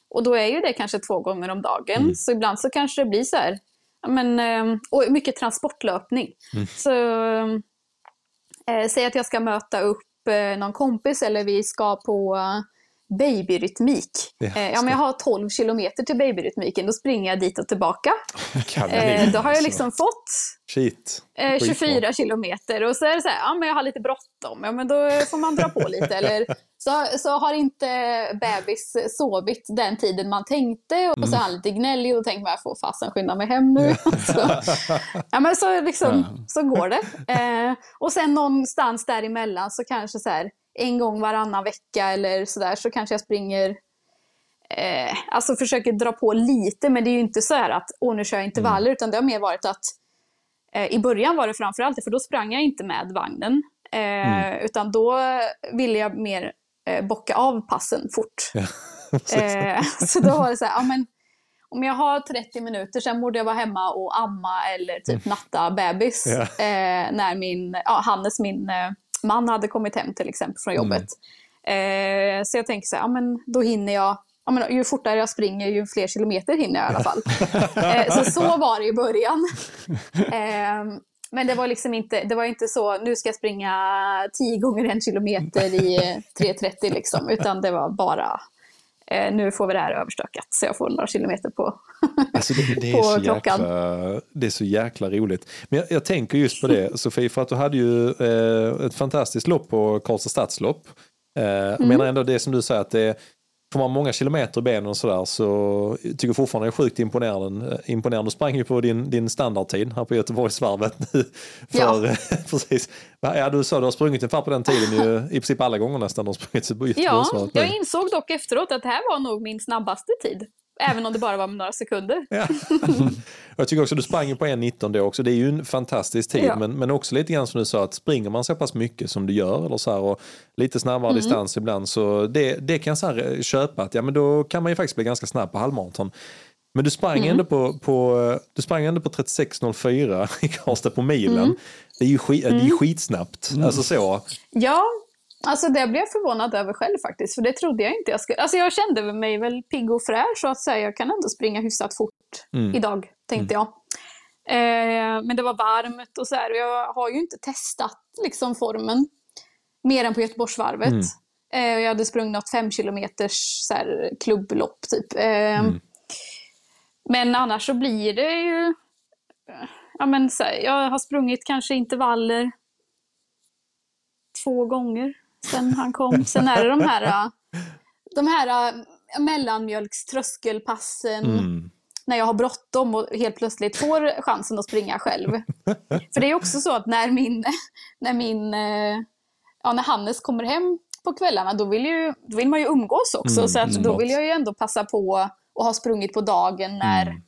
Och då är ju det kanske två gånger om dagen. Mm. Så ibland så kanske det blir så här men, ehm, och mycket transportlöpning. Mm. Så eh, säg att jag ska möta upp eh, någon kompis eller vi ska på babyrytmik. Ja, eh, ja, men jag har 12 kilometer till babyrytmiken, då springer jag dit och tillbaka. Eh, då har jag liksom fått Shit. Eh, 24 kilometer och så är det så här, ja men jag har lite bråttom, ja men då får man dra på lite. Eller så, så har inte bebis sovit den tiden man tänkte och så är han lite gnällig och tänker man, jag får fasen skynda mig hem nu. så, ja men så liksom, så går det. Eh, och sen någonstans däremellan så kanske så här, en gång varannan vecka eller sådär så kanske jag springer eh, Alltså försöker dra på lite men det är ju inte så här att åh nu kör jag intervaller mm. utan det har mer varit att eh, i början var det framförallt för då sprang jag inte med vagnen. Eh, mm. Utan då ville jag mer eh, bocka av passen fort. Ja, eh, så då var det så här, ja, men, om jag har 30 minuter, sen borde jag vara hemma och amma eller typ mm. natta bebis. Ja. Eh, när min, ja, Hannes, min eh, man hade kommit hem till exempel från mm. jobbet. Mm. Eh, så jag tänker så här, ja, men då hinner jag Ja, men ju fortare jag springer, ju fler kilometer hinner jag i alla fall. eh, så så var det i början. Eh, men det var liksom inte, det var inte så, nu ska jag springa tio gånger en kilometer i 3.30 liksom, utan det var bara eh, nu får vi det här överstökat så jag får några kilometer på, alltså det, det, är så klockan. Jäkla, det är så jäkla roligt. Men jag, jag, tänker just på det Sofie, för att du hade ju eh, ett fantastiskt lopp på Karlstad stadslopp. Eh, mm. Menar ändå det som du säger att det får man många kilometer i benen och sådär så tycker jag fortfarande det är sjukt imponerande. imponerande. Du sprang ju på din, din standardtid här på Göteborgsvarvet nu. För, ja. precis. Ja, du sa du har sprungit ungefär på den tiden ju, i princip alla gånger nästan. Du har sprungit på Göteborgsvarvet. Ja, jag insåg dock efteråt att det här var nog min snabbaste tid. Även om det bara var några sekunder. Ja. jag tycker också att du sprang på 1.19 då också. Det är ju en fantastisk tid. Ja. Men, men också lite grann som du sa att springer man så pass mycket som du gör eller så här, och lite snabbare mm. distans ibland så det, det kan jag så här köpa att ja men då kan man ju faktiskt bli ganska snabb på halvmaraton. Men du sprang, mm. ändå på, på, du sprang ändå på 36.04 i Karlstad på milen. Mm. Det är ju skit, det är mm. skitsnabbt. Alltså så. Ja, Alltså det blev jag förvånad över själv faktiskt, för det trodde jag inte jag skulle. Alltså jag kände mig väl pigg och fräsch så att säga. Jag kan ändå springa hyfsat fort mm. idag, tänkte mm. jag. Eh, men det var varmt och så här, och jag har ju inte testat liksom formen mer än på Göteborgsvarvet. Mm. Eh, och jag hade sprungit något fem kilometers så här, klubblopp typ. Eh, Mm. Men annars så blir det ju... Ja, men här, jag har sprungit kanske intervaller två gånger sen han kom. Sen är det de här, äh, de här äh, mellanmjölkströskelpassen Mm. när jag har bråttom och helt plötsligt får chansen att springa själv. För det är också så att när min, när min, eh, ja när Hannes kommer hem på kvällarna då vill, ju, då vill man ju umgås också. Mm, så att då vill jag ju ändå passa på att ha sprungit på dagen när Mm.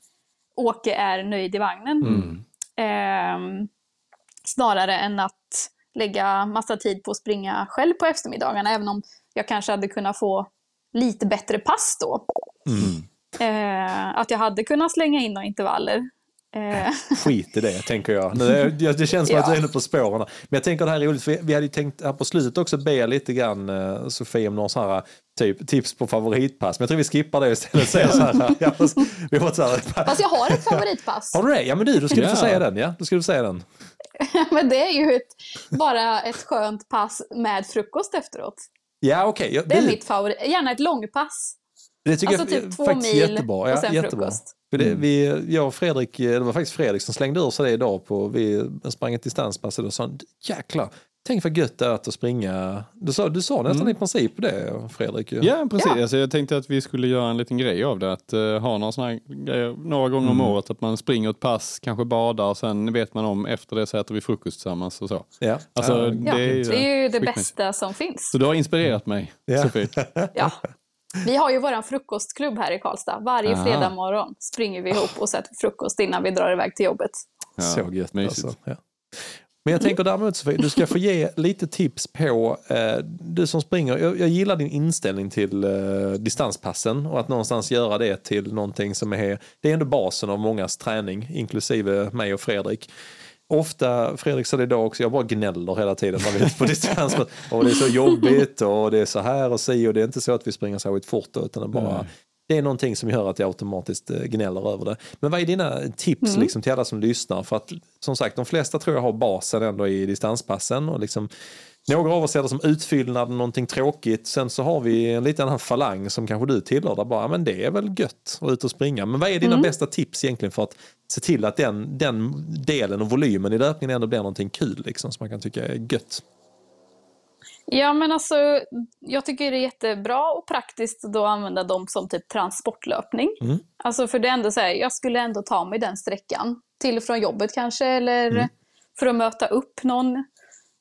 Åke är nöjd i vagnen. Mm. Ehm, snarare än att lägga massa tid på att springa själv på eftermiddagarna, även om jag kanske hade kunnat få lite bättre pass då. Mm. Eh, att jag hade kunnat slänga in några intervaller. Eh, Skit i det, tänker jag. Det, känns som att du är inne på spåren. Men jag tänker det här är roligt, för vi hade ju tänkt här på slutet också be lite grann eh, Sofie om några sådana här typ, tips på favoritpass. Men jag tror vi skippar det istället och säger så här. Ja, fast vi har så här fast jag har ett favoritpass. har du det? Ja men du, då ska du få säga den. Ja, då ska du säga den. Men det är ju ett, bara ett skönt pass med frukost efteråt. Ja okej. Ja, Det är du, mitt favorit. Gärna ett långpass. det tycker Alltså jag typ två faktiskt mil jättebra. och Ja, sen jättebra. frukost. För det, vi, jag och Fredrik, eh, det var faktiskt Fredrik som slängde ur sig det idag på, vi sprang ett distanspass och sa jäklar, tänk vad gött det är att springa. Du sa, du sa nästan i princip det Fredrik. ju. Ja, precis. Ja. Alltså, jag tänkte att vi skulle göra en liten grej av det. Att eh, ha några, såna här grejer, några gånger om året. Att man springer ett pass, kanske badar och sen vet man om efter det så äter vi frukost tillsammans och så. Ja. Alltså, Ja, Det är ju- det är ju det bästa som finns. Så du har inspirerat mig, Ja. Sofie. Ja. Vi har ju våran frukostklubb här i Karlstad. Varje Aha. fredag morgon springer vi ihop och sätter frukost innan vi drar iväg till jobbet. Ja, Så gött mysigt. alltså. Ja. Men jag tänker däremot Sofie, du ska få ge lite tips på, eh, du som springer, jag, jag gillar din inställning till eh, distanspassen och att någonstans göra det till någonting som är, det är ändå basen av mångas träning, inklusive mig och Fredrik. Ofta, Fredrik sa det idag också, jag bara gnäller hela tiden när vi är på distans. Och det är så jobbigt och det är så här och si och det är inte så att vi springer särskilt fort utan det bara det är någonting som gör att jag automatiskt eh, gnäller över det. Men vad är dina tips liksom, till alla som lyssnar? För att som sagt, de flesta tror jag har basen ändå i distanspassen. Och liksom, några av oss ser det som utfyllnad, någonting tråkigt. Sen så har vi en liten annan falang som kanske du tillhör, där bara, men det är väl gött att ut och springa. Men vad är dina bästa tips egentligen för att se till att den, den delen och volymen i löpningen ändå blir någonting kul, liksom, som man kan tycka är gött? Ja, men alltså, jag tycker det är jättebra och praktiskt att då använda dem som typ transportlöpning. Mm. Alltså för det är ändå så här, jag skulle ändå ta mig den sträckan. Till och från jobbet kanske, eller Mm. för att möta upp någon.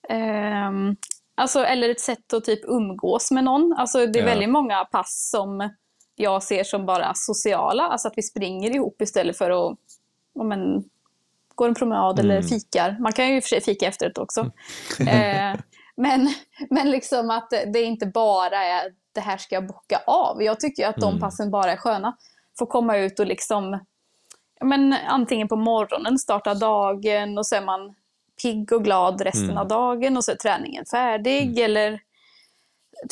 Ehm, alltså, eller ett sätt att typ umgås med någon. Alltså, det är Ja. väldigt många pass som jag ser som bara sociala. Alltså att vi springer ihop istället för att ja, men, gå en promenad eller Mm. fikar. Man kan ju i och för sig fika efteråt också. Eh, men, men liksom att det inte bara är det här ska jag bocka av. Jag tycker att de Mm. passen bara är sköna. Få komma ut och liksom, men antingen på morgonen starta dagen och så är man pigg och glad resten Mm. av dagen och så är träningen färdig. Eller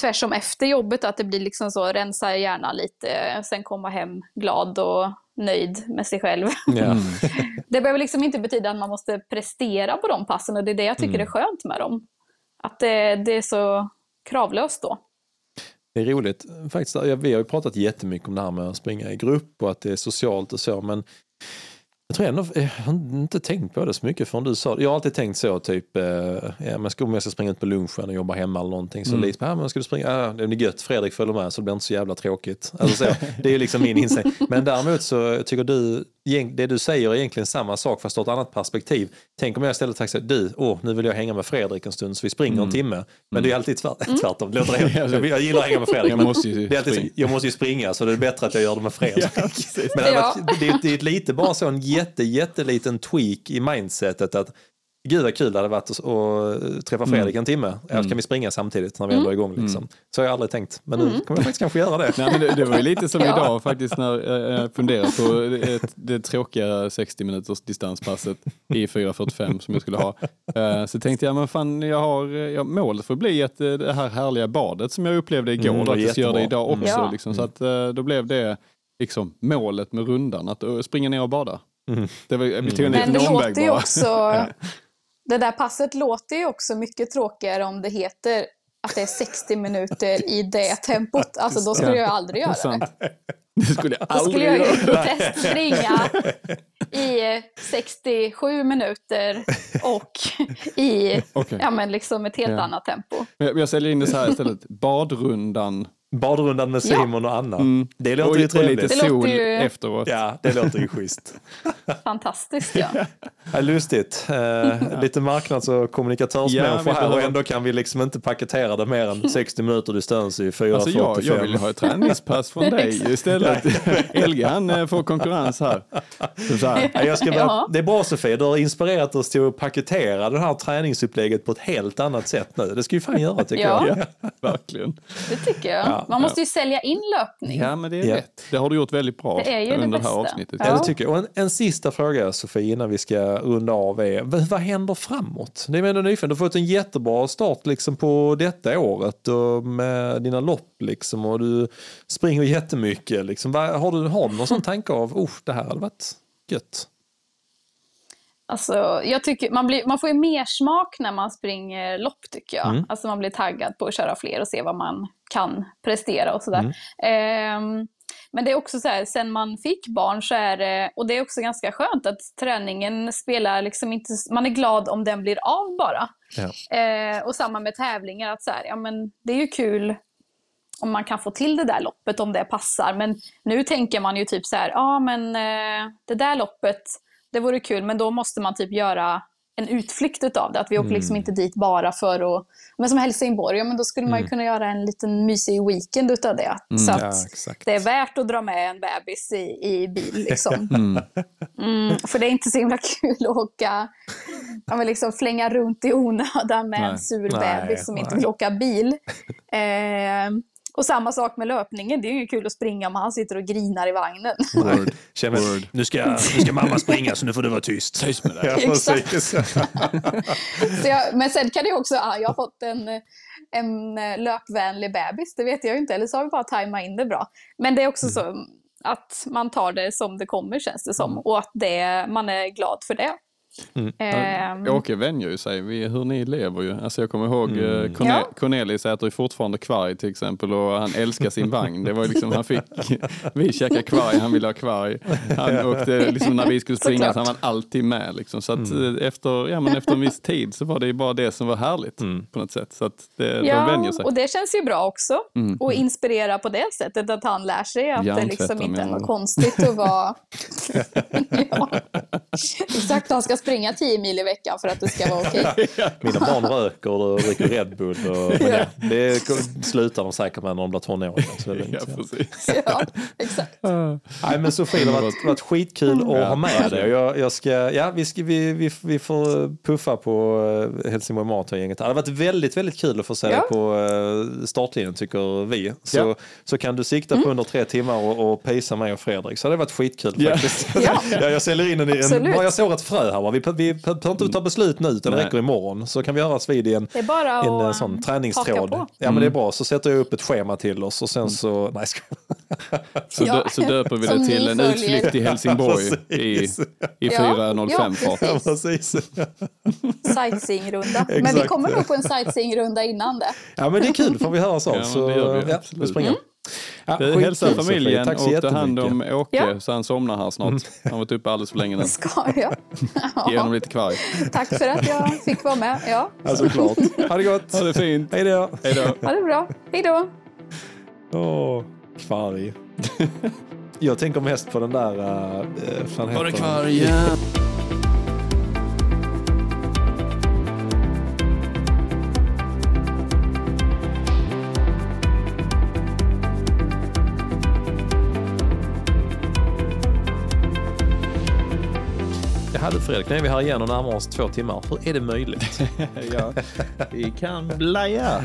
tvärsom efter jobbet, att det blir liksom så, rensa hjärnan lite, sen komma hem glad och nöjd med sig själv. Ja. Det behöver liksom inte betyda att man måste prestera på de passen och det är det jag tycker Mm. är skönt med dem. Att det, det är så kravlöst då. Det är roligt. Faktiskt, ja, vi har ju pratat jättemycket om det här med att springa i grupp och att det är socialt och så. Men jag tror ändå, jag har inte tänkt på det så mycket förrän du sa det. Jag har alltid tänkt så, typ, eh, ja, men ska, om jag ska springa ut på lunchen och jobba hemma eller någonting. Så Mm. lite, ja, men ska du springa? Ja, det blir gött, Fredrik följer med så det blir inte så jävla tråkigt. Alltså, så, det är ju liksom min inställning. Men däremot så tycker du, det du säger är egentligen samma sak fast ur ett annat perspektiv. Tänk om jag istället sagt du, åh, nu vill jag hänga med Fredrik en stund så vi springer en timme. Men det är alltid tvärt, tvärtom. Det låter helt, jag, gillar att hänga med Fredrik. Jag måste ju det är alltid jag måste ju springa så det är bättre att jag gör det med Fredrik. Ja. Men det, Ja. varit, det, är, det är lite bara så en jätte, jätteliten tweak i mindsetet att gud vad kul det hade varit att, att träffa Fredrik en timme. Eller kan vi springa samtidigt när vi ändå är igång liksom. Så har jag aldrig tänkt. Men nu kommer jag faktiskt kanske göra det. Nej, men det, det var ju lite som Ja. idag faktiskt när eh, jag funderade på ett, det tråkiga 60 minuters distanspasset i 4.45 som jag skulle ha. Eh, Så tänkte jag, men fan, jag har, jag, målet får bli att eh, det här härliga badet som jag upplevde igår, Mm, det var att jag ska göra det idag också. Liksom, så att, eh, då blev det liksom målet med rundan, att eh, springa ner och bada. Det var, vi tog en Men liten det omväg låter ju bara. också... Det där passet låter ju också mycket tråkigare om det heter att det är 60 minuter i det tempot. Alltså då skulle jag aldrig göra det. Det skulle jag Då aldrig skulle jag göra. testspringa i 67 minuter och i Okej. ja, men liksom ett helt Ja. annat tempo. Jag- Jag säljer in det så här istället. Badrundan. Badrundan med Ja. Simon och Anna. Mm. Det Och, låter ju och lite trevligt. Det låter sol ju- efteråt. Ja, det låter ju schysst. Fantastiskt ja. Ja, lustigt. Eh, lite marknads och Ja, kommunikatörsmänniskor vi här och ändå kan vi liksom inte paketera det mer än 60 minuter distans i 4.45. Alltså jag, jag vill ha ett träningspass från dig istället. Elge han eh, får konkurrens här. Så här. Ja, jag ska bara, Ja. Det är bra Sofie, du har inspirerat oss till att paketera det här träningsupplägget på ett helt annat sätt nu. Det ska vi fan göra tycker Ja. jag. Ja, verkligen. Det tycker jag. Ja, Man måste ju sälja in löpning. Ja, men det är Ja. rätt. Det har du gjort väldigt bra Det är ju det under det här bästa. avsnittet. Ja. Ja, det tycker jag. Och en, en sista fråga Sofie innan vi ska runda av är, vad, vad händer framåt? Det är ändå nyfiken. Du har fått en jättebra start liksom på detta året och med dina lopp liksom och du springer jättemycket. Liksom. Vad, har, du, har du någon sån tanke av, oh, det här hade varit gött? Alltså, jag tycker, man, blir, man får ju mer smak när man springer lopp tycker jag. Mm. Alltså man blir taggad på att köra fler och se vad man kan prestera och sådär. Mm. Ehm, men det är också så här, sen man fick barn så är det, och det är också ganska skönt att träningen spelar liksom inte, man är glad om den blir av bara. Ja. Eh, och samma med tävlingar, att så här, ja, men det är ju kul om man kan få till det där loppet om det passar. Men nu tänker man ju typ så här, ja men eh, det där loppet, det vore kul, men då måste man typ göra en utflykt utav det. Att vi åker Mm. liksom inte dit bara för att, men som Helsingborg, ja men då skulle man ju kunna göra en liten mysig weekend utav det. Så att Mm. Ja, det är värt att dra med en bebis i, i bil liksom. Mm. Mm, för det är inte så himla kul att åka, ja, men liksom flänga runt i onödan med Nej. en sur Nej, bebis som inte nej. vill åka bil. Eh, och samma sak med löpningen, det är ju inget kul att springa om han sitter och grinar i vagnen. Word. Känner, Word. nu, ska, nu ska mamma springa så nu får du vara tyst. Tyst med dig. Ja, Exakt. jag, men sen kan det också, ja, jag har fått en, en eh, löpvänlig bebis, det vet jag ju inte, eller så har vi bara tajmat in det bra. Men det är också så att man tar det som det kommer känns det som, och att det, man är glad för det. Ehm, Åke vänjer ju sig vid hur ni lever ju. Alltså jag kommer ihåg Mm. mm. Corne Ja. Cornelis äter ju fortfarande kvarg till exempel och han älskar sin vagn. Det var liksom, han fick, vi käkade kvarg, han ville ha kvarg. Han åkte, liksom när vi skulle springa så han var alltid med liksom. Så att Mm. eh, efter, ja, men efter en viss tid så var det ju bara det som var härligt Mm. på något sätt. Så att det, de Ja, vänjer sig. och det känns ju bra också. Mm. Och inspirera på det sättet, att han lär sig att det Hjärntvätta, liksom inte är något konstigt att vara... ja. Exakt, han ska springa 10 mil i veckan för att det ska vara okej. Mina barn röker och dricker Red Bull. Och, men ja, det slutar de säkert med när de blir tonåringar. Så Ja, precis. Ja, exakt. Nej men Sofie, det har varit, varit skitkul att Ja. ha med dig. Jag, jag ska, ja, vi, ska, vi, vi, vi får puffa på eh, Helsingborg Marathon-gänget. Det hade varit väldigt, väldigt kul att få se dig Ja. på eh, startlinjen tycker vi. Så, Ja. så kan du sikta på under tre timmar och, och pisa mig och Fredrik. Så det hade varit skitkul faktiskt. Ja. ja, jag säljer in en, en, jag såg ett frö här. Vi, vi behöver inte ta beslut nu utan det räcker imorgon. Så kan vi göras vid i en, Det är bara en eh, att sån träningstråd. Ja men det är bra, så sätter jag upp ett schema till oss och sen så... Nej, skojar. Så, Ja. dö, så döper vi Som det till en utflykt till Helsingborg i, Precis. i Ja, 4.05-fart. ja, Ja, precis. sightseeingrunda. Men vi kommer nog på en sightseeingrunda innan det. Ja men det är kul får vi höras av. Ja, så, det gör vi, ja, vi springer. Ja, Du, skitkul, hälsa Sofie. familjen Tack så och ta hand om. Åke Ja. så han somnar här snart. Han har varit uppe alldeles för länge nu. Ska jag? Ge honom lite kvarg. Tack för att jag fick vara med. Ja, Ja, såklart. Ha det gott. Ha det fint. Hej då. Hej då. ha det bra. Hej då. Åh, kvarg. Jag tänker mest på den där... Uh, fan heter den? kvargen? Fredrik, nu är vi här igen och närmar oss två timmar. Hur är det möjligt? Ja, vi kan blaja.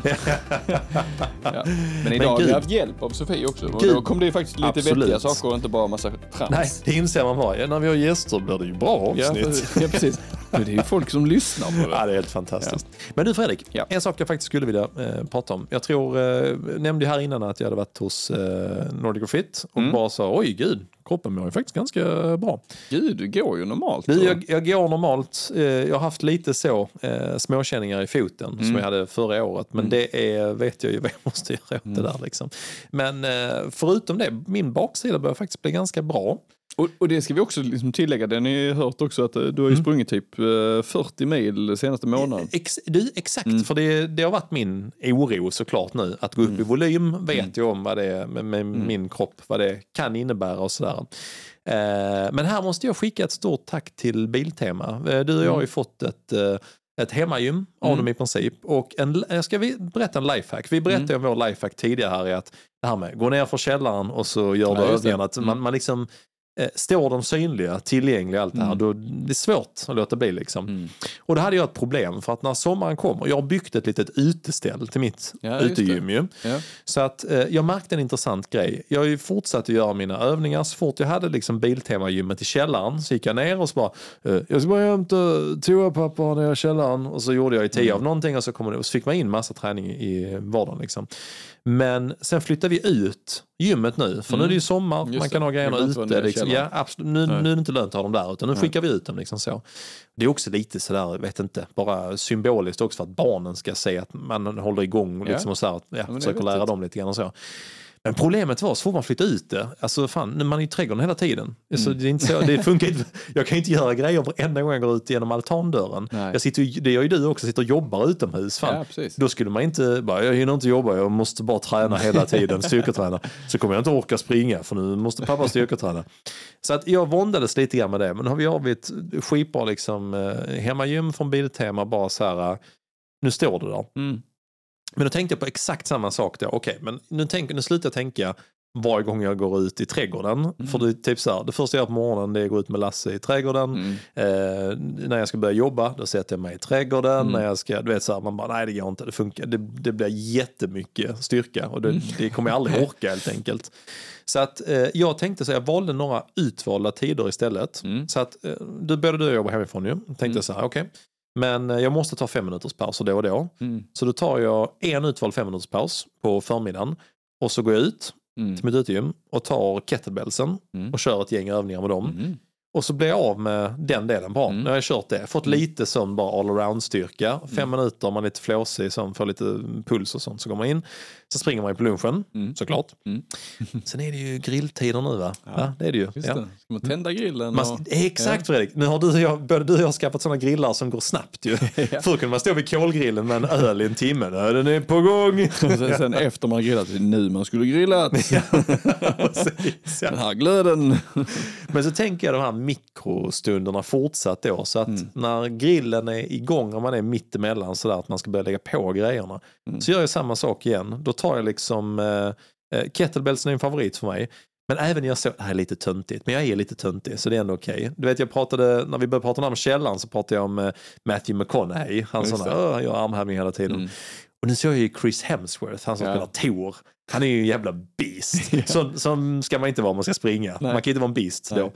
Ja. Men idag har gud. vi haft hjälp av Sofie också. Och då kom det ju faktiskt lite Absolut. vettiga saker och inte bara massa trams. Nej, det inser man bara. Ja, när vi har gäster blir det ju bra Ja, avsnitt. ja, precis. Men det är ju folk som lyssnar på Ja, det. det är helt fantastiskt. Men du Fredrik, Ja. en sak jag faktiskt skulle vilja eh, prata om. Jag tror, eh, nämnde ju här innan att jag hade varit hos eh, Nordic Fit och Mm. bara sa oj gud, kroppen mår ju faktiskt ganska bra. Gud, du går ju normalt. Du, jag, jag går normalt. Eh, jag har haft lite så eh, småkänningar i foten som Mm. jag hade förra året. Men Mm. det är, vet jag ju vad jag måste göra åt det där. Liksom. Men eh, förutom det, min baksida börjar faktiskt bli ganska bra. Och, och det ska vi också liksom tillägga, det har ni hört också att eh, du har ju Mm. sprungit typ eh, 40 mil senaste månaden. Ex, du, exakt, Mm. för det, det har varit min oro såklart nu. Att gå upp Mm. i volym vet jag om vad det är med, med min kropp, vad det kan innebära och sådär. Eh, men här måste jag skicka ett stort tack till Biltema. Eh, du och jag har ju fått ett eh, ett hemmagym av Mm. dem i princip. Och en, jag ska vi berätta en lifehack. Vi berättade Mm. om vår lifehack tidigare här i att det här med gå ner för källaren och så gör du Ja, övningarna. Att man, Mm. man liksom eh, står de synliga, tillgängliga allt det här. Mm. Då, det är svårt att låta bli liksom. Mm. Och då hade jag ett problem för att när sommaren kommer, jag har byggt ett litet uteställ till mitt Ja, utegym ju. Ja. Så att eh, jag märkte en intressant grej. Jag har ju fortsatt att göra mina övningar. Så fort jag hade liksom Biltema-gymmet i källaren så gick jag ner och så bara, eh, jag ska bara hämta toapapper ner i källaren. Och så gjorde jag i tio Mm. av någonting och så, kom det, och så fick man in massa träning i vardagen. Liksom. Men sen flyttar vi ut gymmet nu, för nu är det ju sommar, Mm. Just man kan det. ha grejerna ute. vara Ja, absolut. Nu, Nej. nu är det inte lönt att ha dem där, utan nu Nej. skickar vi ut dem. Liksom så. Det är också lite sådär, jag vet inte, bara symboliskt också för att barnen ska se att man håller igång liksom, Ja. och så här, ja, är försöker lära dem lite grann och så. Men problemet var så fort man flyttar ut det, alltså fan, man är i trädgården hela tiden. Alltså, Mm. det är inte så, det funkar inte, jag kan ju inte göra grejer varenda gång jag går ut genom altandörren. Nej. Jag sitter, det gör ju du också, sitter och jobbar utomhus. Fan. Ja, precis. Då skulle man inte bara, jag hinner inte jobba, jag måste bara träna hela tiden, styrketräna. Så kommer jag inte orka springa för nu måste pappa styrketräna. Så att jag våndades lite grann med det, men nu har vi har vi ett skitbra liksom, eh, hemmagym från Biltema, bara så här, eh, nu står det där. Mm. Men då tänkte jag på exakt samma sak. Okej, men nu, tänk, nu slutar jag tänka varje gång jag går ut i trädgården. För det, typ så här, det första jag gör på morgonen det är att gå ut med Lasse i trädgården. Mm. Eh, när jag ska börja jobba, då sätter jag mig i trädgården. Mm. När jag ska, du vet så här, man bara, nej det går inte, det funkar. Det, det blir jättemycket styrka och det, det kommer jag aldrig orka helt enkelt. Så att eh, jag tänkte så, jag valde några utvalda tider istället. Mm. Så att eh, du, både du och jag jobbar hemifrån ju. Tänkte Mm. så här, okej. Men eh, jag måste ta fem minuters pauser då och då. Mm. Så då tar jag en utvald fem minuters paus på förmiddagen och så går jag ut Mm. till mitt utegym och tar kettlebellsen Mm. och kör ett gäng övningar med dem. Mm. Och så blir jag av med den delen bra. Mm. Nu har jag kört det. Fått lite som bara all around styrka. Fem minuter, man är lite flåsig, som får lite puls och sånt. Så går man in. Så springer man ju på lunchen, Mm. såklart. Mm. Sen är det ju grilltider nu va? Ja, det är det ju. Just Ja. det. Ska man tända grillen? Man, och... exakt Fredrik, nu har du och jag, både du och jag skaffat sådana grillar som går snabbt ju. Förr kunde man stå vid kolgrillen med en öl i en timme. Nu, den är på gång! Sen, sen efter man grillat, nu man skulle grillat. Precis, ja. Den här glöden. Men så tänker jag de här mikrostunderna fortsatt då. Så att Mm. när grillen är igång och man är mittemellan sådär att man ska börja lägga på grejerna. Mm. Så gör jag samma sak igen. Då tar jag liksom, eh, eh, kettlebellsen är en favorit för mig. Men även jag såg, det här är lite töntigt, men jag är lite töntig så det är ändå okej. Du vet jag pratade, när vi började prata om källaren så pratade jag om eh, Matthew McConaughey. Han, Just sån, det. "Åh, han gör armhävning hela tiden. Mm. Och nu såg jag ju Chris Hemsworth, han som Ja. spelar Thor. Han är ju en jävla beast. så, som ska man inte vara om man ska springa. Nej. Man kan inte vara en beast Nej. då.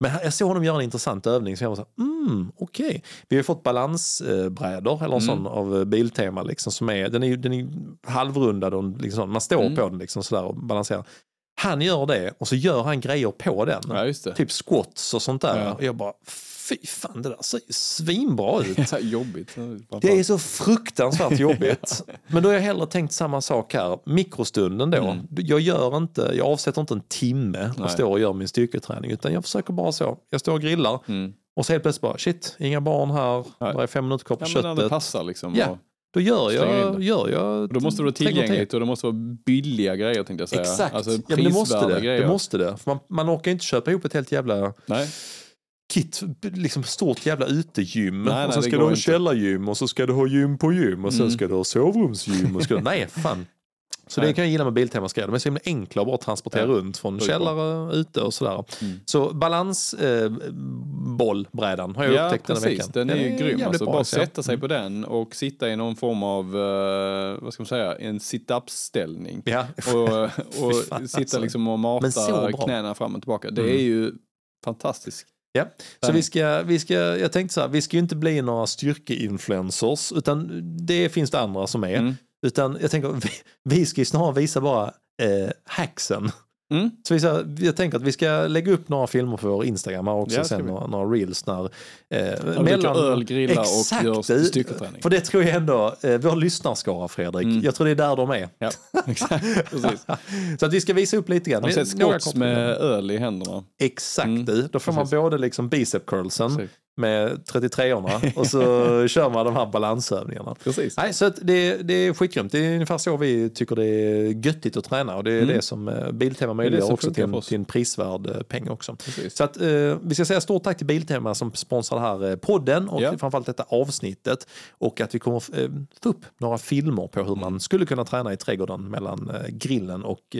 Men jag såg honom göra en intressant övning så jag var så här, mm, okej. Vi har fått balansbrädor eller en Mm. sån av eh, Biltema liksom som är, den är den är halvrundad och liksom man står Mm. på den liksom sådär och balanserar. Han gör det och så gör han grejer på den. Ja. Typ squats och sånt där. Ja. Och jag bara, fy fan det där ser ju svinbra ut. Ja, jobbigt. Det är så fruktansvärt jobbigt. Men då har jag hellre tänkt samma sak här. Mikrostunden då. Mm. Jag gör inte, jag avsätter inte en timme och Nej. står och gör min styrketräning. Utan jag försöker bara så. Jag står och grillar Mm. och så helt plötsligt bara shit, inga barn här. Nej. Det är fem minuter kvar på Ja, när det köttet. passar liksom. Ja. Då gör jag, gör jag och då måste det vara tillgängligt och det måste vara billiga grejer tänkte jag säga. Exakt, Alltså ja, men det måste det. grejer. det måste det. För man, man orkar inte köpa ihop ett helt jävla Nej. Kit, liksom stort jävla utegym. Nej, nej, och sen det ska du ha källargym och så ska du ha gym på gym och sen Mm. ska du ha sovrumsgym. Och ska, nej, fan. Så det Nej. kan jag gilla med Biltemas grejer. De är så himla enkla att bara transportera Ja, runt från källare, ute och sådär. Mm. Så balansbollbrädan eh, har jag Ja, upptäckt den här precis. veckan. Den är ju grym. jävligt Alltså, bra, bara alltså. sätta sig på den och sitta i någon form av, eh, vad ska man säga, en sit-up-ställning. Ja. Och, och sitta alltså. liksom och mata knäna fram och tillbaka. Det Mm. är ju fantastiskt. Ja. Så vi ska, vi ska, jag tänkte så här, vi ska ju inte bli några styrkeinfluencers, utan det finns det andra som är. Mm. Utan jag tänker, vi, vi ska ju snarare visa bara eh, hacksen. Mm. Så vi, så, jag tänker att vi ska lägga upp några filmer på vår Instagram här också, Ja, sen några, några reels när... Eh, dricker öl, grillar och Exakt, gör det- styrketräning. För det tror jag ändå, eh, vår lyssnarskara Fredrik, Mm. jag tror det är där de är. Ja, exakt. Så att vi ska visa upp lite grann. Har du sett Några Scotts korta med öl i händerna? Exakt, Mm, då får man precis. både liksom bicep curlsen Precis. Med 33orna och så kör man de här balansövningarna. Precis. Nej, så det, det är skitgrymt. Det är ungefär så vi tycker det är göttigt att träna och det är Mm. det som eh, Biltema möjliggör också till en, till en prisvärd eh, peng också. Precis. Så att eh, vi ska säga stort tack till Biltema som sponsrar den här eh, podden och Ja. framförallt detta avsnittet och att vi kommer eh, få upp några filmer på hur man skulle kunna träna i trädgården mellan eh, grillen och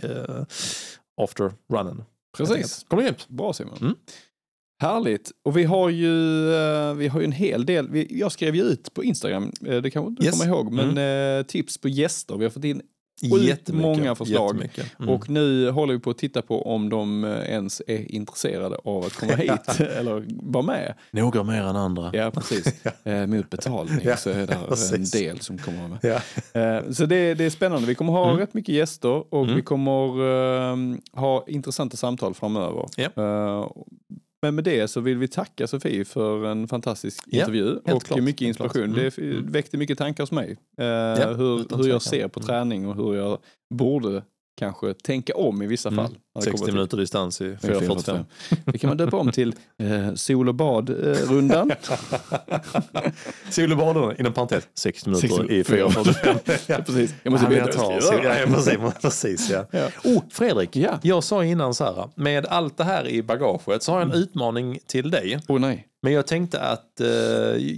after runnen. Precis. Kommer grymt. Bra Simon. Mm. Härligt. Och vi har ju, eh, vi har ju en hel del. Vi, jag skrev ju ut på Instagram, eh, det kanske du Yes. kommer ihåg, men eh, tips på gäster. Vi har fått in många förslag. Mm. och nu håller vi på att titta på om de ens är intresserade av att komma hit eller vara med. Några mer än andra. Ja, precis. Mot betalning Ja, så är det en del som kommer med. Ja. Så det, det är spännande. Vi kommer ha Mm. rätt mycket gäster och Mm. vi kommer ha intressanta samtal framöver. Ja. Men med det så vill vi tacka Sofie för en fantastisk Ja, intervju och klart, mycket inspiration. Det Mm, mm. väckte mycket tankar hos mig. Eh, utan hur, hur jag ser på Mm. träning och hur jag borde kanske tänka om i vissa Mm. fall. det 60 kommer till- minuter distans i 4.45. 4.45. Det kan man döpa om till eh, sol och bad-rundan. Sol och baden, inom parentes, 60 minuter 60 i 4.45. ja, precis. Jag måste Ja, jag tar, så, ja, precis, precis ja. Ja. Oh, Fredrik, Ja. jag sa innan så här, med allt det här i bagaget så har jag en utmaning till dig. Åh nej. Men jag tänkte att eh,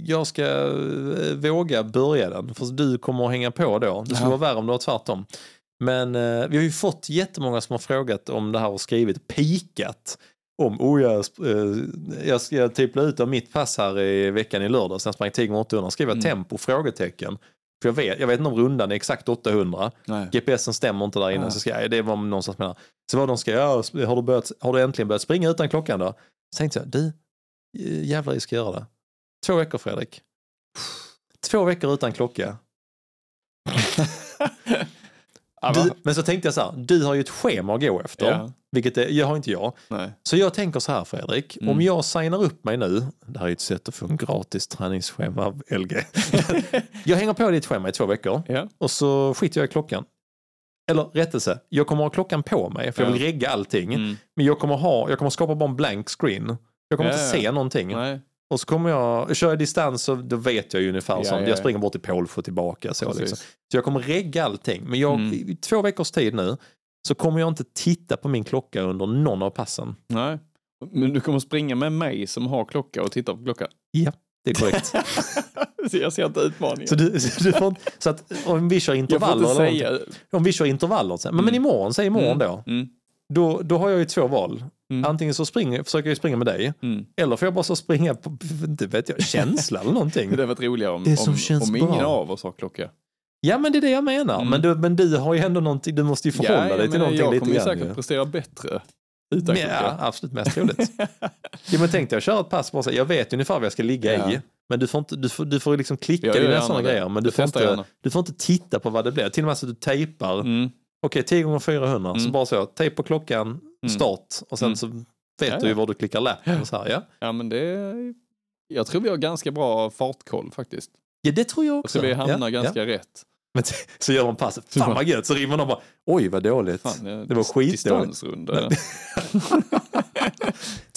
jag ska eh, våga börja den, för du kommer att hänga på då. Det skulle vara värre om det var tvärtom. Men eh, vi har ju fått jättemånga som har frågat om det här och skrivit pikat om, oh jag, eh, jag ska typ la ut av mitt pass här i veckan i lördags, jag sprang Tiger 800, skriva Mm. tempo? Frågetecken. För jag vet, jag vet inte om rundan är exakt 800. nej. GPSen stämmer inte där inne. Så ska jag, det var någonstans mellan. Så vad de ska göra, har du, börjat, har du äntligen börjat springa utan klockan då? Så tänkte jag, du, eh, jävlar jag ska göra det. Två veckor Fredrik. Två veckor utan klocka. Du, men så tänkte jag så här, du har ju ett schema att gå efter. Ja. Vilket är, jag har inte jag. Nej. Så jag tänker så här Fredrik, Mm. om jag signar upp mig nu, det här är ju ett sätt att få en gratis träningsschema av LG. jag hänger på ditt schema i två veckor Ja. och så skiter jag i klockan. Eller rättelse, jag kommer ha klockan på mig för jag vill regga allting. Mm. Men jag kommer, ha, jag kommer skapa bara en blank screen. Jag kommer Ja, inte se någonting. Nej. Och så kommer jag, kör jag distans så då vet jag ju ungefär Ja, sånt. ja, Jag ja. springer bort till Polf och tillbaka. Så, liksom. så jag kommer regga allting. Men jag, Mm. i två veckors tid nu så kommer jag inte titta på min klocka under någon av passen. Nej. Men du kommer springa med mig som har klocka och titta på klockan. Ja, det är korrekt. Så jag ser inte utmaningen. så, du, så, du får, så att om vi kör jag intervaller, om vi kör intervaller, men, men Mm. imorgon, säg imorgon Mm. då, Mm. Då, då har jag ju två val. Mm. Antingen så springer, försöker jag springa med dig, Mm. eller får jag bara så springa på, inte vet jag, känsla eller någonting. Det hade varit roligare om, Det om, om ingen bra. av oss har klocka. Ja men det är det jag menar. Mm. Men, du, men du har ju ändå någonting, du måste ju förhålla dig till någonting jag lite kommer ju grann. säkert ju. prestera bättre utan Men, ja, absolut mest troligt. ja, men tänk dig att köra ett pass bara så jag vet ungefär vad jag ska ligga Ja. i. Men du får, inte, du får, du får liksom klicka Jag gör dina sådana grejer. Men du Jag får, inte, gärna. du får inte titta på vad det blir. Till och med så att du tejpar. Mm. Okej, 10 gånger 400 så Mm. bara så, tejp på klockan, start och sen Mm. så vet Ja, du ju var du klickar lapp. Och så här, ja. Ja, men det... Jag tror vi har ganska bra fartkoll faktiskt. ja, det tror jag Jag också. tror vi hamnar ganska rätt. Men så gör de passet, fan vad gött, så rimmar de bara, oj vad dåligt. Fan, det var skitdåligt. Distansrunda.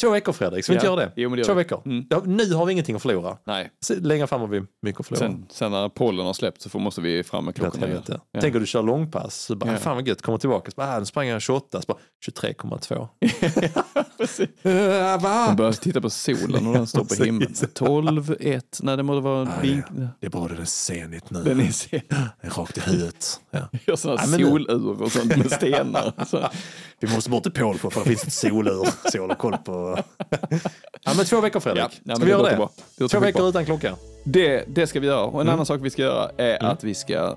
Två veckor Fredrik, ska vi inte Ja. göra det? Jo, men det gör Två vi. veckor. Mm. Ja, nu har vi ingenting att förlora. Nej, Längre fram har vi mycket att förlora. sen, sen när pollen har släppt så får, måste vi fram med klockorna helvete. Ja. Tänk om du kör långpass, så bara, Ja. fan vad gött, kommer tillbaka, så bara, ah, nu sprang jag 28, så bara 23,2. Precis. Uh, va? Man börjar titta på solen och den står på himlen. 12, 1, nej det måste vara Ah, vink. Det är bra den är senigt nu. Den är sen. Rakt i huvudet. Ja. Gör sådana Ja, solur och sånt med stenar. Så. Vi måste bort till Pål för det finns ett solur. Så jag håller koll på... ja men två veckor Fredrik. Ja, ja, ska det vi göra det? bra. Det Två veckor utan klocka. Det, det ska vi göra. Och en Mm. annan sak vi ska göra är att vi ska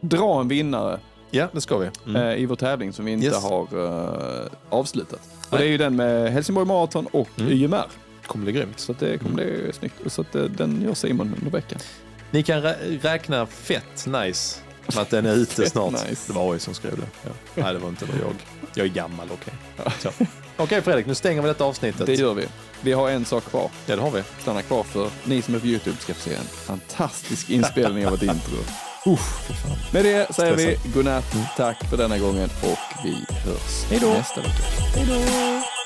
dra en vinnare Ja, det ska vi. Mm. eh, i vår tävling som vi inte Yes. har eh, avslutat. Och Nej. det är ju den med Helsingborg Marathon och Mm. YMR. kommer bli grymt. Så att det kommer bli snyggt. Så att eh, den gör Simon under veckan. Ni kan rä- räkna fett nice Att den är ute snart. Nice. Det var AI som skrev det. Ja. Nej, det var inte det jag. Jag är gammal, okej. Så. Okej Fredrik, nu stänger vi detta avsnittet. Det gör vi. Vi har en sak kvar. Ja, det har vi. Stanna kvar för ni som är på Youtube ska få se en fantastisk inspelning av ett intro. Uff. Med det säger vi Stressad. godnatt, tack för denna gången och vi hörs Hej då. nästa vecka. Hej då!